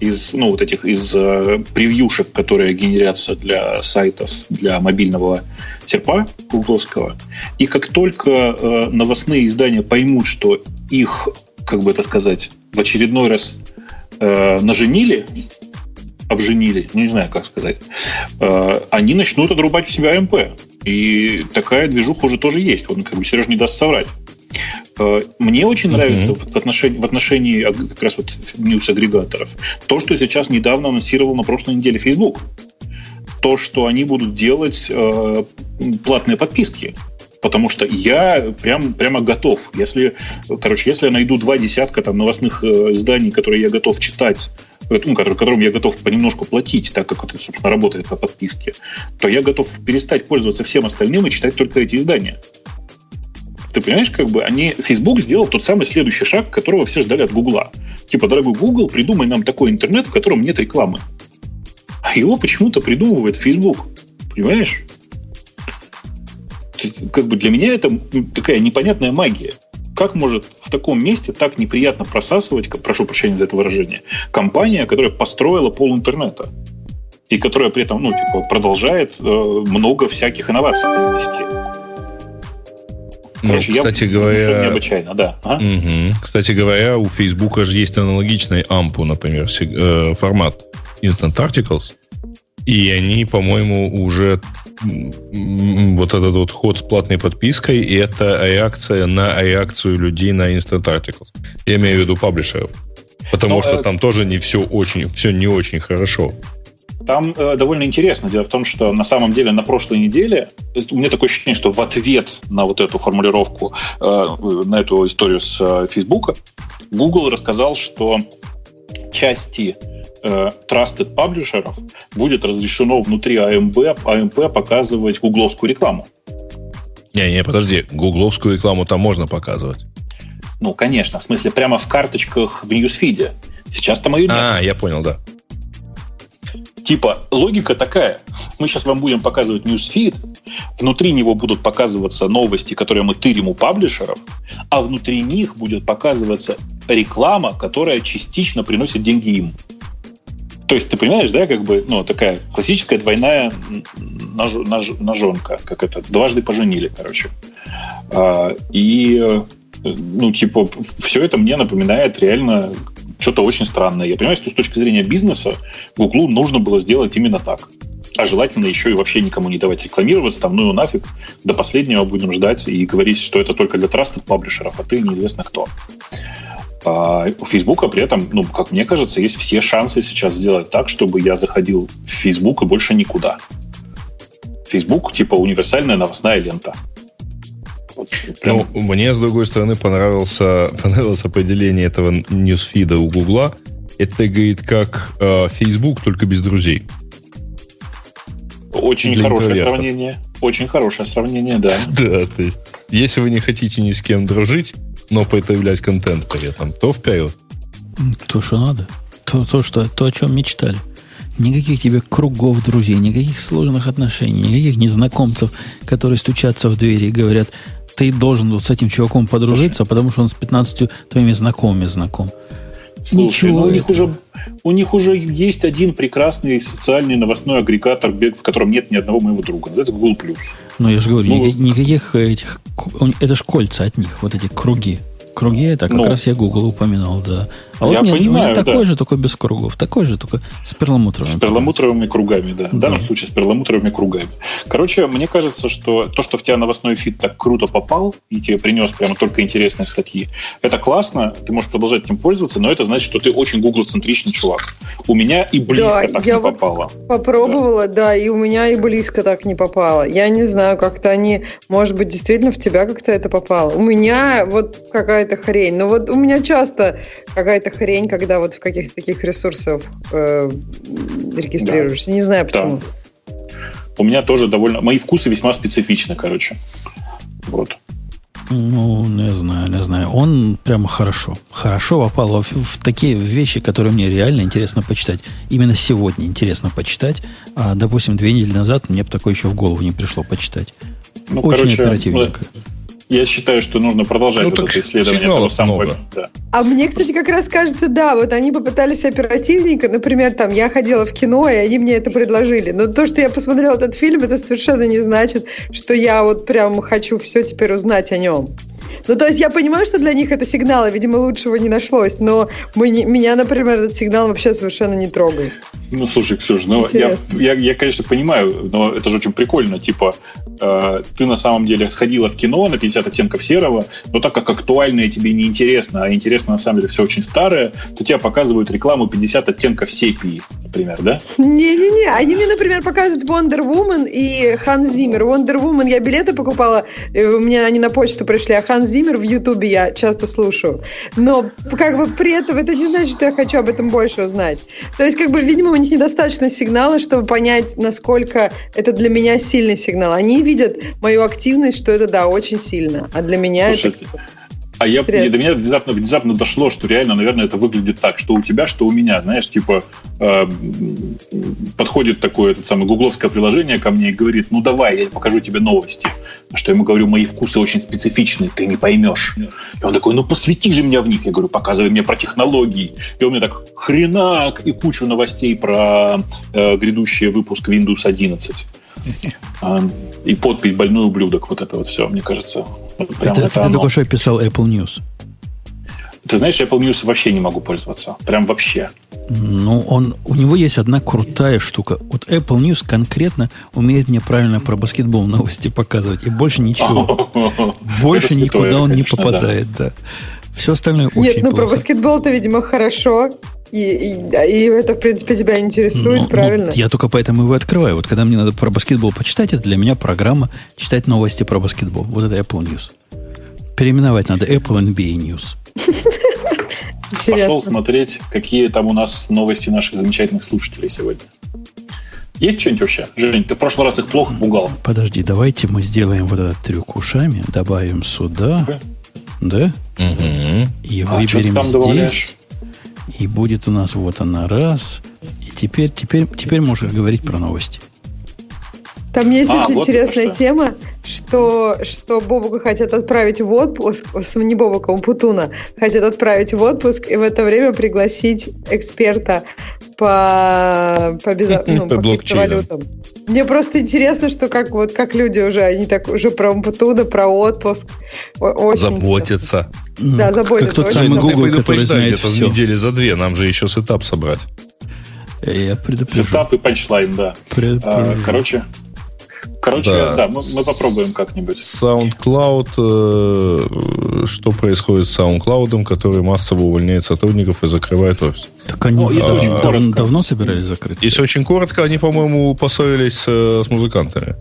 из, ну, вот этих, из э, превьюшек, которые генерятся для сайтов, для мобильного серпа гугловского. И как только э, новостные издания поймут, что их, как бы это сказать, в очередной раз э, наженили, обженили, не знаю, как сказать, э, они начнут отрубать в себя МП. И такая движуха уже тоже есть. Он как бы Сереж не даст соврать. Э, мне очень нравится mm-hmm. в, отношении, в отношении как раз вот ньюс-агрегаторов то, что сейчас недавно анонсировал на прошлой неделе Facebook. То, что они будут делать э, платные подписки. Потому что я прям, прямо готов. Если, короче, если я найду два десятка там, новостных э, изданий, которые я готов читать ну, которым я готов понемножку платить, так как это, собственно, работает по подписке, то я готов перестать пользоваться всем остальным и читать только эти издания. Ты понимаешь, как бы они, Facebook сделал тот самый следующий шаг, которого все ждали от Гугла. Типа, дорогой Google, придумай нам такой интернет, в котором нет рекламы. А его почему-то придумывает Facebook. Понимаешь? Как бы для меня это такая непонятная магия. Как может в таком месте так неприятно просасывать, прошу прощения за это выражение, компания, которая построила пол интернета? и которая при этом ну, типа, продолжает э, много всяких инноваций вести. Ну, Короче, ну, кстати я, говоря, необычайно, да. А? Угу. Кстати говоря, у Фейсбука же есть аналогичный AMP, например, э, формат Instant Articles. И они, по-моему, уже вот этот вот ход с платной подпиской, и это реакция на реакцию людей на Instant Articles. Я имею в виду паблишеров. Потому Но, что э... там тоже не все очень, все не очень хорошо. Там э, довольно интересно. Дело в том, что на самом деле на прошлой неделе у меня такое ощущение, что в ответ на вот эту формулировку, э, на эту историю с э, Facebook, Google рассказал, что части э, trusted паблишеров будет разрешено внутри AMP, AMP показывать гугловскую рекламу. Не-не, подожди, гугловскую рекламу там можно показывать. Ну, конечно, в смысле прямо в карточках в ньюсфиде. Сейчас там ее нет. А, я понял, да. Типа, логика такая. Мы сейчас вам будем показывать ньюсфид, внутри него будут показываться новости, которые мы тырим у паблишеров, а внутри них будет показываться реклама, которая частично приносит деньги им. То есть ты понимаешь, да, как бы, ну, такая классическая двойная нож, нож, ножонка, как это, дважды поженили, короче. А, и, ну, типа, все это мне напоминает реально что-то очень странное. Я понимаю, что с точки зрения бизнеса Гуглу нужно было сделать именно так. А желательно еще и вообще никому не давать рекламироваться, там, ну нафиг, до последнего будем ждать и говорить, что это только для трастных паблишеров, а ты неизвестно кто. А у Фейсбука при этом, ну, как мне кажется, есть все шансы сейчас сделать так, чтобы я заходил в Фейсбук и больше никуда. Фейсбук типа универсальная новостная лента. Прям... Ну, мне, с другой стороны, понравился, (laughs) понравилось определение этого ньюсфида у Гугла. Это, говорит, как э, Facebook, только без друзей. Очень Для хорошее сравнение. Очень хорошее сравнение, да. (laughs) Да, то есть, если вы не хотите ни с кем дружить, но появлять контент при этом, то вперед. То, что надо. То, то, что, то о чем мечтали. Никаких тебе кругов друзей, никаких сложных отношений, никаких незнакомцев, которые стучатся в двери и говорят, ты должен вот с этим чуваком подружиться, Слушай, потому что он с 15 твоими знакомыми знаком. Слушай, Ничего. Ну, у, них уже, у них уже есть один прекрасный социальный новостной агрегатор, в котором нет ни одного моего друга. Это Google+. Ну, я же говорю, ну, никаких этих... Это же кольца от них, вот эти круги круги, это как ну, раз я Google упоминал, да. А вот я нет, понимаю, у меня такой да. же, только без кругов. Такой же, только с перламутровыми. С перламутровыми кругами, да. В данном случае с перламутровыми кругами. Короче, мне кажется, что то, что в тебя новостной фит так круто попал, и тебе принес прямо только интересные статьи, это классно, ты можешь продолжать этим пользоваться, но это значит, что ты очень гуглоцентричный чувак. У меня и близко да, так я не попало. Попробовала, да. да, и у меня и близко так не попало. Я не знаю, как-то они, может быть, действительно в тебя как-то это попало. У меня вот какая-то хрень. Но вот у меня часто какая-то хрень, когда вот в каких-то таких ресурсах э, регистрируешься. Да. Не знаю почему. Да. У меня тоже довольно... Мои вкусы весьма специфичны, короче. Вот. Ну, не знаю, не знаю. Он прямо хорошо. Хорошо попал в, в такие вещи, которые мне реально интересно почитать. Именно сегодня интересно почитать. А, допустим, две недели назад мне бы такое еще в голову не пришло почитать. Ну, Очень короче, оперативненько. Ну, я считаю, что нужно продолжать ну, вот это исследование этого самого. Да. А мне, кстати, как раз кажется, да, вот они попытались оперативненько, например, там, я ходила в кино, и они мне это предложили. Но то, что я посмотрела этот фильм, это совершенно не значит, что я вот прям хочу все теперь узнать о нем. Ну, то есть я понимаю, что для них это сигнал, и, видимо, лучшего не нашлось, но мы не, меня, например, этот сигнал вообще совершенно не трогает. Ну, слушай, Ксюша, ну, я, я, я, конечно, понимаю, но это же очень прикольно. Типа, э, ты на самом деле сходила в кино на 50 оттенков серого, но так как актуальное тебе не интересно, а интересно на самом деле все очень старое, то тебе показывают рекламу 50 оттенков сепии, например, да? Не-не-не, они мне, например, показывают Wonder Woman и Хан Зиммер. Wonder Woman я билеты покупала, у меня они на почту пришли, а Хан Ханс Зиммер в Ютубе я часто слушаю. Но как бы при этом это не значит, что я хочу об этом больше узнать. То есть, как бы, видимо, у них недостаточно сигнала, чтобы понять, насколько это для меня сильный сигнал. Они видят мою активность, что это, да, очень сильно. А для меня Слушай, это... А я, до меня внезапно, внезапно дошло, что реально, наверное, это выглядит так, что у тебя, что у меня, знаешь, типа э, подходит такое это самое гугловское приложение ко мне и говорит, ну давай, я покажу тебе новости. На что я ему говорю, мои вкусы очень специфичные, ты не поймешь. И он такой, ну посвяти же меня в них. Я говорю, показывай мне про технологии. И он мне так хренак и кучу новостей про э, грядущий выпуск Windows 11. А, (laughs) и подпись «Больной ублюдок». Вот это вот все, мне кажется. Прям это, это ты только что писал Apple News. Ты знаешь, Apple News вообще не могу пользоваться. Прям вообще. Ну, он, у него есть одна крутая штука. Вот Apple News конкретно умеет мне правильно про баскетбол новости показывать. И больше ничего. (laughs) Больше никуда он не попадает, да. Все остальное очень Нет, ну про баскетбол-то, видимо, хорошо. И, и, и это, в принципе, тебя интересует, ну, правильно? Ну, я только поэтому его открываю. Вот когда мне надо про баскетбол почитать, это для меня программа читать новости про баскетбол. Вот это Apple News. Переименовать надо Apple NBA News. Пошел смотреть, какие там у нас новости наших замечательных слушателей сегодня. Есть что-нибудь вообще? Жень, ты в прошлый раз их плохо пугал. Подожди, давайте мы сделаем вот этот трюк ушами, добавим сюда, да? Угу. И а выберем здесь. Добавляешь? И будет у нас вот она раз. И теперь, теперь, теперь можешь говорить про новости. Там есть а, очень вот интересная что. тема, что, что Бобука хотят отправить в отпуск, не Бобука, а Путуна, хотят отправить в отпуск и в это время пригласить эксперта по, по, безо... (laughs) ну, по, по криптовалютам. Мне просто интересно, что как вот как люди уже, они так уже про Умпутуна, про отпуск. Очень заботятся. Ну, да, заботятся. Как тот самый Google, который знает где-то все. недели за две. Нам же еще сетап собрать. Я предупрежу. Сетап и панчлайн, да. А, короче, Короче, да, да мы, мы попробуем как-нибудь. SoundCloud, э, что происходит с SoundCloud, который массово увольняет сотрудников и закрывает офис? Так они ну, если очень коротко, давно собирались закрыть? Если очень коротко, они, по-моему, поссорились с, с музыкантами.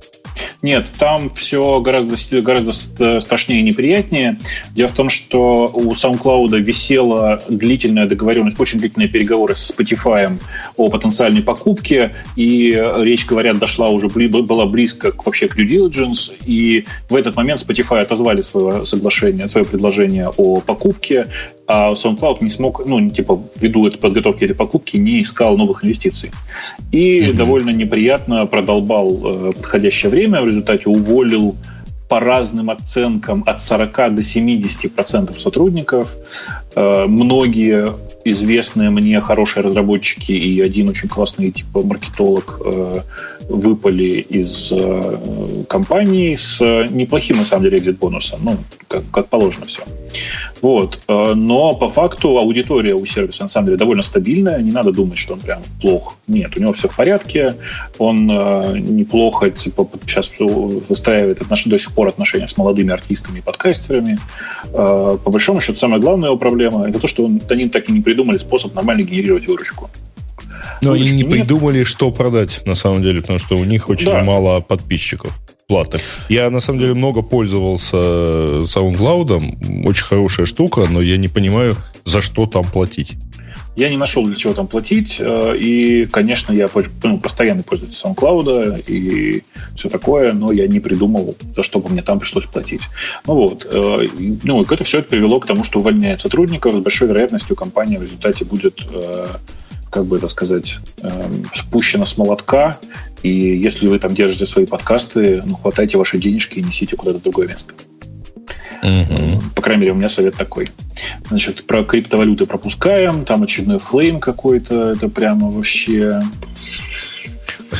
Нет, там все гораздо, гораздо страшнее и неприятнее. Дело в том, что у SoundCloud висела длительная договоренность, очень длительные переговоры с Spotify о потенциальной покупке, и речь, говорят, дошла уже, была близко к, вообще к due diligence, и в этот момент Spotify отозвали свое соглашение, свое предложение о покупке, а SoundCloud не смог, ну, типа, ввиду этой подготовки или покупки, не искал новых инвестиций. И mm-hmm. довольно неприятно продолбал э, подходящее время, в результате уволил по разным оценкам от 40 до 70 процентов сотрудников. Э, многие известные мне хорошие разработчики и один очень классный типа маркетолог э, выпали из э, компании с неплохим на самом деле экзит бонусом, ну как, как положено все. Вот, э, но по факту аудитория у сервиса на самом деле довольно стабильная, не надо думать, что он прям плох. Нет, у него все в порядке, он э, неплохо типа сейчас выстраивает отнош... до сих пор отношения с молодыми артистами и подкастерами. Э, по большому счету самая главная его проблема это то, что он, они так и не придумали способ нормально генерировать выручку. Но они не нет. придумали, что продать, на самом деле, потому что у них очень да. мало подписчиков платных. Я, на самом деле, много пользовался SoundCloud. Очень хорошая штука, но я не понимаю, за что там платить. Я не нашел, для чего там платить. Э, и, конечно, я ну, постоянно пользуюсь SoundCloud и все такое, но я не придумал, за что бы мне там пришлось платить. Ну вот. Э, ну, и это все это привело к тому, что увольняет сотрудников. С большой вероятностью компания в результате будет э, как бы это сказать, спущена с молотка, и если вы там держите свои подкасты, ну, хватайте ваши денежки и несите куда-то в другое место. Угу. По крайней мере, у меня совет такой. Значит, про криптовалюты пропускаем, там очередной флейм какой-то, это прямо вообще...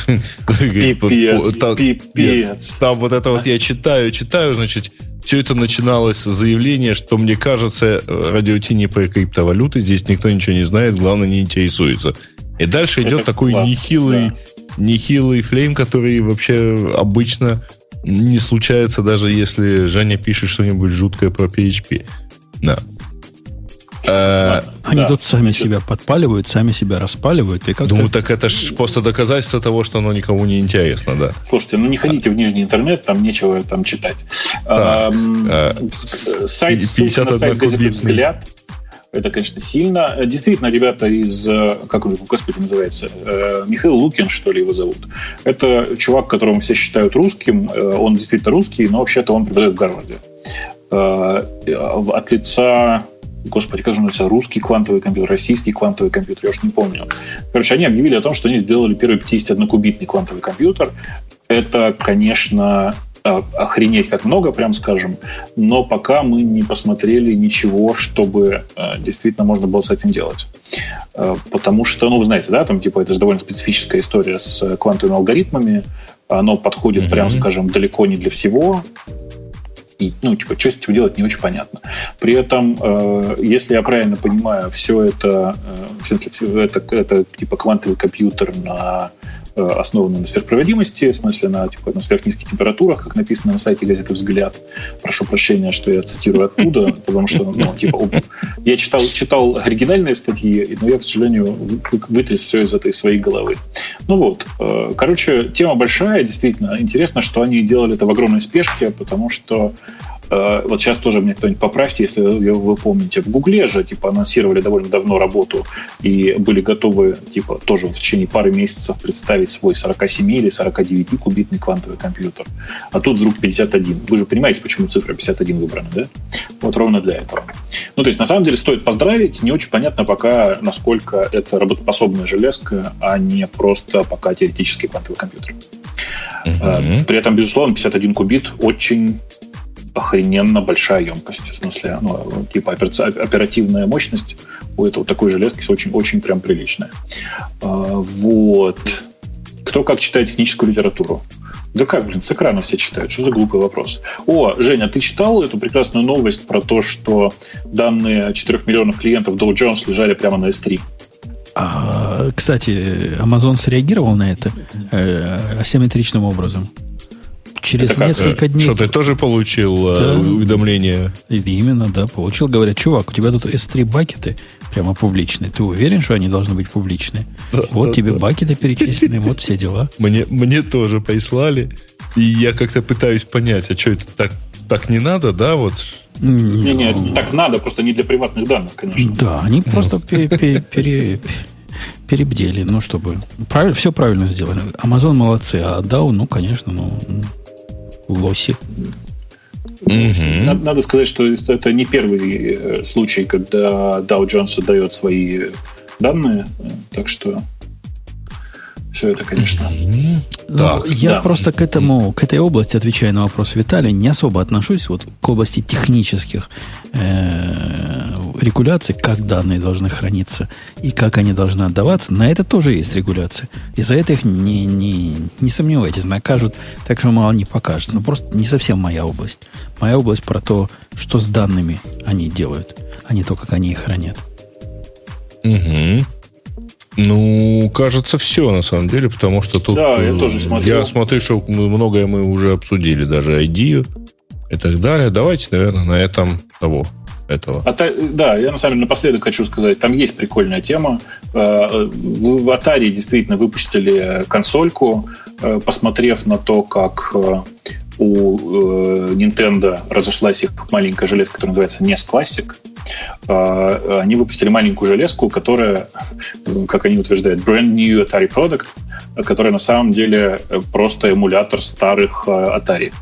(laughs) Пипец, пипец. Там вот это вот я читаю, читаю, значит, все это начиналось с заявления, что мне кажется, радио не про криптовалюты, здесь никто ничего не знает, главное не интересуется. И дальше идет это такой класс, нехилый, да. нехилый флейм, который вообще обычно не случается, даже если Женя пишет что-нибудь жуткое про PHP. Да. Э, Они да. тут сами себя подпаливают, сами себя распаливают. И как Думаю, так это ж просто доказательство того, что оно никому не интересно, да. Слушайте, ну не ходите в нижний интернет, там нечего там читать. Да. А, сайт, 51 на сайт газеты «Взгляд» Это, конечно, сильно. Действительно, ребята из, э, как уже, господи, называется, э, Михаил Лукин, что ли, его зовут. Это чувак, которого все считают русским. Э, он действительно русский, но вообще-то он преподает в Гарварде. От лица господи, как же называется, русский квантовый компьютер, российский квантовый компьютер, я уж не помню. Короче, они объявили о том, что они сделали первый 51-кубитный квантовый компьютер. Это, конечно, а, охренеть как много, прям скажем, но пока мы не посмотрели ничего, чтобы а, действительно можно было с этим делать. А, потому что, ну, вы знаете, да, там, типа, это же довольно специфическая история с квантовыми алгоритмами, оно подходит, mm-hmm. прям скажем, далеко не для всего, ну, типа, что с этим делать, не очень понятно. При этом, э, если я правильно понимаю, все это, э, в смысле, все это, это типа квантовый компьютер на Э, основаны на сверхпроводимости, в смысле на, типа, на сверхнизких температурах, как написано на сайте газеты «Взгляд». Прошу прощения, что я цитирую оттуда, (laughs) потому что, ну, типа, я читал, читал оригинальные статьи, но я, к сожалению, вытряс все из этой своей головы. Ну вот, э, короче, тема большая, действительно. Интересно, что они делали это в огромной спешке, потому что вот сейчас тоже мне кто-нибудь поправьте, если вы помните. В Гугле же типа анонсировали довольно давно работу и были готовы типа тоже в течение пары месяцев представить свой 47 или 49 кубитный квантовый компьютер. А тут вдруг 51. Вы же понимаете, почему цифра 51 выбрана, да? Вот ровно для этого. Ну, то есть, на самом деле, стоит поздравить. Не очень понятно пока, насколько это работоспособная железка, а не просто пока теоретический квантовый компьютер. Mm-hmm. При этом, безусловно, 51 кубит очень охрененно большая емкость. В смысле, ну, типа оперативная мощность у этого такой железки очень-очень прям приличная. А, вот. Кто как читает техническую литературу? Да как, блин, с экрана все читают. Что за глупый вопрос? О, Женя, ты читал эту прекрасную новость про то, что данные 4 миллионов клиентов Dow Jones лежали прямо на S3? А, кстати, Amazon среагировал на это э, асимметричным образом через это несколько как? дней. Что, ты тоже получил э, да. уведомление? Именно, да, получил. Говорят, чувак, у тебя тут S3 бакеты прямо публичные. Ты уверен, что они должны быть публичные? Да, вот да, тебе да. бакеты перечислены, (laughs) вот все дела. Мне, мне тоже прислали. И я как-то пытаюсь понять, а что это так, так не надо, да, вот не, не, так надо, просто не для приватных данных, конечно. Да, они просто перебдели, ну, чтобы... Правильно, все правильно сделали. Amazon молодцы, а DAO, ну, конечно, ну, лоси. Угу. Надо, надо сказать, что это не первый э, случай, когда Dow Jones дает свои данные, так что все это, конечно. Так, я да. просто к этому, к этой области, отвечая на вопрос Виталия, не особо отношусь вот к области технических э, регуляций, как данные должны храниться и как они должны отдаваться. На это тоже есть регуляция. И за это их не, не, не сомневайтесь, накажут, так что мало не покажут. Но просто не совсем моя область. Моя область про то, что с данными они делают, а не то, как они их хранят. Угу. Ну, кажется, все на самом деле, потому что тут... Да, я тоже смотрю. Я смотрю, что многое мы уже обсудили, даже ID и так далее. Давайте, наверное, на этом того этого. А, да, я на самом деле напоследок хочу сказать, там есть прикольная тема. Э, в Atari действительно выпустили консольку, э, посмотрев на то, как э, у Nintendo разошлась их маленькая железка, которая называется NES Classic. А, они выпустили маленькую железку, которая, как они утверждают, brand new Atari product, которая на самом деле просто эмулятор старых а, Atari.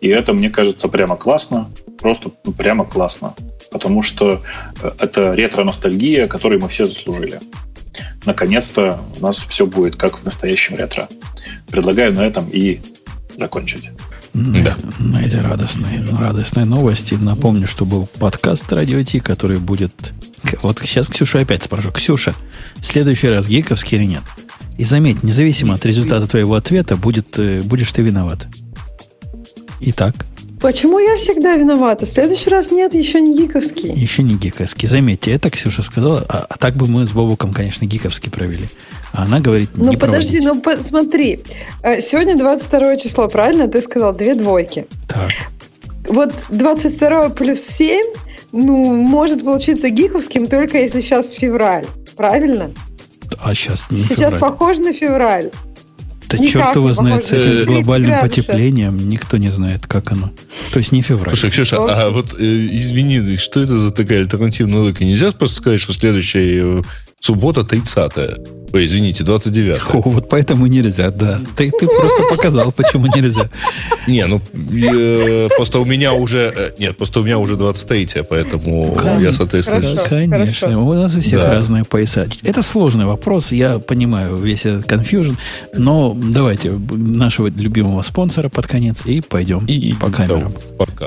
И это, мне кажется, прямо классно. Просто прямо классно. Потому что э, это ретро-ностальгия, которой мы все заслужили. Наконец-то у нас все будет как в настоящем ретро. Предлагаю на этом и закончить. Да. На этой радостной, радостной новости напомню, что был подкаст Радио Ти, который будет... Вот сейчас Ксюша опять спрошу. Ксюша, в следующий раз гиковский или нет? И заметь, независимо от результата твоего ответа, будет, э, будешь ты виноват. Итак. Почему я всегда виновата? В следующий раз нет, еще не гиковский. Еще не гиковский. Заметьте, это Ксюша сказала, а, а так бы мы с Бобуком, конечно, гиковский провели. А она говорит, ну, не подожди, проводите. ну посмотри. Э, сегодня 22 число, правильно? Ты сказал две двойки. Так. Вот 22 плюс 7 ну, может получиться гиковским только если сейчас февраль. Правильно? А сейчас не Сейчас февраль. похоже на февраль. Да Никак черт его знает, с этим 30 глобальным потеплением никто не знает, как оно. То есть не февраль. Слушай, Ксюша, а вот э, извини, что это за такая альтернативная логика? Нельзя просто сказать, что следующая суббота 30-я. Ой, извините, 29 О, вот поэтому нельзя, да. Ты, ты просто показал, почему нельзя. Не, ну э, просто у меня уже э, нет, просто у меня уже 23 поэтому я, соответственно, Хорошо, Конечно, хорошо. у нас у всех Да. разные пояса. Это сложный вопрос, я понимаю весь этот конфьюжн, но давайте нашего любимого спонсора под конец и пойдем и по камерам. да, пока.